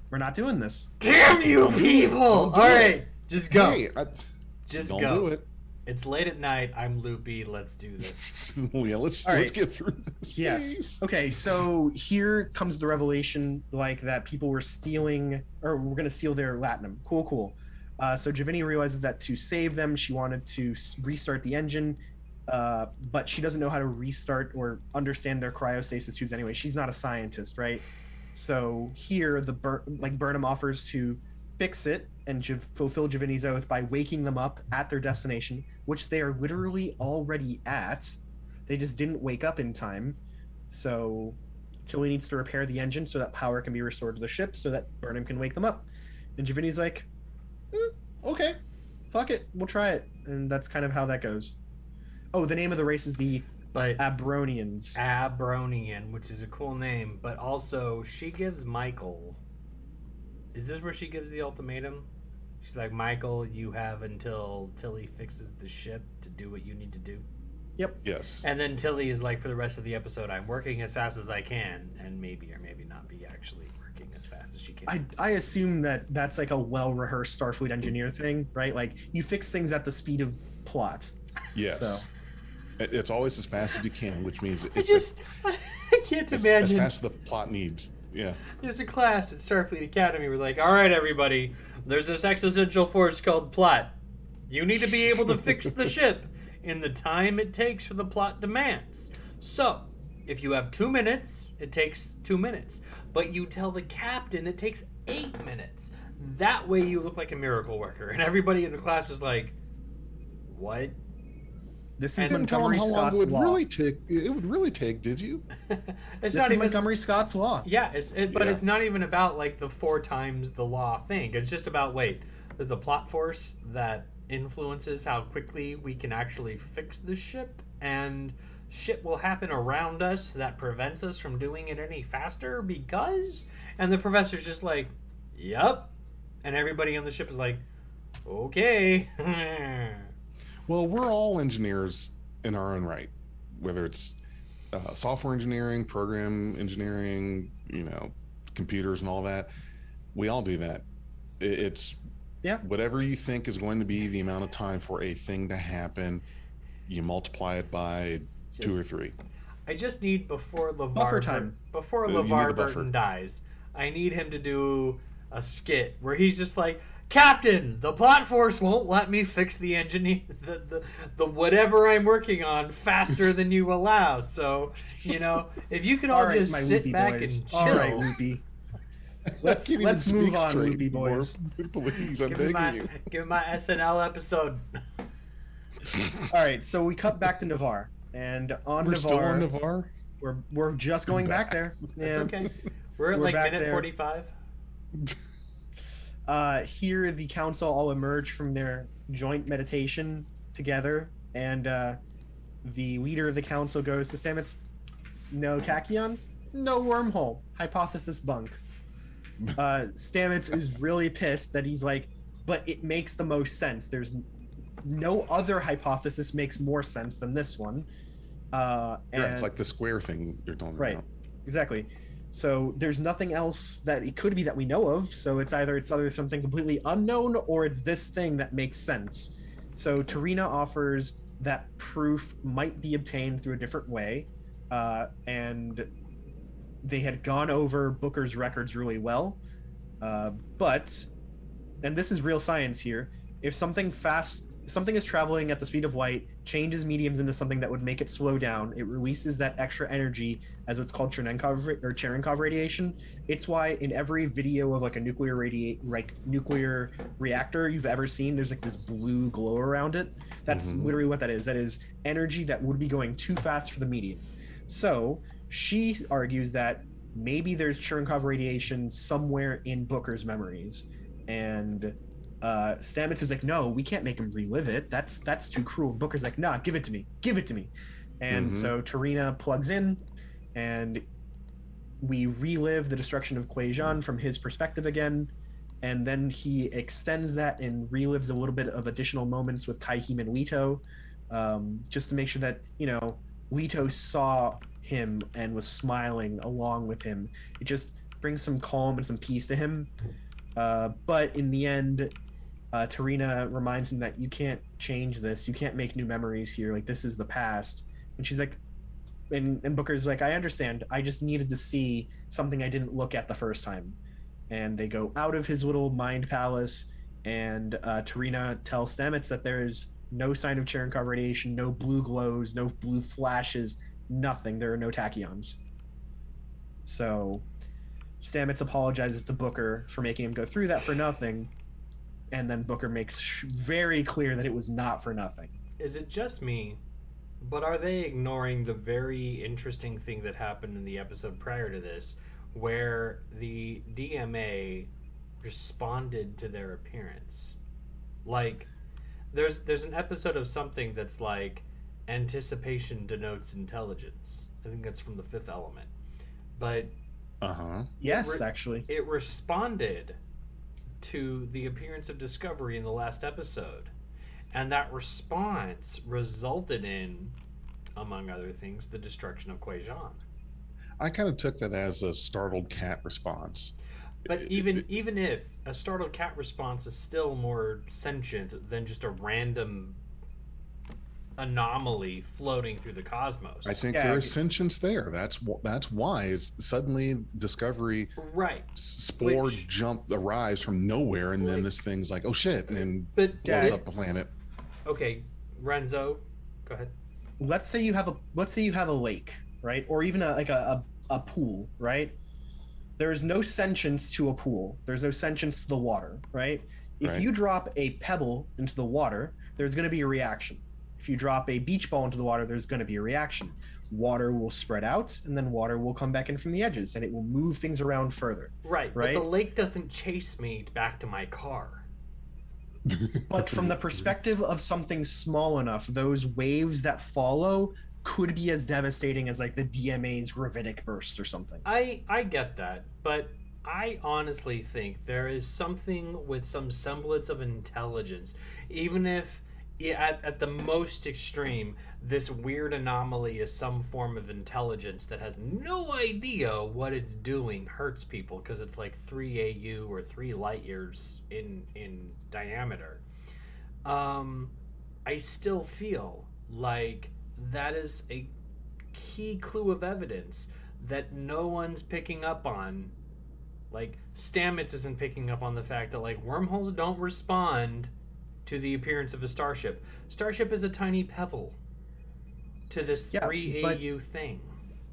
we're not doing this. Damn you people! All do it. just go. Hey, I, just don't go. do it. It's late at night. I'm loopy. Let's do this. <laughs> yeah, let's All let's get through this. Yes. please. Okay, so here comes the revelation like that people were stealing or we're gonna steal their latinum. Cool, cool. Uh, so J'Vini realizes that to save them, she wanted to restart the engine, uh, but she doesn't know how to restart or understand their cryostasis tubes anyway. She's not a scientist, right? So here, the Bur- like Burnham offers to fix it and fulfill J'Vini's oath by waking them up at their destination, which they are literally already at. They just didn't wake up in time. So Tilly needs to repair the engine so that power can be restored to the ship so that Burnham can wake them up. And J'Vini's like, "Hmm, okay, fuck it, we'll try it. And that's kind of how that goes. Oh, the name of the race is the But Abronians. Abronian, which is a cool name, but also she gives Michael. Is this where she gives the ultimatum? She's like, Michael, you have until Tilly fixes the ship to do what you need to do. Yep. Yes. And then Tilly is like, for the rest of the episode, I'm working as fast as I can, and maybe or maybe not be actually working as fast as she can. I, I assume that that's like a well rehearsed Starfleet engineer thing, right? Like you fix things at the speed of plot. Yes. It- It's always as fast as you can, which means I it's just, <laughs> I can't as, as fast as the plot needs. Yeah. There's a class at Starfleet Academy. We're like, all right, everybody, there's this existential force called plot. You need to be able to fix the <laughs> ship in the time it takes for the plot demands. So, if you have two minutes, it takes two minutes. But you tell the captain it takes eight minutes. That way you look like a miracle worker. And everybody in the class is like, what? This is And- Didn't tell him Montgomery how long it Scott's would law. really take. It would really take. Did you? <laughs> it's This not is even Montgomery Scott's law. Yeah, it's it, but Yeah. it's not even about like the four times the law thing. It's just about wait, there's a plot force that influences how quickly we can actually fix the ship, and shit will happen around us that prevents us from doing it any faster because. And the professor's just like, "Yep," and everybody on the ship is like, "Okay." <laughs> Well, we're all engineers in our own right, whether it's uh, software engineering, program engineering, you know, computers and all that. We all do that. It's Yeah. whatever you think is going to be the amount of time for a thing to happen. You multiply it by two or three. I just need before LeVar Buffer time. before Uh, LeVar. Burton dies. I need him to do a skit where he's just like, Captain, the plot force won't let me fix the engine, <laughs> the, the, the whatever I'm working on faster than you allow. So, you know, if you could <laughs> all, All right, just sit back boys. and chill. All right, loopy. <laughs> Let's Can't even let's move on, straight loopy boys. anymore. Please, I'm give, begging my, you. give me my SNL episode. All right, so we cut back to Ni'Var, and on We're Ni'Var, still on Ni'Var. we're we're just going back Back. there. That's okay. We're at We're like back minute there. 45. Uh, here, the council all emerge from their joint meditation together, and uh, the leader of the council goes to Stamets. No tachyons, no wormhole. Hypothesis bunk. <laughs> uh, Stamets is really pissed that he's like, but it makes the most sense. There's no other hypothesis makes more sense than this one. Uh, and Yeah, it's like the square thing you're talking Right. about. exactly. So there's nothing else that it could be that we know of. So it's either it's either something completely unknown or it's this thing that makes sense. So T'Rina offers that proof might be obtained through a different way, uh, and they had gone over Booker's records really well. Uh, but, and this is real science here, if something fast, something is traveling at the speed of light, changes mediums into something that would make it slow down, it releases that extra energy as what's called Cherenkov or Cherenkov radiation. It's why in every video of like a nuclear radiate like nuclear reactor you've ever seen, there's like this blue glow around it. That's Mhm. literally what that is. That is energy that would be going too fast for the medium. So she argues that maybe there's Cherenkov radiation somewhere in Booker's memories, and uh, Stamets is like, "No, we can't make him relive it. That's that's too cruel." Booker's like, "Nah, give it to me. Give it to me." And Mhm. so T'Rina plugs in, and we relive the destruction of Kwejian from his perspective again. And then he extends that and relives a little bit of additional moments with Kyheem and Leto, um, just to make sure that you know Leto saw him and was smiling along with him. It just brings some calm and some peace to him. Uh, but in the end, uh, T'Rina reminds him that you can't change this. You can't make new memories here. Like this is the past. And she's like, and, and Booker's like, I understand. I just needed to see something I didn't look at the first time. And they go out of his little mind palace, and uh, T'Rina tells Stamets that there's no sign of Cherenkov radiation, no blue glows, no blue flashes, nothing. There are no tachyons. So Stamets apologizes to Booker for making him go through that for nothing, and then Booker makes sh- very clear that it was not for nothing. Is it just me? But are they ignoring the very interesting thing that happened in the episode prior to this, where the DMA responded to their appearance? Like, there's there's an episode of something that's like anticipation denotes intelligence. I think that's from the Fifth Element, but Uh huh. Yes, re- actually. it responded to the appearance of Discovery in the last episode. And that response resulted in, among other things, the destruction of Kwejian. I kind of took that as a startled cat response. But It- even it- even if a startled cat response is still more sentient than just a random anomaly floating through the cosmos. I think Yeah, there I is sentience there. That's that's why it's suddenly discovery right. s- spore Which- jump arrives from nowhere, and then this thing's like, oh shit, and then But blows it- up the planet. okay, Renzo, go ahead. let's say you have a let's say you have a lake right or even a like a, a, a pool right there is no sentience to a pool there's no sentience to the water right if Right. you drop a pebble into the water there's going to be a reaction if you drop a beach ball into the water there's going to be a reaction water will spread out and then water will come back in from the edges and it will move things around further Right, Right? but the lake doesn't chase me back to my car. <laughs> but from the perspective of something small enough those waves that follow could be as devastating as like the dma's gravitic bursts or something I I get that, but I honestly think there is something with some semblance of intelligence, even if i- at, at the most extreme, this weird anomaly is some form of intelligence that has no idea what it's doing hurts people because it's like 3 AU or 3 light years in in diameter. Um I still feel like that is a key clue of evidence that no one's picking up on. Like Stamets isn't picking up on the fact that like wormholes don't respond to the appearance of a starship. Starship is a tiny pebble to this Yeah, three but- AU thing.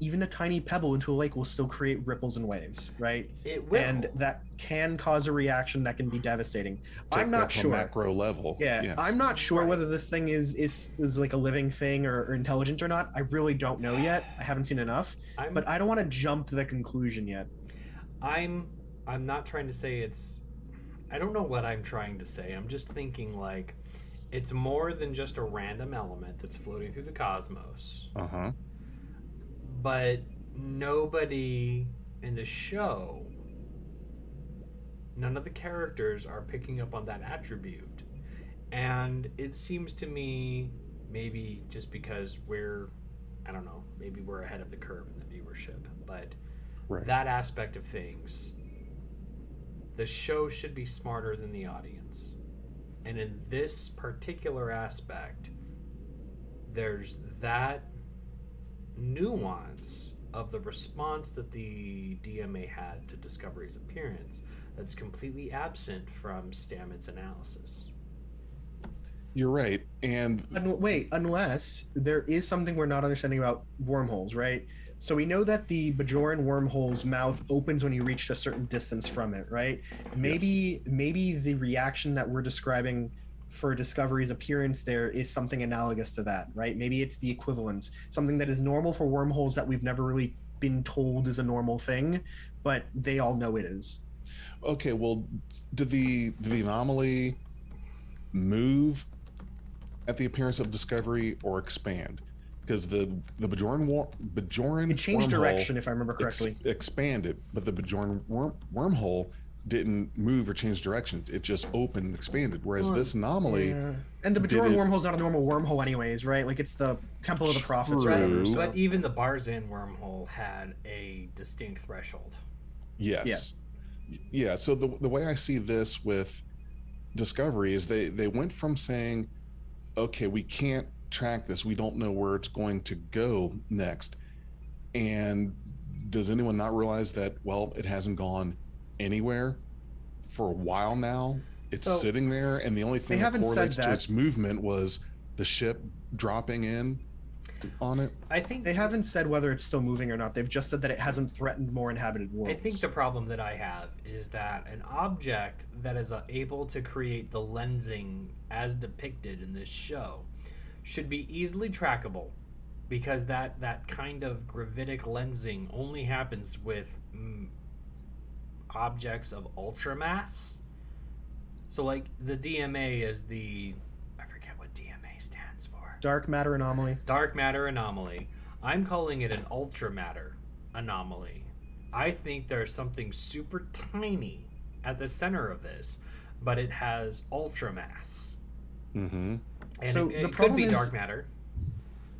even a tiny pebble into a lake will still create ripples and waves, right? It will. And that can cause a reaction that can be devastating. Take I'm not sure. macro level. Yeah, Yes. I'm not sure Right. whether this thing is is is like a living thing or, or intelligent or not. I really don't know yet. I haven't seen enough, I'm, but I don't want to jump to the conclusion yet. I'm I'm not trying to say it's I don't know what I'm trying to say. I'm just thinking like it's more than just a random element that's floating through the cosmos. Uh huh. but nobody in the show none of the characters are picking up on that attribute. And it seems to me maybe just because we're I don't know, maybe we're ahead of the curve in the viewership, but Right. that aspect of things the show should be smarter than the audience. And in this particular aspect, there's that nuance of the response that the DMA had to Discovery's appearance that's completely absent from Stamets' analysis. You're right. And Un- wait, unless there is something we're not understanding about wormholes, right? So we know that the Bajoran wormhole's mouth opens when you reach a certain distance from it, right? Maybe maybe the reaction that we're describing for Discovery's appearance there is something analogous to that, right? Maybe it's the equivalent, something that is normal for wormholes that we've never really been told is a normal thing, but they all know it is. okay, well, did the did the anomaly move at the appearance of Discovery or expand? Because the the Bajoran war, Bajoran It changed direction, if I remember ex- correctly. expanded, but the Bajoran worm, wormhole didn't move or change direction. It just opened and expanded. Whereas Well, this anomaly, Yeah. And the did Bajoran it- wormhole's not a normal wormhole, anyways, right? Like it's the Temple of the Prophets, or whatever. So- But even the Barzan wormhole had a distinct threshold. Yes. Yeah. So the the way I see this with Discovery is they they went from saying, okay, we can't track this, we don't know where it's going to go next, and does anyone not realize that? Well, it hasn't gone anywhere for a while now. It's So- sitting there, and the only thing that haven't said correlates to its movement was the ship dropping in on it. I think They haven't said whether it's still moving or not. They've just said that it hasn't threatened more inhabited worlds. I think the problem that I have is that an object that is uh, able to create the lensing as depicted in this show should be easily trackable because that that kind of gravitic lensing only happens with mm, objects of ultramass. So like the DMA is the I forget what DMA stands for. dark matter anomaly. Dark matter anomaly. I'm calling it an ultramatter anomaly. I think there's something super tiny at the center of this, but it has ultramass. Mm-hmm. And So it, the it could problem be is- dark matter.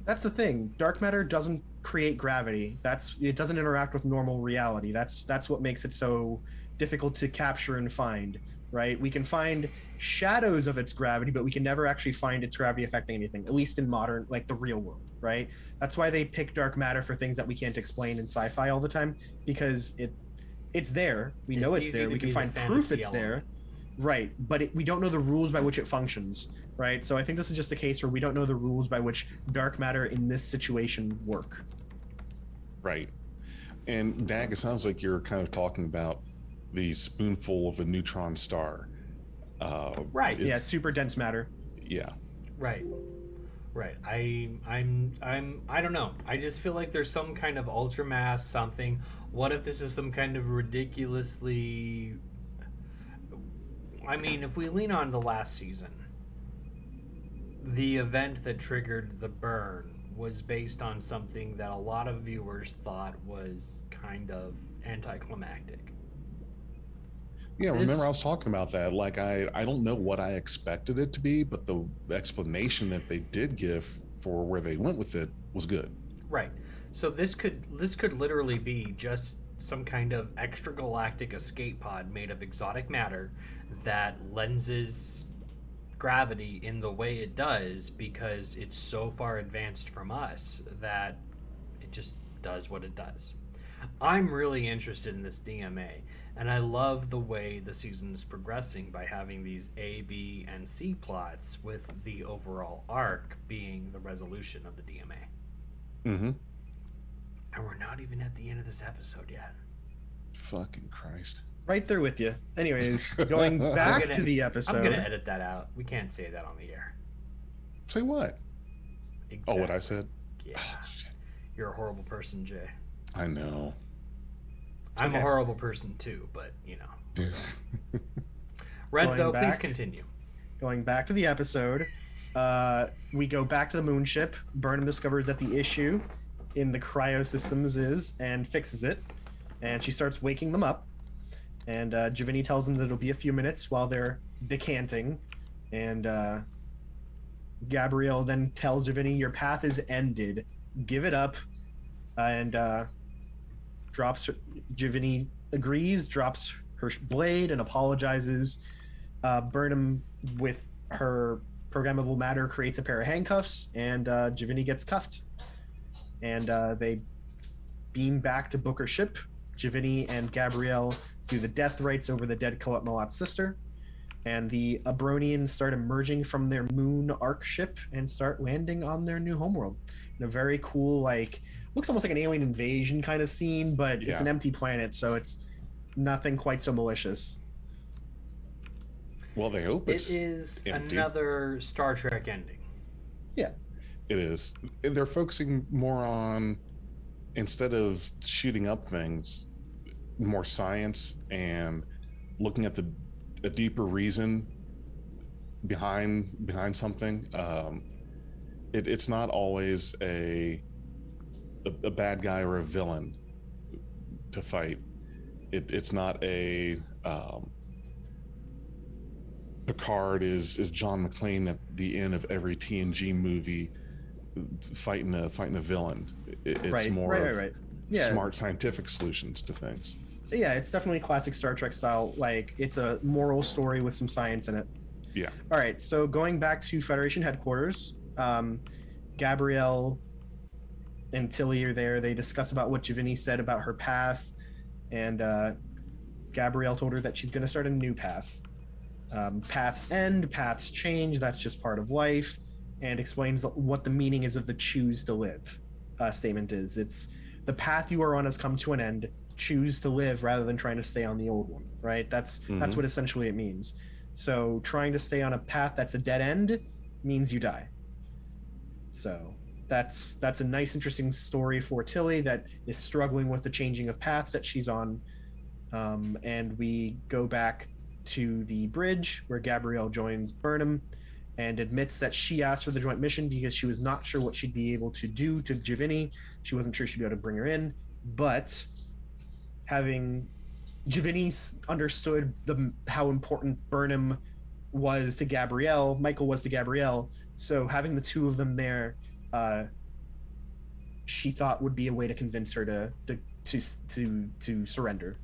That's the thing. Dark matter doesn't create gravity. That's it doesn't interact with normal reality. That's that's what makes it so difficult to capture and find. Right? We can find shadows of its gravity, but we can never actually find its gravity affecting anything. At least in modern, like the real world. Right? That's why they pick dark matter for things that we can't explain in sci-fi all the time because it it's there. We know It's it's there. We can be the find proof it's there. Right, but it, we don't know the rules by which it functions, right? So I think this is just a case where we don't know the rules by which dark matter in this situation work. Right. And Dag, it sounds like you're kind of talking about the spoonful of a neutron star. Uh, Right. is- Yeah, super dense matter. Yeah. Right. Right. I I'm I'm I don't know. I just feel like there's some kind of ultramass something. What if this is some kind of ridiculously I mean, if we lean on the last season, the event that triggered the burn was based on something that a lot of viewers thought was kind of anticlimactic. Yeah, This- remember I was talking about that. Like I I don't know what I expected it to be, but the explanation that they did give for where they went with it was good. Right. So this could this could literally be just some kind of extragalactic escape pod made of exotic matter that lenses gravity in the way it does because it's so far advanced from us that it just does what it does. I'm really interested in this DMA and I love the way the season is progressing by having these A, B, and C plots with the overall arc being the resolution of the DMA. Mm-hmm. And we're not even at the end of this episode yet. Fucking Christ. Right there with you. Anyways, <laughs> going back gonna- to the episode. I'm gonna edit that out. We can't say that on the air. Say what? Oh, what I said? Yeah, Oh, you're a horrible person, Jay. I know. I'm a horrible person too, but you know. <laughs> Going Renzo, please continue. going back to the episode, uh, we go back to the moon ship. Burnham discovers that the issue in the cryo systems is and fixes it, and she starts waking them up. And uh, tells them that it'll be a few minutes while they're decanting. And uh, Gabrielle then tells J'Vini, Your path is ended. Give it up. And uh, drops her, agrees, drops her blade, and apologizes. Uh, Burnham, with her programmable matter, creates a pair of handcuffs, and uh, gets cuffed. And uh, they beam back to Booker's ship. J'Vini and Gabrielle do the death rites over the dead Qowat Milat's sister. And the Abronians start emerging from their moon arc ship and start landing on their new homeworld. In a very cool, like, looks almost like an alien invasion kind of scene, but it's an empty planet, so it's nothing quite so malicious. Well, they hope It it's empty. another Star Trek ending. Yeah, it is. They're focusing more on instead of shooting up things, more science and looking at the a deeper reason behind behind something. Um, it, it's not always a, a a bad guy or a villain to fight. It, it's not a um, Picard is is John McClane at the end of every TNG movie fighting a fighting a villain. It, it's right, more right, right, right. Yeah, smart scientific solutions to things. yeah, it's definitely classic Star Trek style. Like it's a moral story with some science in it. Yeah. All right, so going back to Federation headquarters, um, Gabrielle and Tilly are there. They discuss about what J'Vini said about her path, and uh, Gabrielle told her that she's going to start a new path. Um, paths end, paths change. That's just part of life, and explains what the meaning is of the "choose to live" uh, statement is. It's the path you are on has come to an end. Choose to live rather than trying to stay on the old one. Right? That's that's Mhm. what essentially it means. So trying to stay on a path that's a dead end means you die. So that's that's a nice, interesting story for Tilly that is struggling with the changing of paths that she's on. Um, and we go back to the bridge where Gabrielle joins Burnham and admits that she asked for the joint mission because she was not sure what she'd be able to do to J'Vini. She wasn't sure she'd be able to bring her in, but having J'Vini understood the how important Burnham was to Gabrielle, Michael was to Gabrielle. So having the two of them there, uh, she thought would be a way to convince her to to to to, to surrender.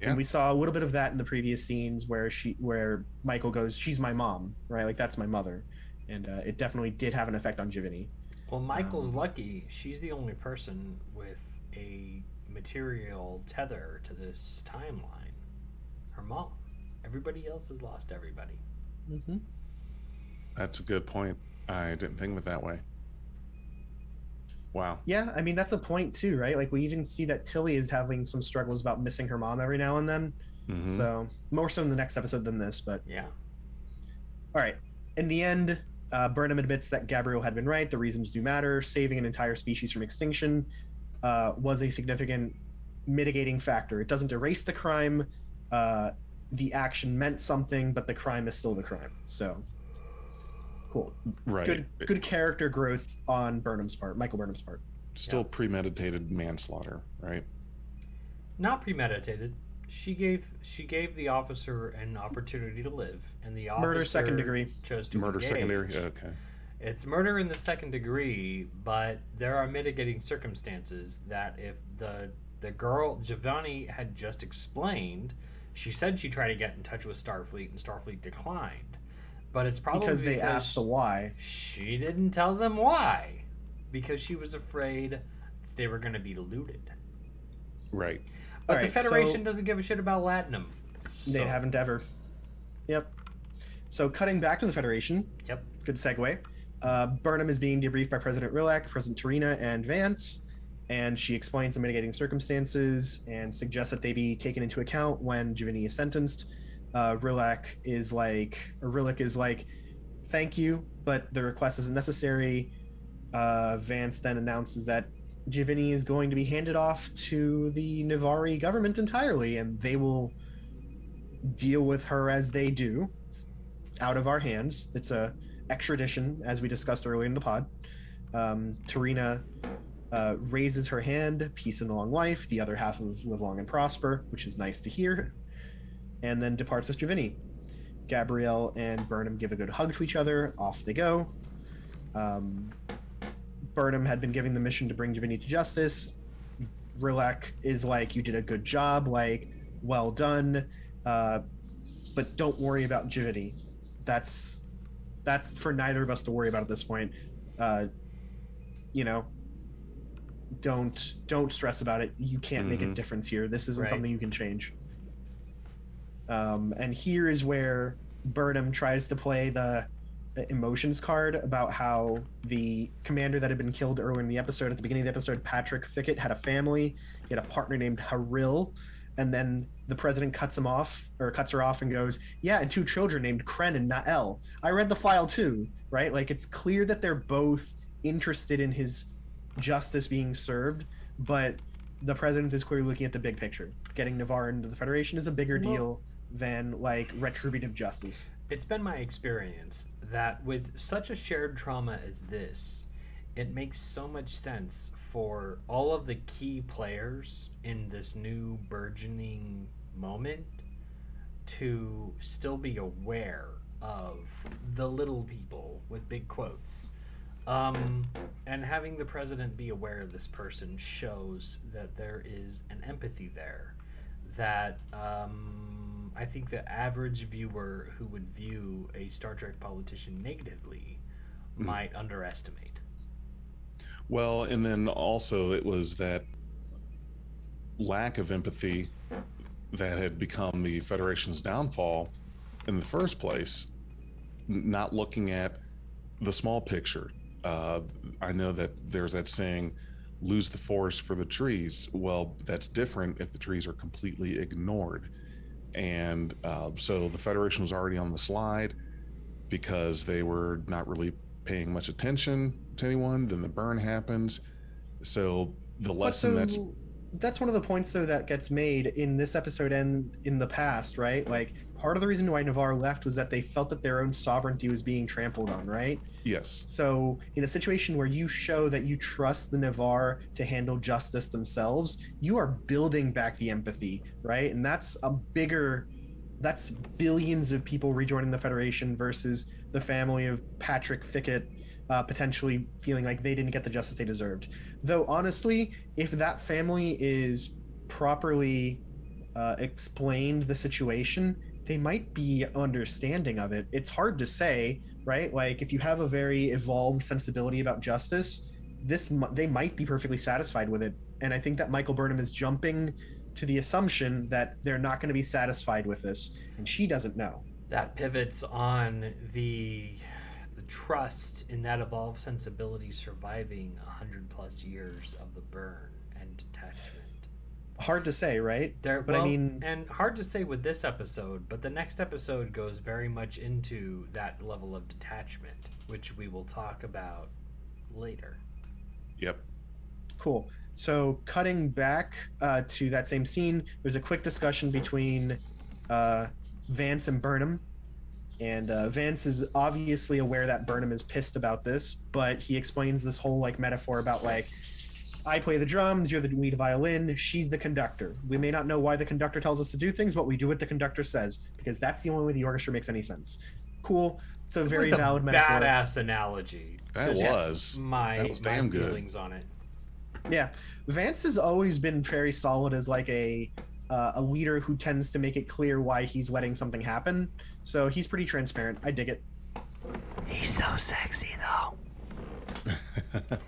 Yeah. And we saw a little bit of that in the previous scenes where she where Michael goes, "She's my mom," right? Like that's my mother, and uh, it definitely did have an effect on J'Vini. Well, Michael's Um, lucky. She's the only person with a material tether to this timeline. Her mom. Everybody else has lost everybody. Mm-hmm. That's a good point. I didn't think of it that way. Wow. Yeah, I mean that's a point too, right? Like we even see that Tilly is having some struggles about missing her mom every now and then. Mhm. So more so in the next episode than this, but Yeah. all right. In the end, uh, Burnham admits that Gabriel had been right. The reasons do matter. Saving an entire species from extinction uh, was a significant mitigating factor. It doesn't erase the crime. Uh, the action meant something, but the crime is still the crime. So cool. right. Good, good character growth on Burnham's part, Michael Burnham's part. Still premeditated manslaughter, right? Not premeditated. She gave she gave the officer an opportunity to live, and the officer Murder second degree. chose to Murder engage. secondary. Okay. It's murder in the second degree, but there are mitigating circumstances that if the the girl J'Vini had just explained, she said she tried to get in touch with Starfleet and Starfleet declined. But it's probably because they asked the why. she didn't tell them why, because she was afraid they were going to be looted. Right. But Alright, the so- Federation doesn't give a shit about Latinum. They haven't ever. Yep. So cutting back to the Federation. Yep. Good segue. Uh, Burnham is being debriefed by President Rillak, President T'Rina, and Vance, and she explains the mitigating circumstances and suggests that they be taken into account when J'Vini is sentenced. Uh, Rillak is like, or Rillak is like, thank you, but the request isn't necessary. Uh, Vance then announces that J'Vini is going to be handed off to the Ni'Var government entirely, and they will deal with her as they do, out of our hands. It's a extradition, as we discussed earlier in the pod. Um, T'Rina uh, raises her hand, peace and long life, the other half of live long and prosper, which is nice to hear, and then departs with J'Vini. Gabrielle and Burnham give a good hug to each other. Off they go. Um, Burnham had been giving the mission to bring J'Vini to justice. Rillak is like, "You did a good job. Like, well done. Uh, but don't worry about J'Vini. That's that's for neither of us to worry about at this point. Uh, you know, don't don't stress about it. You can't make a Mhm. difference here. This isn't Right. something you can change. Um, and here is where Burnham tries to play the emotions card about how the commander that had been killed earlier in the episode, at the beginning of the episode, Patrick Fickett, had a family. He had a partner named Haril. And then the president cuts him off, or cuts her off, and goes, "Yeah, and two children named Kren and Nael." I read the file too, right? Like it's clear that they're both interested in his justice being served, but the president is clearly looking at the big picture. Getting Ni'Var into the Federation is a bigger Well- deal than like retributive justice. It's been my experience that with such a shared trauma as this, it makes so much sense for all of the key players in this new burgeoning moment to still be aware of the little people with big quotes. Um, and having the president be aware of this person shows that there is an empathy there that um, I think the average viewer who would view a Star Trek politician negatively Mhm. might underestimate. Well, and then also it was that lack of empathy that had become the Federation's downfall in the first place, not looking at the small picture. Uh, I know that there's that saying, lose the forest for the trees. Well, that's different if the trees are completely ignored. And uh, so the Federation was already on the slide because they were not really paying much attention to anyone. Then the burn happens. So the lesson that's that's one of the points though that gets made in this episode and in the past, right? Like part of the reason why Ni'Var left was that they felt that their own sovereignty was being trampled on, right? Yes, So in a situation where you show that you trust the Ni'Var to handle justice themselves, you are building back the empathy, right? And that's a bigger that's billions of people rejoining the Federation versus the family of Patrick Fickett uh, potentially feeling like they didn't get the justice they deserved. Though honestly, if that family is properly uh, explained the situation, they might be understanding of it. It's hard to say, right? Like if you have a very evolved sensibility about justice, this they might be perfectly satisfied with it. And I think that Michael Burnham is jumping to the assumption that they're not going to be satisfied with this, and she doesn't know. That pivots on the the trust in that evolved sensibility surviving a hundred plus years of the burn and detachment. Hard to say, right? There, But I mean- and hard to say with this episode, but the next episode goes very much into that level of detachment, which we will talk about later. yep. Cool. So cutting back uh, to that same scene, there's a quick discussion between uh, Vance and Burnham. And uh, Vance is obviously aware that Burnham is pissed about this, but he explains this whole like metaphor about like, I play the drums, you're the lead violin, she's the conductor. We may not know why the conductor tells us to do things, but we do what the conductor says because that's the only way the orchestra makes any sense. Cool. It's a very it was a valid metaphor. badass analogy. That Just was. my, that was my damn good. feelings on it. Yeah, Vance has always been very solid as like a uh, a leader who tends to make it clear why he's letting something happen. So he's pretty transparent. I dig it. He's so sexy though.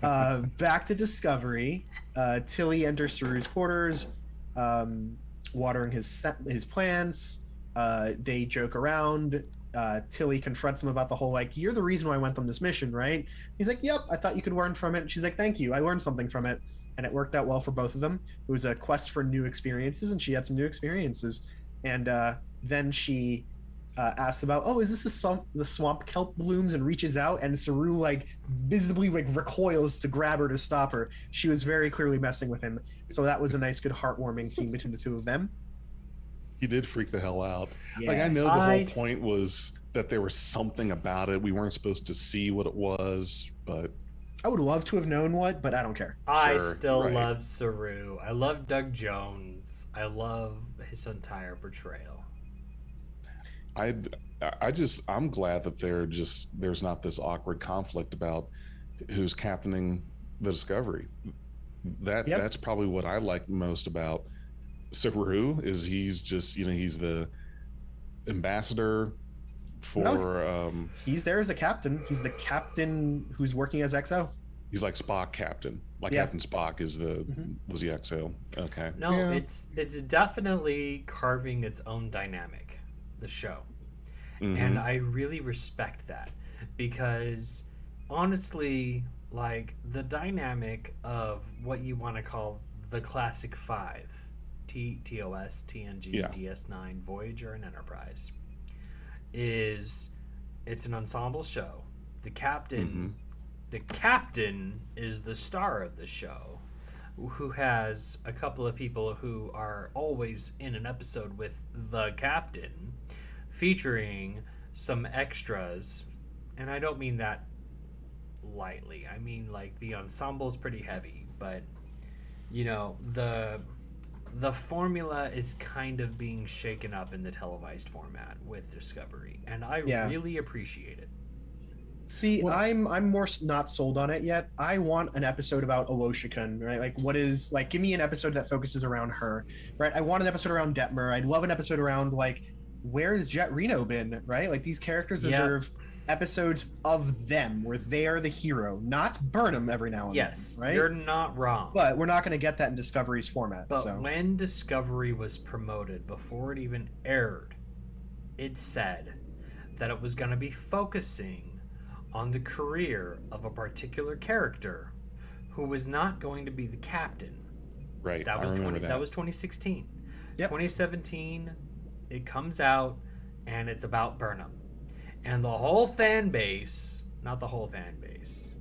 Uh, back to Discovery. Uh, Tilly enters Saru's quarters, um, watering his his plants. Uh, they joke around. Uh, Tilly confronts him about the whole like, "You're the reason why I went on this mission, right?" He's like, "Yep, I thought you could learn from it." She's like, "Thank you, I learned something from it," and it worked out well for both of them. It was a quest for new experiences, and she had some new experiences. And uh, then she uh, asks about, "Oh, is this the swamp, the swamp kelp blooms?" and reaches out, and Saru like visibly like recoils to grab her to stop her. She was very clearly messing with him, so that was a nice, good, heartwarming scene between the two of them. He did freak the hell out. Like I know the I whole point was that there was something about it. We weren't supposed to see what it was, but I would love to have known what, but I don't care. I Sure, still right. love Saru. I love Doug Jones. I love his entire portrayal. I I just I'm glad that there just there's not this awkward conflict about who's captaining the Discovery. That Yep. that's probably what I like most about Saru is he's just you know he's the ambassador for um He's there as a captain. He's the captain who's working as XO. he's like Spock captain like Yeah. Captain Spock is the Mhm. was the XO okay No, Yeah. it's it's definitely carving its own dynamic, the show. Mhm. And I really respect that because honestly, like the dynamic of what you want to call the classic five T, TOS, TNG, Yeah. DS9, Voyager, and Enterprise is it's an ensemble show. The captain Mhm. the captain is the star of the show who has a couple of people who are always in an episode with the captain featuring some extras and i don't mean that lightly i mean like the ensemble's pretty heavy but you know the the formula is kind of being shaken up in the televised format with discovery and i Yeah. really appreciate it See, Well- I'm I'm more not sold on it yet. I want an episode about Owosekun, right? Like, what is like? Give me an episode that focuses around her, right? I want an episode around Detmer. I'd love an episode around like, where's Jet Reno been, right? Like these characters Yeah. deserve episodes of them where they are the hero, not Burnham every now and yes then, right? you're not wrong But we're not going to get that in Discovery's format. But so when Discovery was promoted, before it even aired, it said that it was going to be focusing on the career of a particular character who was not going to be the captain. right That I was remember 20, that, that. was 2016. Yep. 2017 it comes out and it's about Burnham. And the whole fan base, not the whole fan base.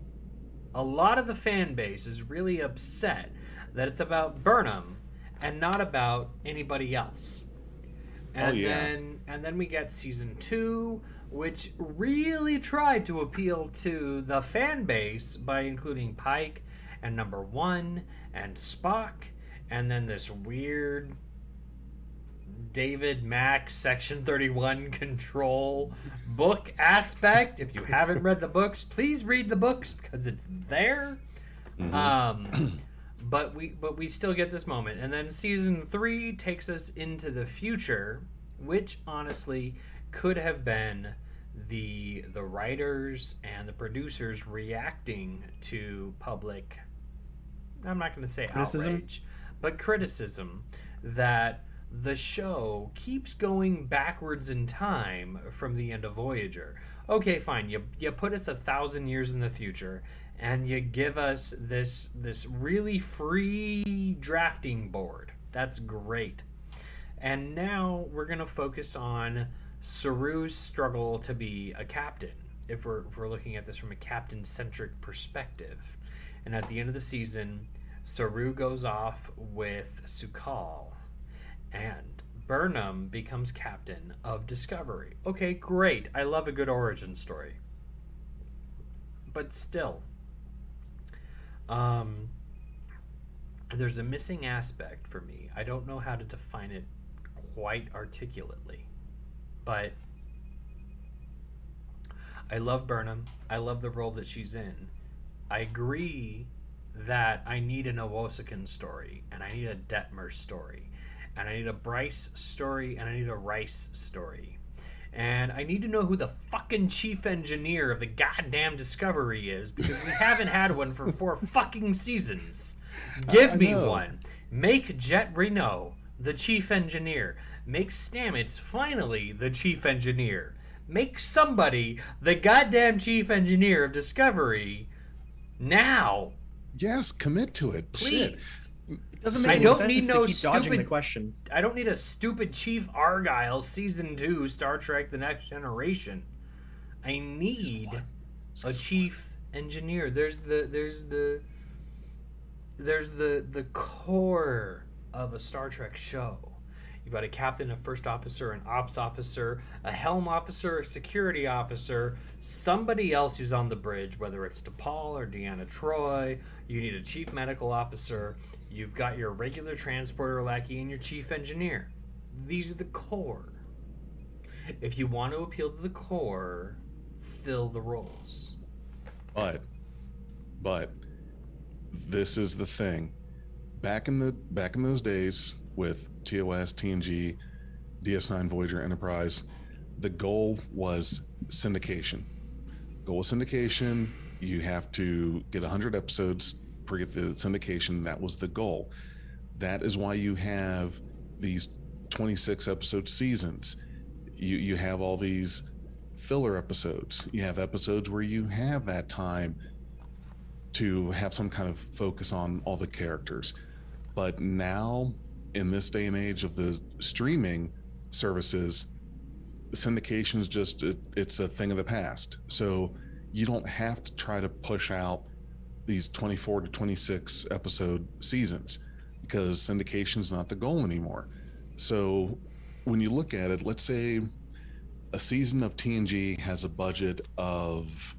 A lot of the fan base is really upset that it's about Burnham and not about anybody else. Oh, and Oh, yeah. then and then we get season 2 which really tried to appeal to the fan base by including Pike and number 1 and Spock and then this weird David Mack Section 31 control book aspect. If you haven't read the books, please read the books because it's there. Mhm. Um, <clears throat> but we but we still get this moment, and then season three takes us into the future, which honestly could have been the the writers and the producers reacting to public. I'm not going to say Criticism? outrage, but criticism that the show keeps going backwards in time from the end of Voyager. Okay, fine. You you put us a thousand years in the future, and you give us this this really free drafting board. That's great. And now we're gonna focus on Saru's struggle to be a captain. If we're if we're looking at this from a captain centric perspective, and at the end of the season, Saru goes off with Su'Kal, and Burnham becomes captain of Discovery. Okay, great. I love a good origin story. But still, um, there's a missing aspect for me. I don't know how to define it quite articulately, but I love Burnham. I love the role that she's in. I agree that I need an Owosekun story, and I need a Detmer story, and I need a Bryce story, and I need a Rhys story. And I need to know who the fucking chief engineer of the goddamn Discovery is because we haven't had one for four <laughs> fucking seasons. Give I me know. one. Make Jet Reno the chief engineer. Make Stamets finally the chief engineer. Make somebody the goddamn chief engineer of Discovery now, yes commit to it please. it doesn't I make any don't need no keep dodging the stupid- question. I don't need a stupid Chief Argyle season two Star Trek: The Next Generation. I need a chief engineer. There's the there's the there's the the core of a Star Trek show. You've got a captain, a first officer, an ops officer, a helm officer, a security officer, somebody else who's on the bridge, whether it's DePaul or Deanna Troy. You need a chief medical officer. You've got your regular transporter lackey and your chief engineer. These are the core. If you want to appeal to the core, fill the roles. But, but, this is the thing. Back in the back in those days with TOS, TNG, DS9, Voyager, Enterprise, the goal was syndication. Goal was syndication. You have to get 100 episodes per get the syndication. That was the goal. That is why you have these 26 episode seasons. You you have all these filler episodes. You have episodes where you have that time to have some kind of focus on all the characters. But now, in this day and age of the streaming services, syndication is just it, it's a thing of the past. So you don't have to try to push out these 24 to 26 episode seasons because syndication is not the goal anymore. So when you look at it, let's say a season of TNG has a budget of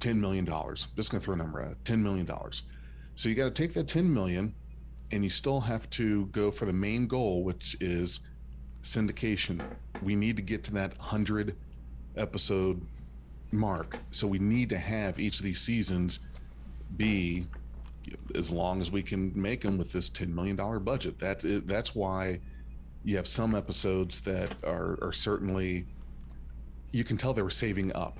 $10 million. Just going to throw a number at $10 million. So you got to take that 10 million and you still have to go for the main goal, which is syndication. We need to get to that 100 episode mark. So we need to have each of these seasons be as long as we can make them with this $10 million budget. That's it. That's why you have some episodes that are, are certainly, you can tell they were saving up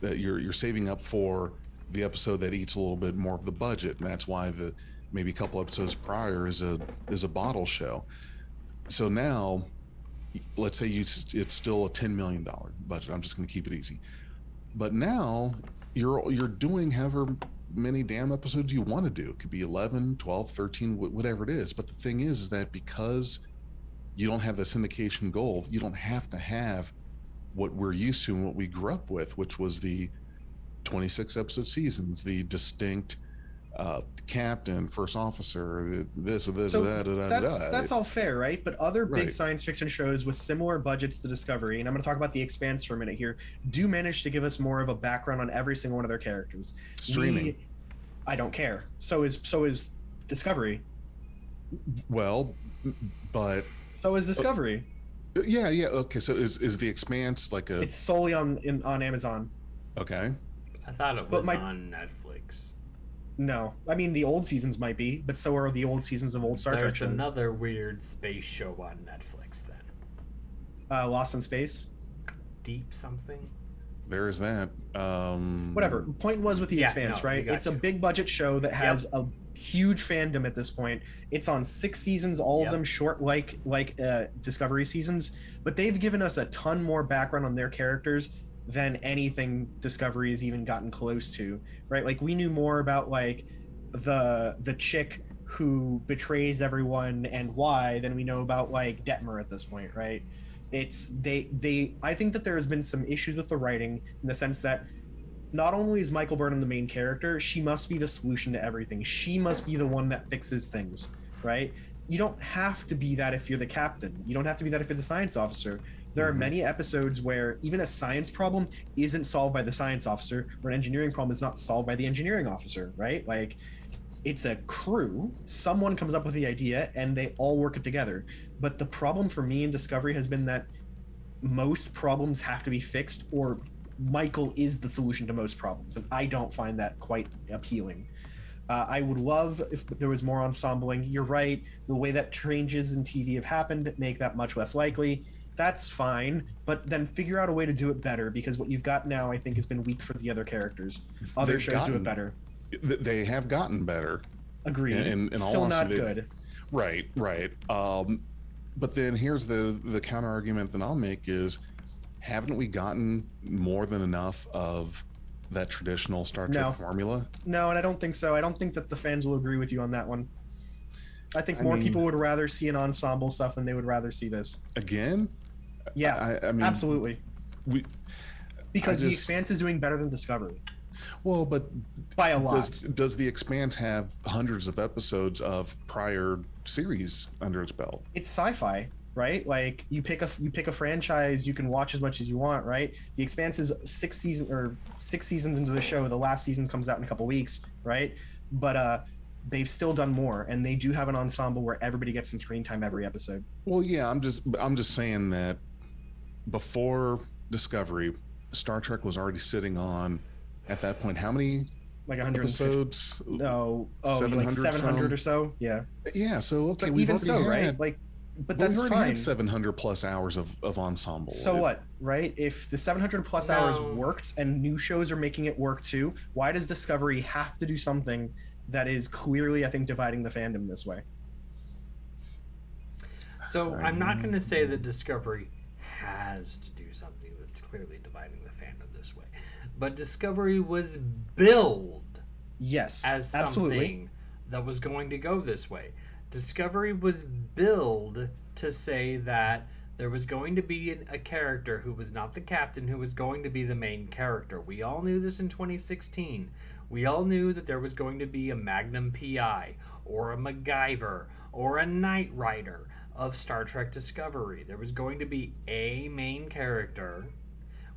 that you're, you're saving up for the episode that eats a little bit more of the budget. And that's why the, maybe a couple episodes prior is a, is a bottle show. So now let's say you, it's still a $10 million budget. I'm just going to keep it easy. But now you're, you're doing however many damn episodes you want to do. It could be 11, 12, 13, whatever it is. But the thing is, is that because you don't have the syndication goal, you don't have to have what we're used to and what we grew up with, which was the 26 episode seasons, the distinct uh, captain, first officer, this, this, So da, da, da, that's da. that's all fair, right? But other big Right. science fiction shows with similar budgets to Discovery, and I'm going to talk about the Expanse for a minute here, do manage to give us more of a background on every single one of their characters. streaming. We- I don't care. So is so is Discovery. Well, but So is Discovery. yeah, yeah. Okay, so is is the Expanse like a It's solely on in, on Amazon. okay? I thought it But was my- on Netflix. No, I mean the old seasons might be, but so are the old seasons of old Star Trek There's another weird space show on Netflix then. uh, Lost in Space. Deep something? There is that. Um, Whatever. Point was with the Yeah, Expanse, no, right? got It's a big budget show that has a huge fandom at this point. It's on six seasons, all Yep. of them short, like like uh, Discovery seasons. But they've given us a ton more background on their characters than anything Discovery has even gotten close to, right? Like we knew more about like the the chick who betrays everyone and why than we know about like Detmer at this point, right? It's they they I think that there has been some issues with the writing in the sense that not only is Michael Burnham the main character, she must be the solution to everything. She must be the one that fixes things, right? You don't have to be that if you're the captain. You don't have to be that if you're the science officer. There are many episodes where even a science problem isn't solved by the science officer, or an engineering problem is not solved by the engineering officer, right? Like it's a crew. Someone comes up with the idea and they all work it together. But the problem for me in Discovery has been that most problems have to be fixed, or Michael is the solution to most problems, and I don't find that quite appealing. Uh, I would love if there was more ensembling. You're right. The way that changes in TV have happened make that much less likely. That's fine, but then figure out a way to do it better because what you've got now, I think, has been weak for the other characters. Other They've shows do it better. They have gotten better. Agreed. in- in all Still not they- good. Right, right. Um, but then here's the the counter argument that I'll make is, haven't we gotten more than enough of that traditional Star Trek No. formula? No, and I don't think so. I don't think that the fans will agree with you on that one. I think I more mean- people would rather see an ensemble stuff than they would rather see this. Again? Yeah, I, I mean, absolutely. We, Because I the just- Expanse is doing better than Discovery. Well, but by a lot. does does the Expanse have hundreds of episodes of prior series under its belt? it's sci-fi right like you pick a you pick a franchise you can watch as much as you want right the expanse is six season or six seasons into the show the last season comes out in a couple weeks right but uh they've still done more and they do have an ensemble where everybody gets some screen time every episode Well, yeah, I'm just I'm just saying that before Discovery, Star Trek was already sitting on at that point how many like 150 episodes? no oh like 700 700 or so yeah Yeah, so okay, but we've even already so had, right like but but that's we've already fine had 700 plus hours of, of ensemble. So It- what, right? If the 700 plus hours worked and new shows are making it work too, why does Discovery have to do something that is clearly, I think, dividing the fandom this way? So I'm not going to say that Discovery has to do something that's clearly dividing the fandom this way, but Discovery was billed Yes, as absolutely. something that was going to go this way. Discovery was billed to say that there was going to be an, a character who was not the captain, who was going to be the main character. We all knew this in 2016. We all knew that there was going to be a Magnum PI or a MacGyver or a Knight Rider of Star Trek Discovery. There was going to be a main character,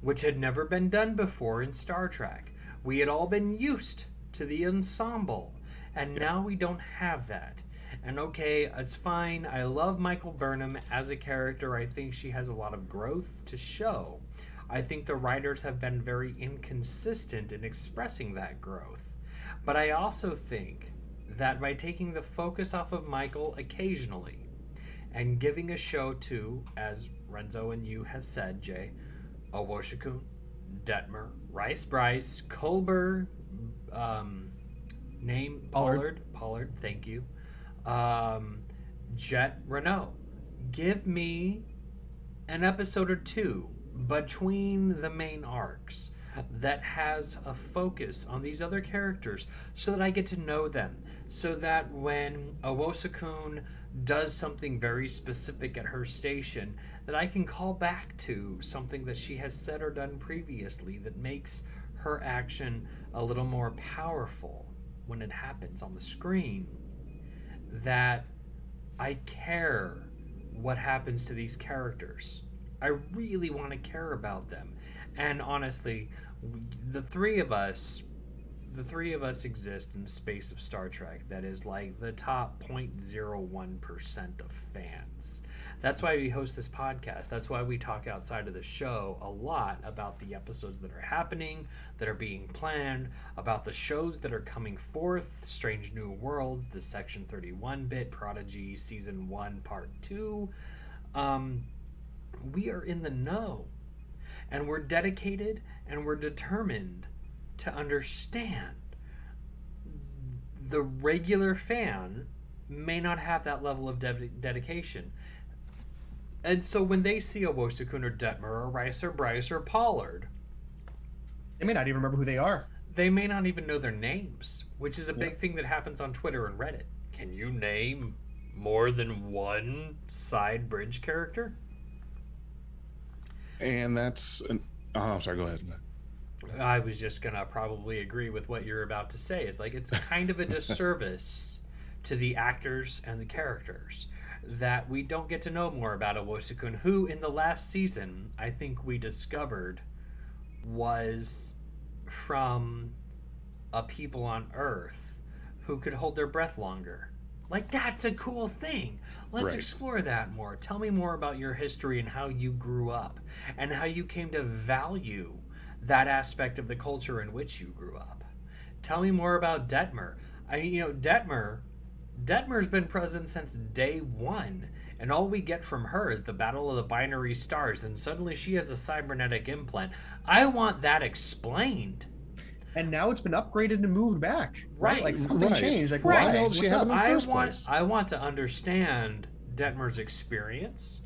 which had never been done before in Star Trek. We had all been used to the ensemble, and now we don't have that. And okay, it's fine. I love Michael Burnham as a character. I think she has a lot of growth to show. I think the writers have been very inconsistent in expressing that growth. But I also think that by taking the focus off of Michael occasionally and giving a show to, as Renzo and you have said, Jay, Owosekun, Detmer, Rhys Bryce, Culber, um, name Pollard. Pollard, Pollard, thank you, um, Jet Reno. Give me an episode or two between the main arcs that has a focus on these other characters so that I get to know them. So that when Owosekun does something very specific at her station, that I can call back to something that she has said or done previously that makes her action a little more powerful when it happens on the screen. That I care what happens to these characters. I really want to care about them. And honestly, the three of us, the three of us exist in the space of Star Trek that is like the top 0.01% of fans. That's why we host this podcast. That's why we talk outside of the show a lot about the episodes that are happening, that are being planned, about the shows that are coming forth Strange New Worlds, the Section 31 bit, Prodigy Season 1, Part 2. Um, we are in the know and we're dedicated and we're determined to understand the regular fan may not have that level of de- dedication and so when they see Owosekun or Detmer or Rhys or Bryce or Pollard, They may not even remember who they are. they may not even know their names, which is a big thing that happens on Twitter and Reddit. Can you name more than one side bridge character? and that's an, oh, I'm sorry. Go ahead. I was just gonna probably agree with what you're about to say. It's like it's kind of a <laughs> disservice to the actors and the characters that we don't get to know more about Owosekun, who in the last season I think we discovered was from a people on Earth who could hold their breath longer. Like that's a cool thing. Let's Right. explore that more. Tell me more about your history and how you grew up and how you came to value that aspect of the culture in which you grew up. Tell me more about Detmer. I you know Detmer Detmer's been present since day 1 and all we get from her is the battle of the binary stars and suddenly she has a cybernetic implant. I want that explained. And now it's been upgraded and moved back. Right? Right, Like something right. changed. Like Right. why? Why the did she What's have up? in the I first want place? I want to understand Detmer's experience.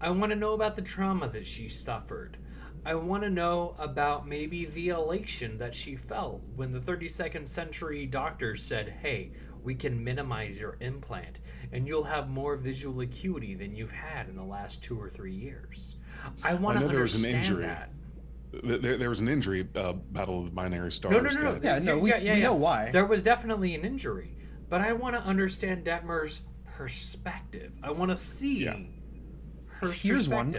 I want to know about the trauma that she suffered. I want to know about maybe the elation that she felt when the 32nd century doctors said, "Hey, we can minimize your implant and you'll have more visual acuity than you've had in the last 2 or 3 years." I want I to know there was an understand injury. that. there, there was an injury. Uh, Battle of the Binary Stars. No, no, no, no. that- Yeah, no, we, Yeah, yeah, we yeah. know why. There was definitely an injury, but I want to understand Detmer's perspective. I want to see Yeah. her Here's one.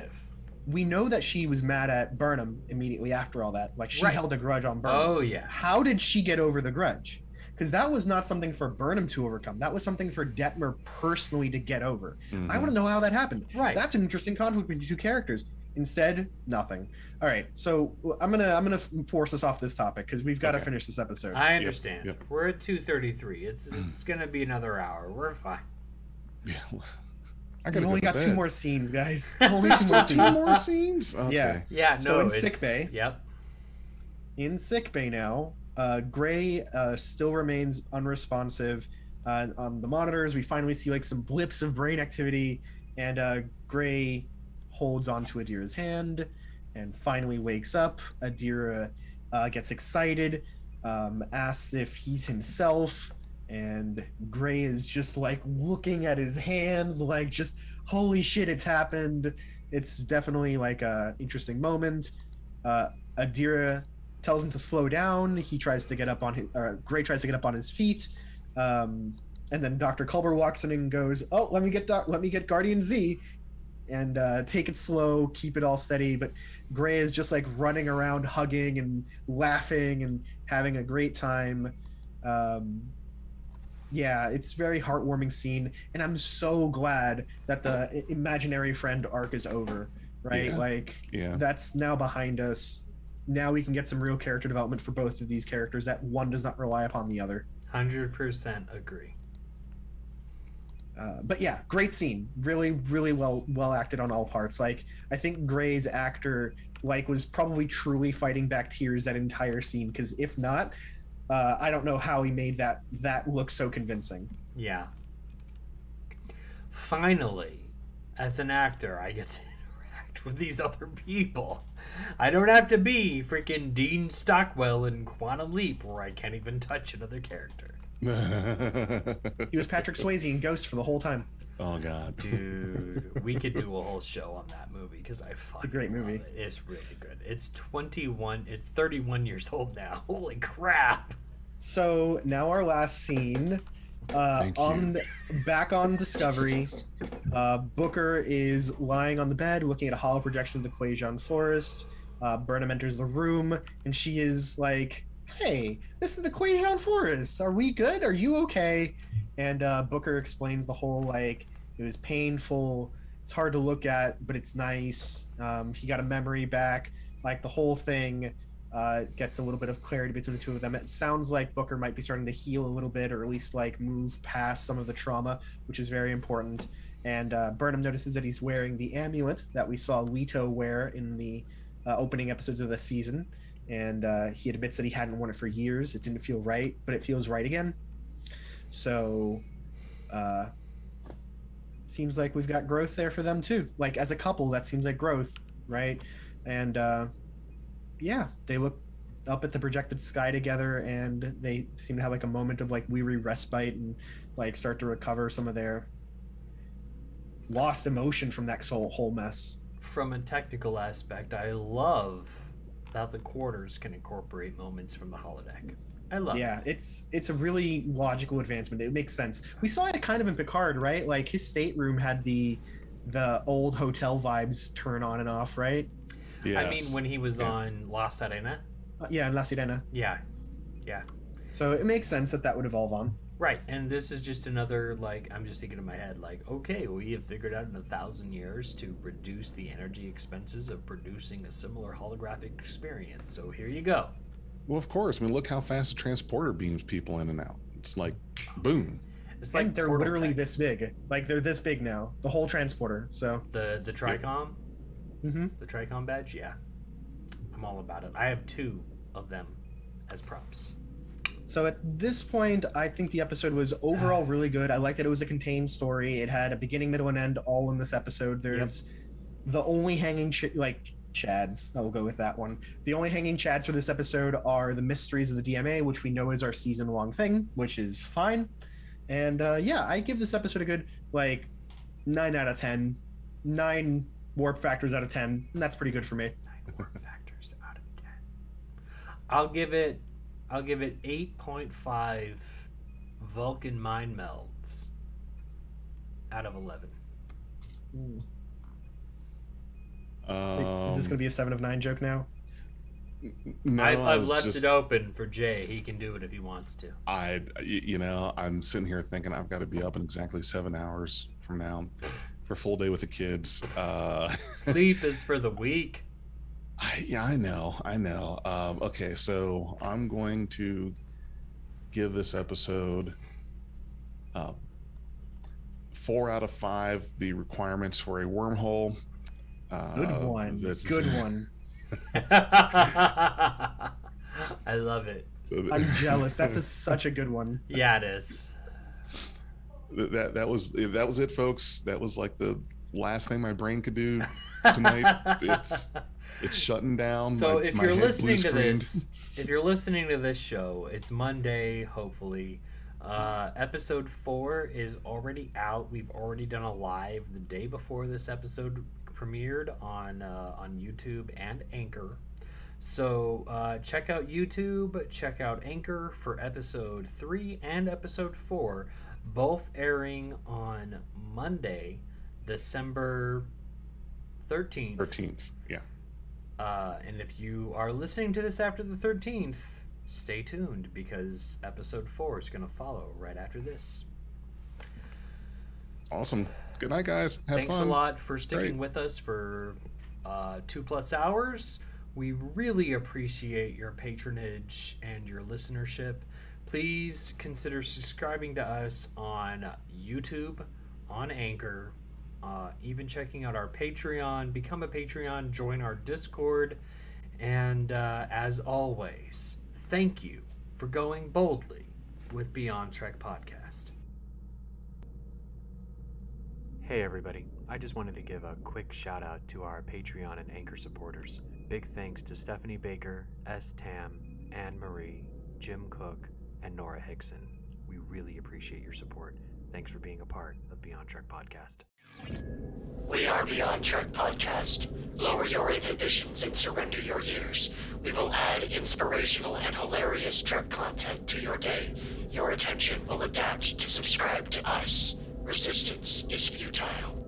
Perspective. we know that she was mad at Burnham immediately after all that. Like she Right. held a grudge on Burnham. Oh yeah. How did she get over the grudge? Because that was not something for Burnham to overcome. That was something for Detmer personally to get over. I Mhm. want to know how that happened. Right. That's an interesting conflict between two characters. Instead, nothing. All right, so I'm gonna I'm gonna force us off this topic because we've got to Okay. finish this episode. I understand. yep. We're at 2:33. It's it's gonna be another hour. We're fine. Yeah. I We've gotta only got two more scenes, guys. <laughs> Only two more Two scenes. more scenes. Okay. Yeah. Yeah. No. So in sick bay. Yep. in sick bay now. Uh, Gray uh, still remains unresponsive uh, on the monitors. We finally see like some blips of brain activity, and uh, Gray holds onto Adira's hand and finally wakes up. Adira uh, gets excited, um, asks if he's himself, and Gray is just like looking at his hands, like just holy shit, it's happened. It's definitely like a interesting moment. Uh, Adira tells him to slow down. He tries to get up on his. Uh, Gray tries to get up on his feet, um, and then Doctor Culber walks in and goes, "Oh, let me get doc- let me get Guardian Z, and uh, take it slow, keep it all steady." But Gray is just like running around, hugging and laughing and having a great time. Um, yeah, it's very heartwarming scene, and I'm so glad that the imaginary friend arc is over. Right, Yeah. like Yeah. that's now behind us. Now we can get some real character development for both of these characters that one does not rely upon the other. Hundred percent agree. Uh, but yeah, great scene. Really, really well well acted on all parts. Like I think Gray's actor like was probably truly fighting back tears that entire scene. Because if not, uh, I don't know how he made that that look so convincing. Yeah. Finally, as an actor, I get to <laughs> interact with these other people. I don't have to be freaking Dean Stockwell in Quantum Leap, where I can't even touch another character. <laughs> He was Patrick Swayze in Ghost for the whole time. Oh God. Dude, we could do a <laughs> whole show on that movie because I fucking It's a great love movie. it. It's really good. It's 21, it's 31 years old now. <laughs> Holy crap. So now our last scene, uh, on the, back on Discovery, uh, Booker is lying on the bed looking at a hollow projection of the Kwejian Forest. Uh, Burnham enters the room and she is like, "Hey, this is the Kwejian Forest. Are we good? Are you okay?" And uh, Booker explains the whole like it was painful. It's hard to look at, but it's nice. Um, he got a memory back. Like the whole thing uh, gets a little bit of clarity between the two of them. It sounds like Booker might be starting to heal a little bit, or at least like move past some of the trauma, which is very important. And uh, Burnham notices that he's wearing the amulet that we saw Leto wear in the uh, opening episodes of the season. And uh, he admits that he hadn't worn it for years. It didn't feel right, but it feels right again. So, uh, seems like we've got growth there for them too. Like as a couple, that seems like growth, right? And uh, yeah, they look up at the projected sky together, and they seem to have like a moment of like weary respite and like start to recover some of their lost emotion from that whole whole mess. From a technical aspect, I love that the quarters can incorporate moments from the holodeck. I love it. Yeah, it's it's a really logical advancement. It makes sense. We saw it kind of in Picard, right? Like his stateroom had the the old hotel vibes turn on and off, right? Yes. I mean, when he was Yeah. on La Sirena. Uh, yeah, in La Sirena. Yeah, Yeah. So it makes sense that that would evolve on. right. And this is just another, like, I'm just thinking in my head, like, okay, we have figured out in a thousand years to reduce the energy expenses of producing a similar holographic experience. So here you go. Well, of course. I mean, look how fast the transporter beams people in and out. It's like, boom. It's like and they're literally tech. this big. Like they're this big now. The whole transporter. So the the Tricom, Mm-hmm. the Tricom badge. Yeah, I'm all about it. I have two of them as props. So at this point, I think the episode was overall really good. I liked that it was a contained story. It had a beginning, middle, and end all in this episode. There's the only hanging ch- like chads. I'll go with that one. The only hanging chads for this episode are the mysteries of the DMA, which we know is our season long thing, which is fine. And uh, yeah, I give this episode a good like nine out of ten, nine warp factors out of ten. And that's pretty good for me. Nine more factors out of ten. I'll give it. I'll give it eight point five Vulcan mind melds out of eleven. Ooh. Um, Is this going to be a seven of nine joke now? no, I've, I I've left just- it open for Jay. He can do it if he wants to. I, you know, I'm sitting here thinking I've got to be up in exactly seven hours from now for a full day with the kids. Uh, <laughs> Sleep is for the weak. I, yeah, I know, I know. Um, okay, so I'm going to give this episode uh, four out of five. The requirements for a wormhole. Uh, Good <laughs> one. that's- Good one. I love it. I'm jealous. That's a, <laughs> such a good one. Yeah, it is. that that was that was it, folks. That was like the last thing my brain could do <laughs> tonight. it's it's shutting down. So My- if my you're listening to this, if you're listening to this show, it's Monday, hopefully. Uh, episode four is already out. We've already done a live the day before this episode premiered on uh, on YouTube and Anchor. So uh, check out YouTube, check out Anchor for episode three and episode four, both airing on Monday, December thirteenth. 13th. Yeah. Uh, and if you are listening to this after the 13th, stay tuned because episode 4 is going to follow right after this. Awesome. Good night, guys. Have Thanks fun. a lot for sticking Great. with us for uh, two plus hours. We really appreciate your patronage and your listenership. Please consider subscribing to us on YouTube, on Anchor, uh, even checking out our Patreon. Become a Patreon, join our Discord, and uh, as always, thank you for going boldly with Beyond Trek Podcast. Hey everybody, I just wanted to give a quick shout out to our Patreon and Anchor supporters. Big thanks to Stephanie Baker, S. Tam, Anne Marie, Jim Cook, and Nora Hickson. We really appreciate your support. Thanks for being a part of Beyond Trek Podcast. We are Beyond Trek Podcast. Lower your inhibitions and surrender your ears. We will add inspirational and hilarious Trek content to your day. Your attention will adapt to subscribe to us. Resistance is futile.